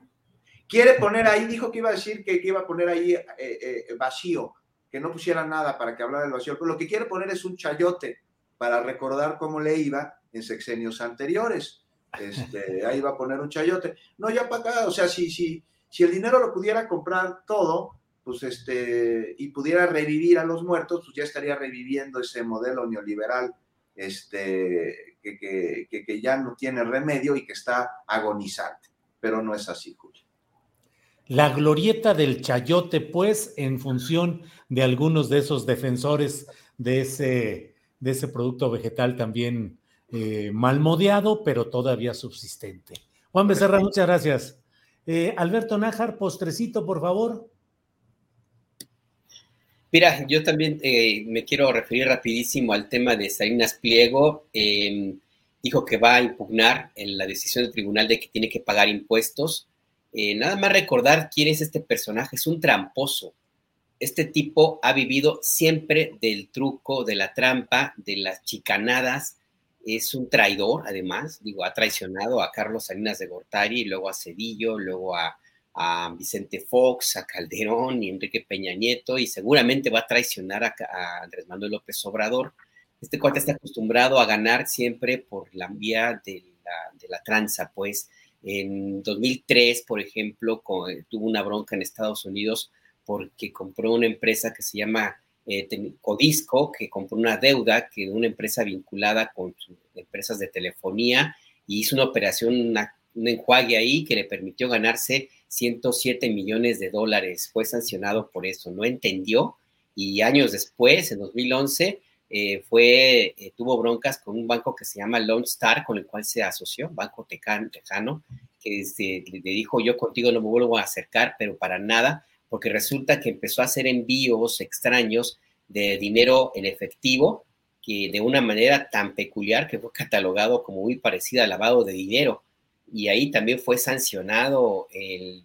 Quiere poner ahí, dijo que iba a decir que, iba a poner ahí eh, eh, vacío, que no pusiera nada para que hablara del vacío, pero lo que quiere poner es un chayote para recordar cómo le iba en sexenios anteriores. Este, <laughs> ahí va a poner un chayote. No, ya para acá, o sea, si, si, si el dinero lo pudiera comprar todo, pues este, y pudiera revivir a los muertos, pues ya estaría reviviendo ese modelo neoliberal este, que, que, ya no tiene remedio y que está agonizante. Pero no es así, Julio. La glorieta del chayote, pues, en función de algunos de esos defensores de ese, de ese producto vegetal también eh, malmodeado, pero todavía subsistente. Juan Becerra, muchas gracias. Eh, Alberto Nájar, postrecito, por favor. Mira, yo también eh, me quiero referir rapidísimo al tema de Salinas Pliego. Em, dijo que va a impugnar en la decisión del tribunal de que tiene que pagar impuestos. Eh, nada más recordar quién es este personaje, es un tramposo. Este tipo ha vivido siempre del truco, de la trampa, de las chicanadas. Es un traidor, además, digo, ha traicionado a Carlos Salinas de Gortari, luego a Cedillo, luego a, a Vicente Fox, a Calderón y Enrique Peña Nieto, y seguramente va a traicionar a, Andrés Manuel López Obrador. Este cuate está acostumbrado a ganar siempre por la vía de la, tranza, pues en 2003, por ejemplo, tuvo una bronca en Estados Unidos porque compró una empresa que se llama eh, Codisco, que compró una deuda que una empresa vinculada con empresas de telefonía y hizo una operación, un enjuague ahí que le permitió ganarse 107 millones de dólares. Fue sancionado por eso, no entendió y años después, en 2011, eh, fue, eh, tuvo broncas con un banco que se llama Lone Star, con el cual se asoció, Banco Tejano, que este, le dijo yo contigo no me vuelvo a acercar, pero para nada, porque resulta que empezó a hacer envíos extraños de dinero en efectivo que de una manera tan peculiar que fue catalogado como muy parecida al lavado de dinero. Y ahí también fue sancionado el,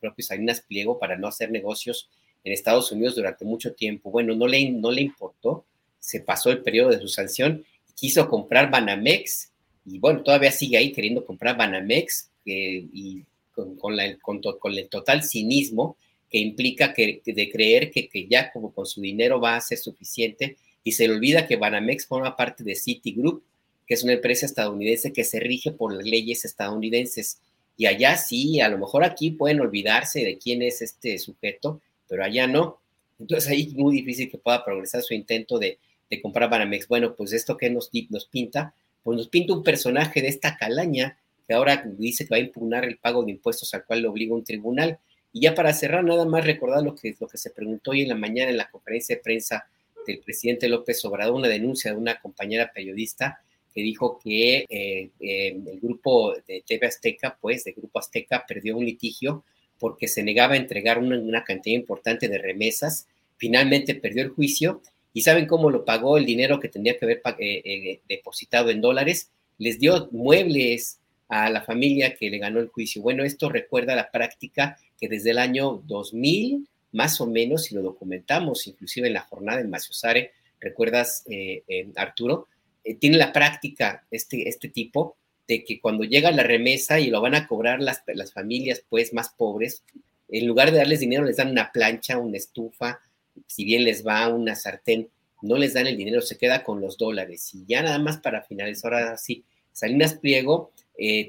propio Salinas Pliego para no hacer negocios en Estados Unidos durante mucho tiempo. Bueno, no le, no le importó, se pasó el periodo de su sanción, quiso comprar Banamex y bueno, todavía sigue ahí queriendo comprar Banamex y con, con, el total cinismo que implica que, de creer que, que, ya como con su dinero va a ser suficiente y se le olvida que Banamex forma parte de Citigroup, que es una empresa estadounidense que se rige por las leyes estadounidenses. Y allá sí, a lo mejor aquí pueden olvidarse de quién es este sujeto, pero allá no. Entonces ahí es muy difícil que pueda progresar su intento de, de comprar Banamex. Bueno, pues esto que nos, nos pinta, pues nos pinta un personaje de esta calaña que ahora dice que va a impugnar el pago de impuestos al cual le obliga un tribunal. Y ya para cerrar, nada más recordar lo que, lo que se preguntó hoy en la mañana en la conferencia de prensa del presidente López Obrador, una denuncia de una compañera periodista que dijo que eh, eh, el grupo de TV Azteca, pues, de Grupo Azteca, perdió un litigio porque se negaba a entregar una, cantidad importante de remesas. Finalmente perdió el juicio y ¿saben cómo lo pagó el dinero que tendría que haber eh, depositado en dólares? Les dio muebles a la familia que le ganó el juicio. Bueno, esto recuerda la práctica que desde el año 2000 más o menos, si lo documentamos, inclusive en la jornada en Maciosare, recuerdas, eh, Arturo, eh, tiene la práctica este, este tipo de que cuando llega la remesa y lo van a cobrar las, las familias pues más pobres, en lugar de darles dinero les dan una plancha, una estufa, si bien les va una sartén, no les dan el dinero, se queda con los dólares. Y ya nada más para finalizar, ahora sí, Salinas Pliego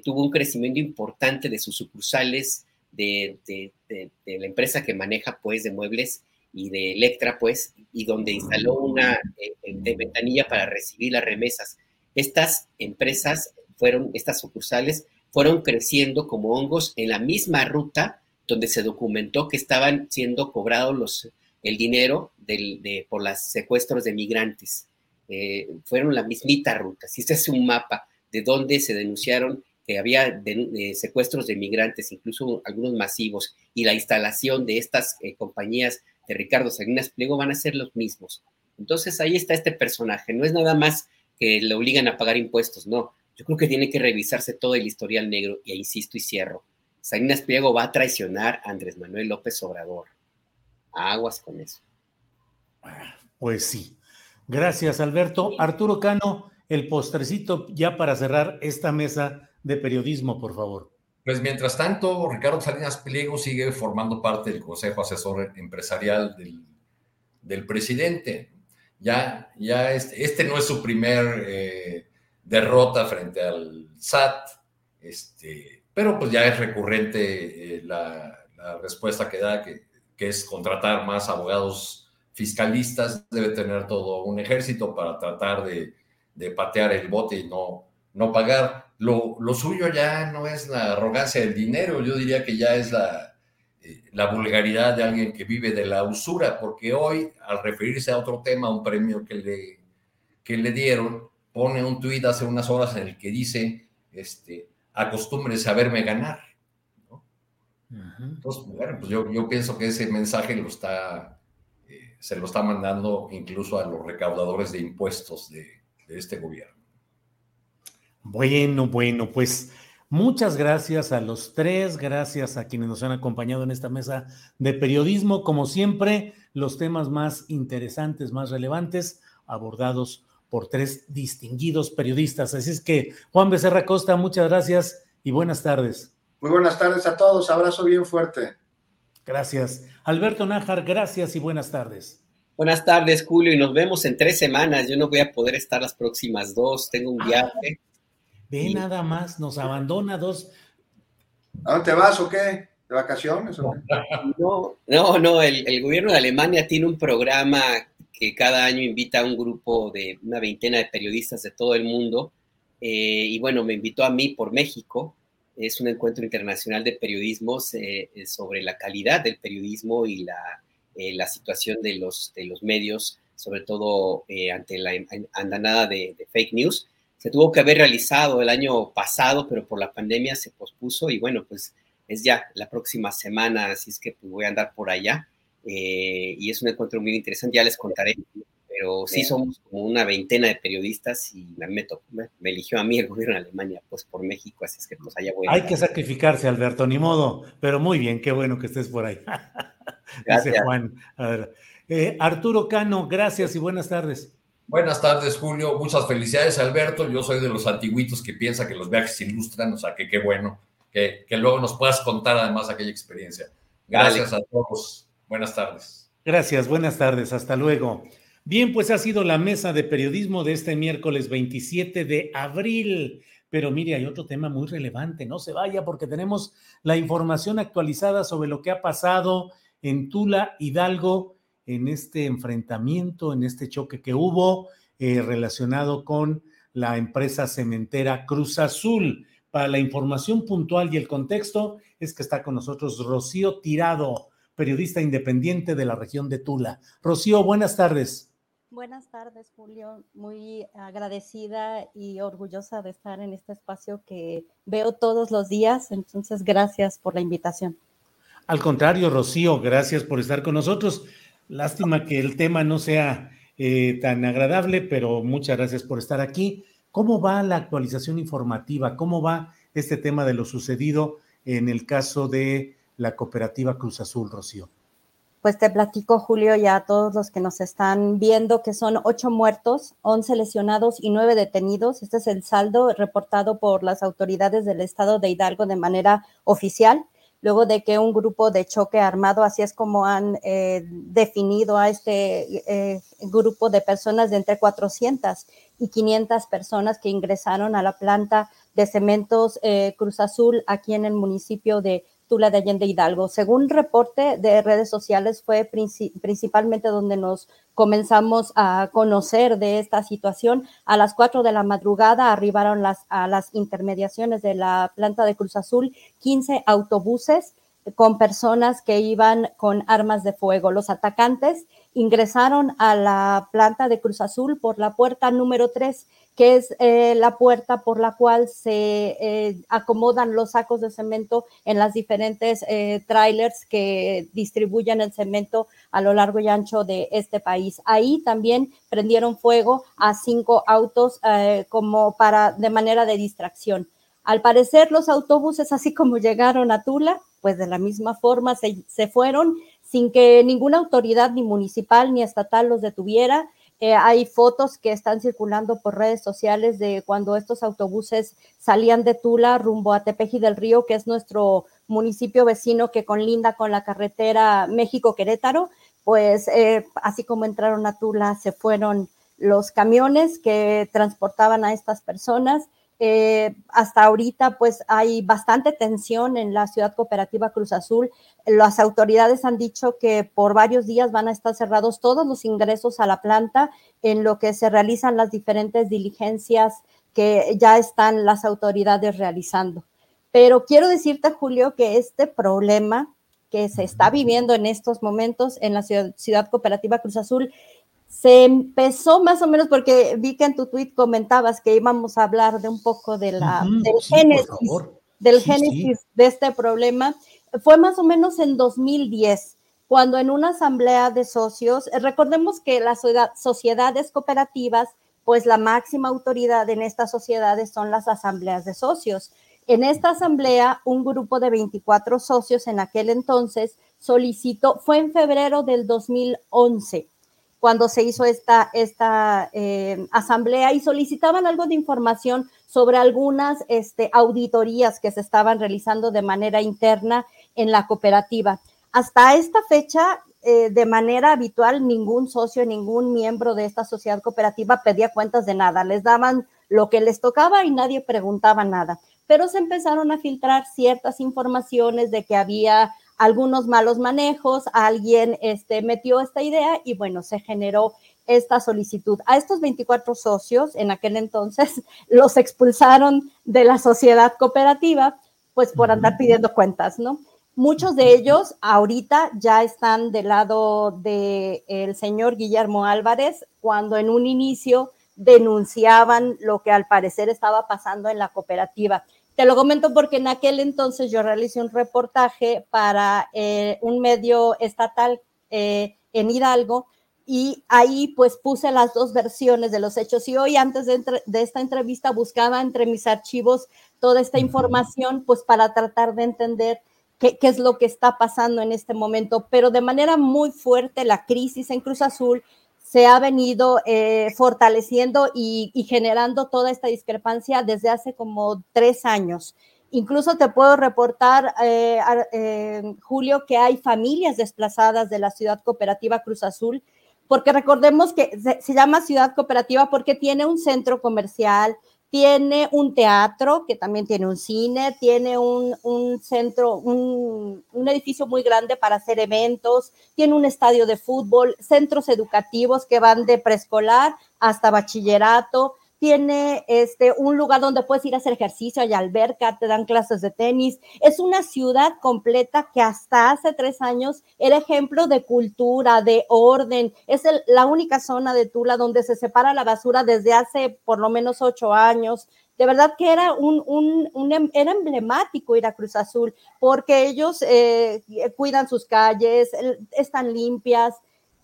tuvo un crecimiento importante de sus sucursales, de, la empresa que maneja pues de muebles y de Electra pues y donde instaló una eh, de ventanilla para recibir las remesas. Estas empresas fueron, estas sucursales fueron creciendo como hongos en la misma ruta donde se documentó que estaban siendo cobrados los, el dinero de, por los secuestros de migrantes. Eh, fueron la mismita ruta. Si este es un mapa de donde se denunciaron que había secuestros de migrantes, incluso algunos masivos, y la instalación de estas eh, compañías de Ricardo Salinas Pliego van a ser los mismos. Entonces ahí está este personaje. No es nada más que le obligan a pagar impuestos, no. Yo creo que tiene que revisarse todo el historial negro, y insisto y cierro. Salinas Pliego va a traicionar a Andrés Manuel López Obrador. Aguas con eso. Pues sí. Gracias, Alberto. Arturo Cano, el postrecito ya para cerrar esta mesa de periodismo, por favor. Pues mientras tanto, Ricardo Salinas Pliego sigue formando parte del Consejo Asesor Empresarial del, presidente. Ya, ya este, no es su primer eh, derrota frente al SAT, este, pero pues ya es recurrente eh, la, respuesta que da, que, que es contratar más abogados fiscalistas, debe tener todo un ejército para tratar de, de patear el bote y no, no pagar. Lo, suyo ya no es la arrogancia del dinero, yo diría que ya es la, eh, la vulgaridad de alguien que vive de la usura, porque hoy, al referirse a otro tema, un premio que le, que le dieron, pone un tuit hace unas horas en el que dice, este, acostúmbrese a verme ganar. Entonces, bueno, pues yo, yo, pienso que ese mensaje lo está, eh, se lo está mandando incluso a los recaudadores de impuestos de, de este gobierno. Bueno, bueno, pues muchas gracias a los tres, gracias a quienes nos han acompañado en esta mesa de periodismo. Como siempre, los temas más interesantes, más relevantes, abordados por tres distinguidos periodistas. Así es que, Juan Becerra Costa, muchas gracias y buenas tardes. Muy buenas tardes a todos, abrazo bien fuerte. Gracias. Alberto Nájar, gracias y buenas tardes. Buenas tardes, Julio, y nos vemos en tres semanas. Yo no voy a poder estar las próximas dos, tengo un viaje. Ve nada más, nos abandona dos. ¿A dónde te vas o qué? ¿De vacaciones? No, no, no, el, gobierno de Alemania tiene un programa que cada año invita a un grupo de una veintena de periodistas de todo el mundo. Eh, y bueno, me invitó a mí por México. Es un encuentro internacional de periodismos eh, sobre la calidad del periodismo y la, eh, la situación de los, de los medios, sobre todo ante la andanada de, de fake news se tuvo que haber realizado el año pasado, pero por la pandemia se pospuso y bueno, pues es ya la próxima semana, así es que pues, voy a andar por allá. Eh, y es un encuentro muy interesante, ya les contaré pero sí somos como una veintena de periodistas y me, me, eligió a mí el gobierno de Alemania, pues por México, así es que pues allá voy. Hay que sacrificarse, Alberto, ni modo, pero muy bien, qué bueno que estés por ahí. <laughs> Dice Juan. A ver. Eh, Arturo Cano, gracias y buenas tardes. Buenas tardes, Julio. Muchas felicidades, Alberto. Yo soy de los antiguitos que piensa que los viajes ilustran, o sea, que qué bueno que, luego nos puedas contar además aquella experiencia. Gracias a todos. Buenas tardes. Gracias, buenas tardes. Hasta luego. Bien, pues ha sido la mesa de periodismo de este miércoles 27 de abril. Pero mire, hay otro tema muy relevante, no se vaya porque tenemos la información actualizada sobre lo que ha pasado en Tula, Hidalgo, en este enfrentamiento, en este choque que hubo eh, relacionado con la empresa cementera Cruz Azul. Para la información puntual y el contexto es que está con nosotros Rocío Tirado, periodista independiente de la región de Tula. Rocío, buenas tardes. Buenas tardes, Julio. Muy agradecida y orgullosa de estar en este espacio que veo todos los días. Entonces, gracias por la invitación. Al contrario, Rocío, gracias por estar con nosotros. Lástima que el tema no sea eh, tan agradable, pero muchas gracias por estar aquí. ¿Cómo va la actualización informativa? ¿Cómo va este tema de lo sucedido en el caso de la cooperativa Cruz Azul, Rocío? pues te platico, Julio, ya a todos los que nos están viendo, que son ocho muertos, once lesionados y nueve detenidos. Este es el saldo reportado por las autoridades del estado de Hidalgo de manera oficial, luego de que un grupo de choque armado, así es como han eh, definido a este eh, grupo de personas de entre 400 y 500 personas que ingresaron a la planta de cementos eh, Cruz Azul aquí en el municipio de Tula de Allende Hidalgo. Según reporte de redes sociales, fue principalmente donde nos comenzamos a conocer de esta situación. A las 4 de la madrugada arribaron las, a las intermediaciones de la planta de Cruz Azul 15 autobuses con personas que iban con armas de fuego. Los atacantes ingresaron a la planta de Cruz Azul por la puerta número 3 que es eh, la puerta por la cual se eh, acomodan los sacos de cemento en las diferentes eh, trailers que distribuyen el cemento a lo largo y ancho de este país. Ahí también prendieron fuego a cinco autos como para de manera de distracción. Al parecer los autobuses, así como llegaron a Tula, pues de la misma forma se, se fueron sin que ninguna autoridad ni municipal ni estatal los detuviera eh, hay fotos que están circulando por redes sociales de cuando estos autobuses salían de Tula rumbo a Tepeji del Río, que es nuestro municipio vecino que conlinda con la carretera México-Querétaro. Pues eh, así como entraron a Tula, se fueron los camiones que transportaban a estas personas eh, hasta ahorita pues hay bastante tensión en la ciudad cooperativa Cruz Azul. Las autoridades han dicho que por varios días van a estar cerrados todos los ingresos a la planta en lo que se realizan las diferentes diligencias que ya están las autoridades realizando. Pero quiero decirte, Julio, que este problema que se está viviendo en estos momentos en la ciudad, ciudad cooperativa Cruz Azul se empezó más o menos porque vi que en tu tweet comentabas que íbamos a hablar de un poco de la, del génesis, del génesis de este problema. Fue más o menos en 2010, cuando en una asamblea de socios, recordemos que las sociedades cooperativas, pues la máxima autoridad en estas sociedades son las asambleas de socios. En esta asamblea, un grupo de 24 socios en aquel entonces solicitó, fue en febrero del 2011, cuando se hizo esta, esta eh, asamblea y solicitaban algo de información sobre algunas este, auditorías que se estaban realizando de manera interna en la cooperativa. Hasta esta fecha, eh, de manera habitual, ningún socio, ningún miembro de esta sociedad cooperativa pedía cuentas de nada. Les daban lo que les tocaba y nadie preguntaba nada. Pero se empezaron a filtrar ciertas informaciones de que había algunos malos manejos, alguien este, metió esta idea y bueno, se generó esta solicitud. A estos 24 socios en aquel entonces <laughs> los expulsaron de la sociedad cooperativa, pues por andar pidiendo cuentas, ¿no? Muchos de ellos ahorita ya están del lado del señor Guillermo Álvarez, cuando en un inicio denunciaban lo que al parecer estaba pasando en la cooperativa. Te lo comento porque en aquel entonces yo realicé un reportaje para eh, un medio estatal eh, en Hidalgo y ahí pues puse las dos versiones de los hechos. Y hoy antes de, esta entrevista buscaba entre mis archivos toda esta información pues para tratar de entender qué, es lo que está pasando en este momento. Pero de manera muy fuerte la crisis en Cruz Azul se ha venido eh, fortaleciendo y, generando toda esta discrepancia desde hace como tres años. Incluso te puedo reportar, eh, eh, Julio, que hay familias desplazadas de la ciudad cooperativa Cruz Azul porque recordemos que se, llama ciudad cooperativa porque tiene un centro comercial, tiene un teatro, que también tiene un cine, tiene un, centro, un, un, edificio muy grande para hacer eventos, tiene un estadio de fútbol, centros educativos que van de preescolar hasta bachillerato, tiene este, un lugar donde puedes ir a hacer ejercicio, hay alberca, te dan clases de tenis. Es una ciudad completa que hasta hace tres años era ejemplo de cultura, de orden. Es la única zona de Tula donde se separa la basura desde hace por lo menos ocho años. De verdad que era un, em, era emblemático ir a Cruz Azul porque ellos eh, cuidan sus calles, están limpias,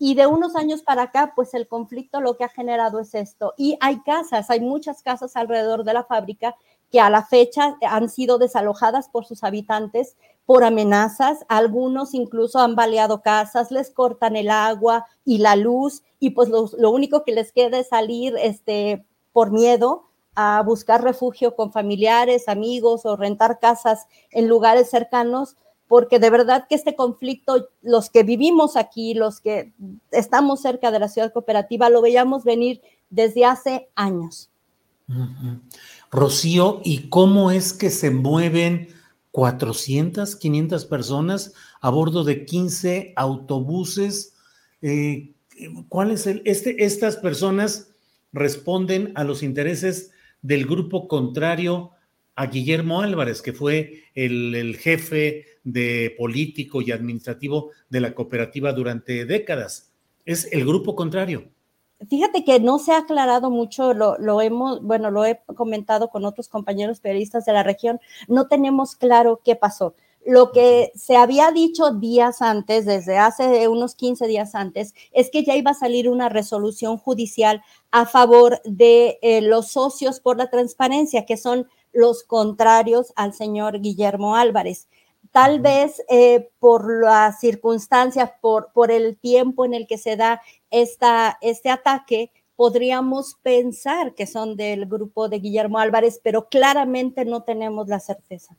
y de unos años para acá, pues el conflicto lo que ha generado es esto. Y hay casas, hay muchas casas alrededor de la fábrica que a la fecha han sido desalojadas por sus habitantes por amenazas. Algunos incluso han baleado casas, les cortan el agua y la luz y pues lo, único que les queda es salir este, por miedo a buscar refugio con familiares, amigos o rentar casas en lugares cercanos porque de verdad que este conflicto, los que vivimos aquí, los que estamos cerca de la ciudad cooperativa, lo veíamos venir desde hace años. Rocío, ¿y cómo es que se mueven 400, 500 personas a bordo de 15 autobuses? Eh, ¿Cuál es el, este, estas personas responden a los intereses del grupo contrario a Guillermo Álvarez, que fue el, jefe de político y administrativo de la cooperativa durante décadas. Es el grupo contrario. Fíjate que no se ha aclarado mucho, lo, lo, hemos, bueno, lo he comentado con otros compañeros periodistas de la región, no tenemos claro qué pasó. Lo que se había dicho días antes, desde hace unos 15 días antes, es que ya iba a salir una resolución judicial a favor de eh, los socios por la transparencia, que son los contrarios al señor Guillermo Álvarez. Tal vez eh, por las circunstancias, por, por el tiempo en el que se da esta, este ataque, podríamos pensar que son del grupo de Guillermo Álvarez, pero claramente no tenemos la certeza.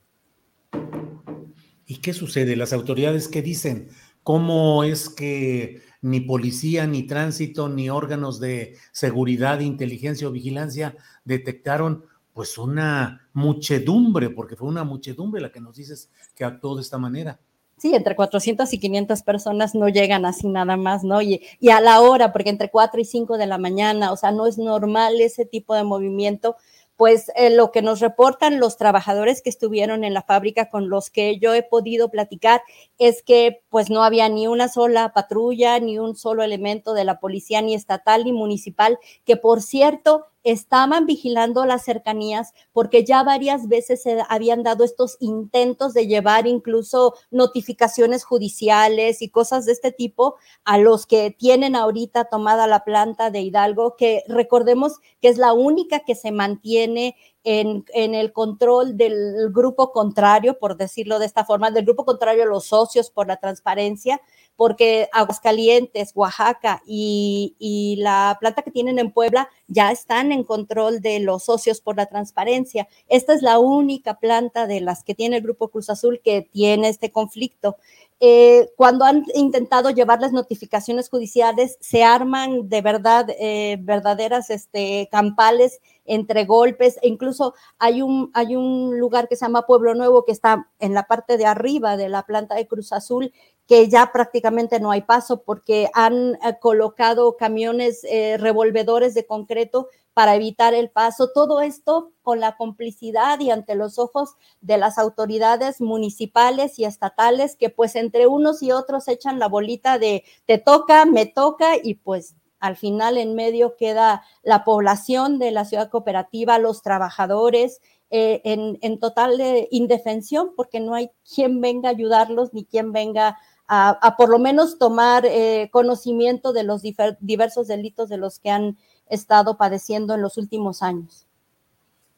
¿Y qué sucede? ¿Las autoridades qué dicen? ¿Cómo es que ni policía, ni tránsito, ni órganos de seguridad, inteligencia o vigilancia detectaron pues una muchedumbre, porque fue una muchedumbre la que nos dices que actuó de esta manera. Sí, entre 400 y 500 personas no llegan así nada más, ¿no? Y, y a la hora, porque entre 4 y 5 de la mañana, o sea, no es normal ese tipo de movimiento pues eh, lo que nos reportan los trabajadores que estuvieron en la fábrica con los que yo he podido platicar es que pues no había ni una sola patrulla, ni un solo elemento de la policía, ni estatal ni municipal, que por cierto estaban vigilando las cercanías porque ya varias veces se habían dado estos intentos de llevar incluso notificaciones judiciales y cosas de este tipo a los que tienen ahorita tomada la planta de Hidalgo, que recordemos que es la única que se mantiene en, en, el control del grupo contrario, por decirlo de esta forma, del grupo contrario, los socios por la transparencia, porque Aguascalientes, Oaxaca y, y, la planta que tienen en Puebla ya están en control de los socios por la transparencia. Esta es la única planta de las que tiene el Grupo Cruz Azul que tiene este conflicto. Eh, cuando han intentado llevarles notificaciones judiciales, se arman de verdad eh, verdaderas este, campales entre golpes, e incluso hay un, hay un lugar que se llama Pueblo Nuevo que está en la parte de arriba de la planta de Cruz Azul que ya prácticamente no hay paso porque han eh, colocado camiones revolvedores de concreto para evitar el paso. Todo esto con la complicidad y ante los ojos de las autoridades municipales y estatales que pues entre unos y otros echan la bolita de te toca, me toca y pues al final en medio queda la población de la ciudad cooperativa, los trabajadores, eh, en, total indefensión porque no hay quien venga a ayudarlos ni quien venga a, por lo menos tomar eh, conocimiento de los diversos delitos de los que han estado padeciendo en los últimos años.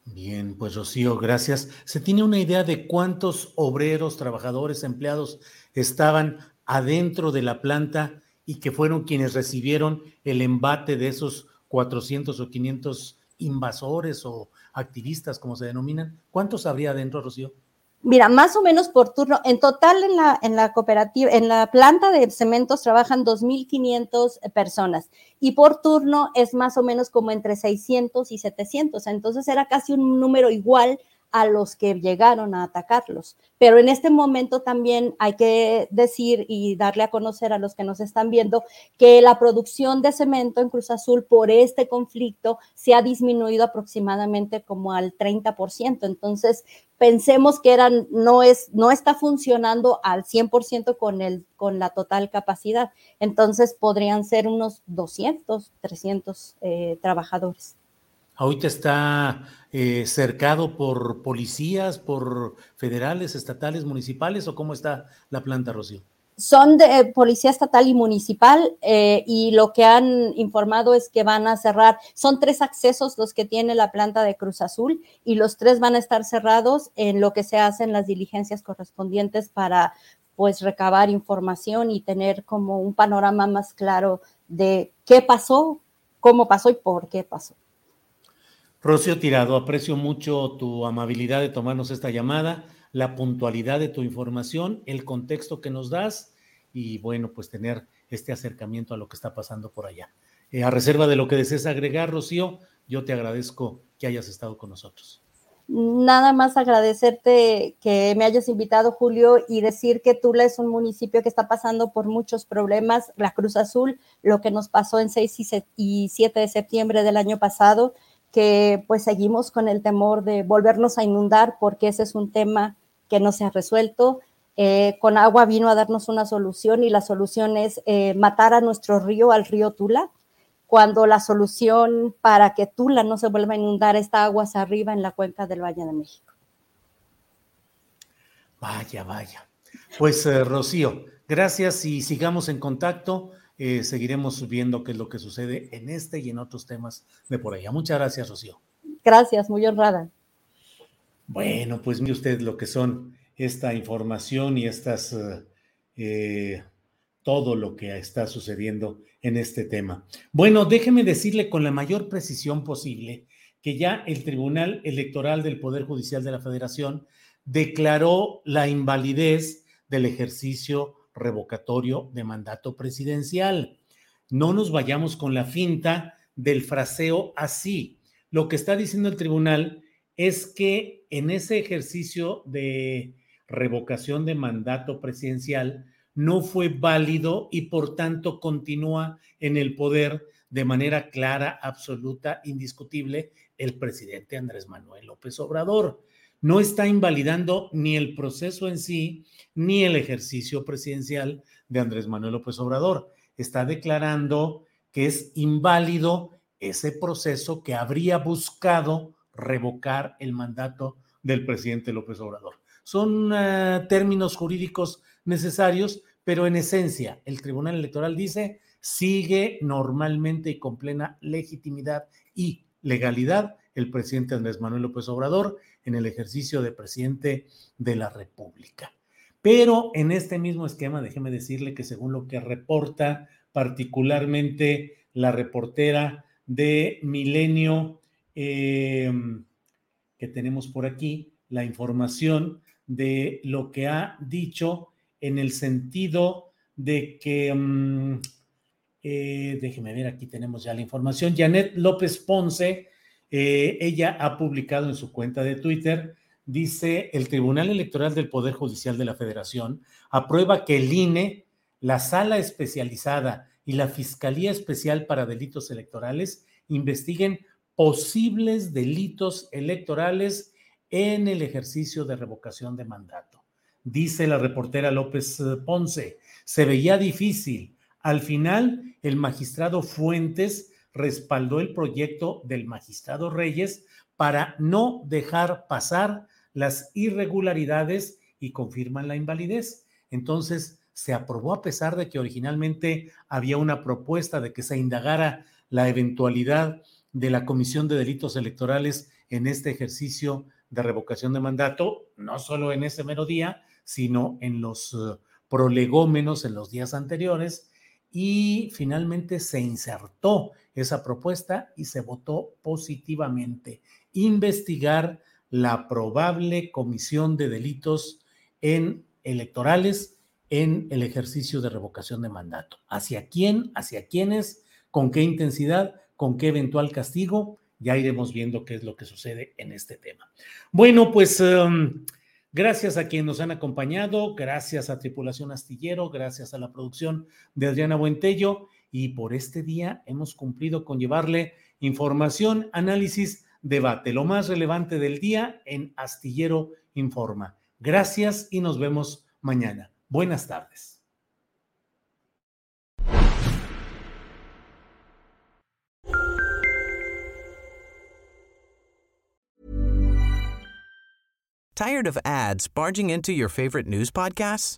Bien, pues Rocío, gracias. ¿Se tiene una idea de cuántos obreros, trabajadores, empleados estaban adentro de la planta y que fueron quienes recibieron el embate de esos 400 o 500 invasores o activistas, como se denominan? ¿Cuántos habría adentro, Rocío? Mira, más o menos por turno. En total en la, en la cooperativa, en la planta de cementos trabajan 2.500 personas y por turno es más o menos como entre 600 y 700. Entonces era casi un número igual a los que llegaron a atacarlos. Pero en este momento también hay que decir y darle a conocer a los que nos están viendo que la producción de cemento en Cruz Azul por este conflicto se ha disminuido aproximadamente como al 30%. Entonces, pensemos que eran, no, es, no está funcionando al 100% con, el, con la total capacidad. Entonces, podrían ser unos 200, 300 eh, trabajadores. Ahorita está eh, cercado por policías, por federales, estatales, municipales, o cómo está la planta, Rocío? Son de eh, policía estatal y municipal eh, y lo que han informado es que van a cerrar, son tres accesos los que tiene la planta de Cruz Azul y los tres van a estar cerrados en lo que se hacen las diligencias correspondientes para pues recabar información y tener como un panorama más claro de qué pasó, cómo pasó y por qué pasó. Rocío Tirado, aprecio mucho tu amabilidad de tomarnos esta llamada, la puntualidad de tu información, el contexto que nos das y bueno, pues tener este acercamiento a lo que está pasando por allá. Eh, a reserva de lo que desees agregar, Rocío, yo te agradezco que hayas estado con nosotros. Nada más agradecerte que me hayas invitado, Julio, y decir que Tula es un municipio que está pasando por muchos problemas. La Cruz Azul, lo que nos pasó en 6 y 7 de septiembre del año pasado, que pues seguimos con el temor de volvernos a inundar porque ese es un tema que no se ha resuelto. Eh, con agua vino a darnos una solución y la solución es eh, matar a nuestro río, al río Tula, cuando la solución para que Tula no se vuelva a inundar está aguas arriba en la cuenca del Valle de México. Vaya, vaya. Pues eh, Rocío, gracias y sigamos en contacto. Eh, seguiremos viendo qué es lo que sucede en este y en otros temas de por allá. Muchas gracias, Rocío. Gracias, muy honrada. Bueno, pues mire usted lo que son esta información y estas eh, eh, todo lo que está sucediendo en este tema. Bueno, déjeme decirle con la mayor precisión posible que ya el Tribunal Electoral del Poder Judicial de la Federación declaró la invalidez del ejercicio revocatorio de mandato presidencial. No nos vayamos con la finta del fraseo así. Lo que está diciendo el tribunal es que en ese ejercicio de revocación de mandato presidencial no fue válido y por tanto continúa en el poder de manera clara, absoluta, indiscutible el presidente Andrés Manuel López Obrador no está invalidando ni el proceso en sí, ni el ejercicio presidencial de Andrés Manuel López Obrador. Está declarando que es inválido ese proceso que habría buscado revocar el mandato del presidente López Obrador. Son eh, términos jurídicos necesarios, pero en esencia el Tribunal Electoral dice sigue normalmente y con plena legitimidad y legalidad el presidente Andrés Manuel López Obrador en el ejercicio de presidente de la República. Pero en este mismo esquema, déjeme decirle que según lo que reporta particularmente la reportera de Milenio em, que tenemos por aquí, la información de lo que ha dicho en el sentido de que, mm, eh, déjeme ver, aquí tenemos ya la información, Janet López Ponce, eh, ella ha publicado en su cuenta de Twitter, dice, el Tribunal Electoral del Poder Judicial de la Federación aprueba que el INE, la Sala Especializada y la Fiscalía Especial para Delitos Electorales investiguen posibles delitos electorales en el ejercicio de revocación de mandato. Dice la reportera López eh, Ponce, se veía difícil. Al final, el magistrado Fuentes respaldó el proyecto del magistrado Reyes para no dejar pasar las irregularidades y confirman la invalidez. Entonces, se aprobó a pesar de que originalmente había una propuesta de que se indagara la eventualidad de la Comisión de Delitos Electorales en este ejercicio de revocación de mandato, no solo en ese mero día, sino en los uh, prolegómenos en los días anteriores, y finalmente se insertó esa propuesta y se votó positivamente. Investigar la probable comisión de delitos en electorales en el ejercicio de revocación de mandato. ¿Hacia quién? ¿Hacia quiénes? ¿Con qué intensidad? ¿Con qué eventual castigo? Ya iremos viendo qué es lo que sucede en este tema. Bueno, pues um, gracias a quienes nos han acompañado, gracias a Tripulación Astillero, gracias a la producción de Adriana Buentello y por este día hemos cumplido con llevarle información, análisis, debate, lo más relevante del día en Astillero Informa. Gracias y nos vemos mañana. Buenas tardes. Tired of ads barging into your favorite news podcasts?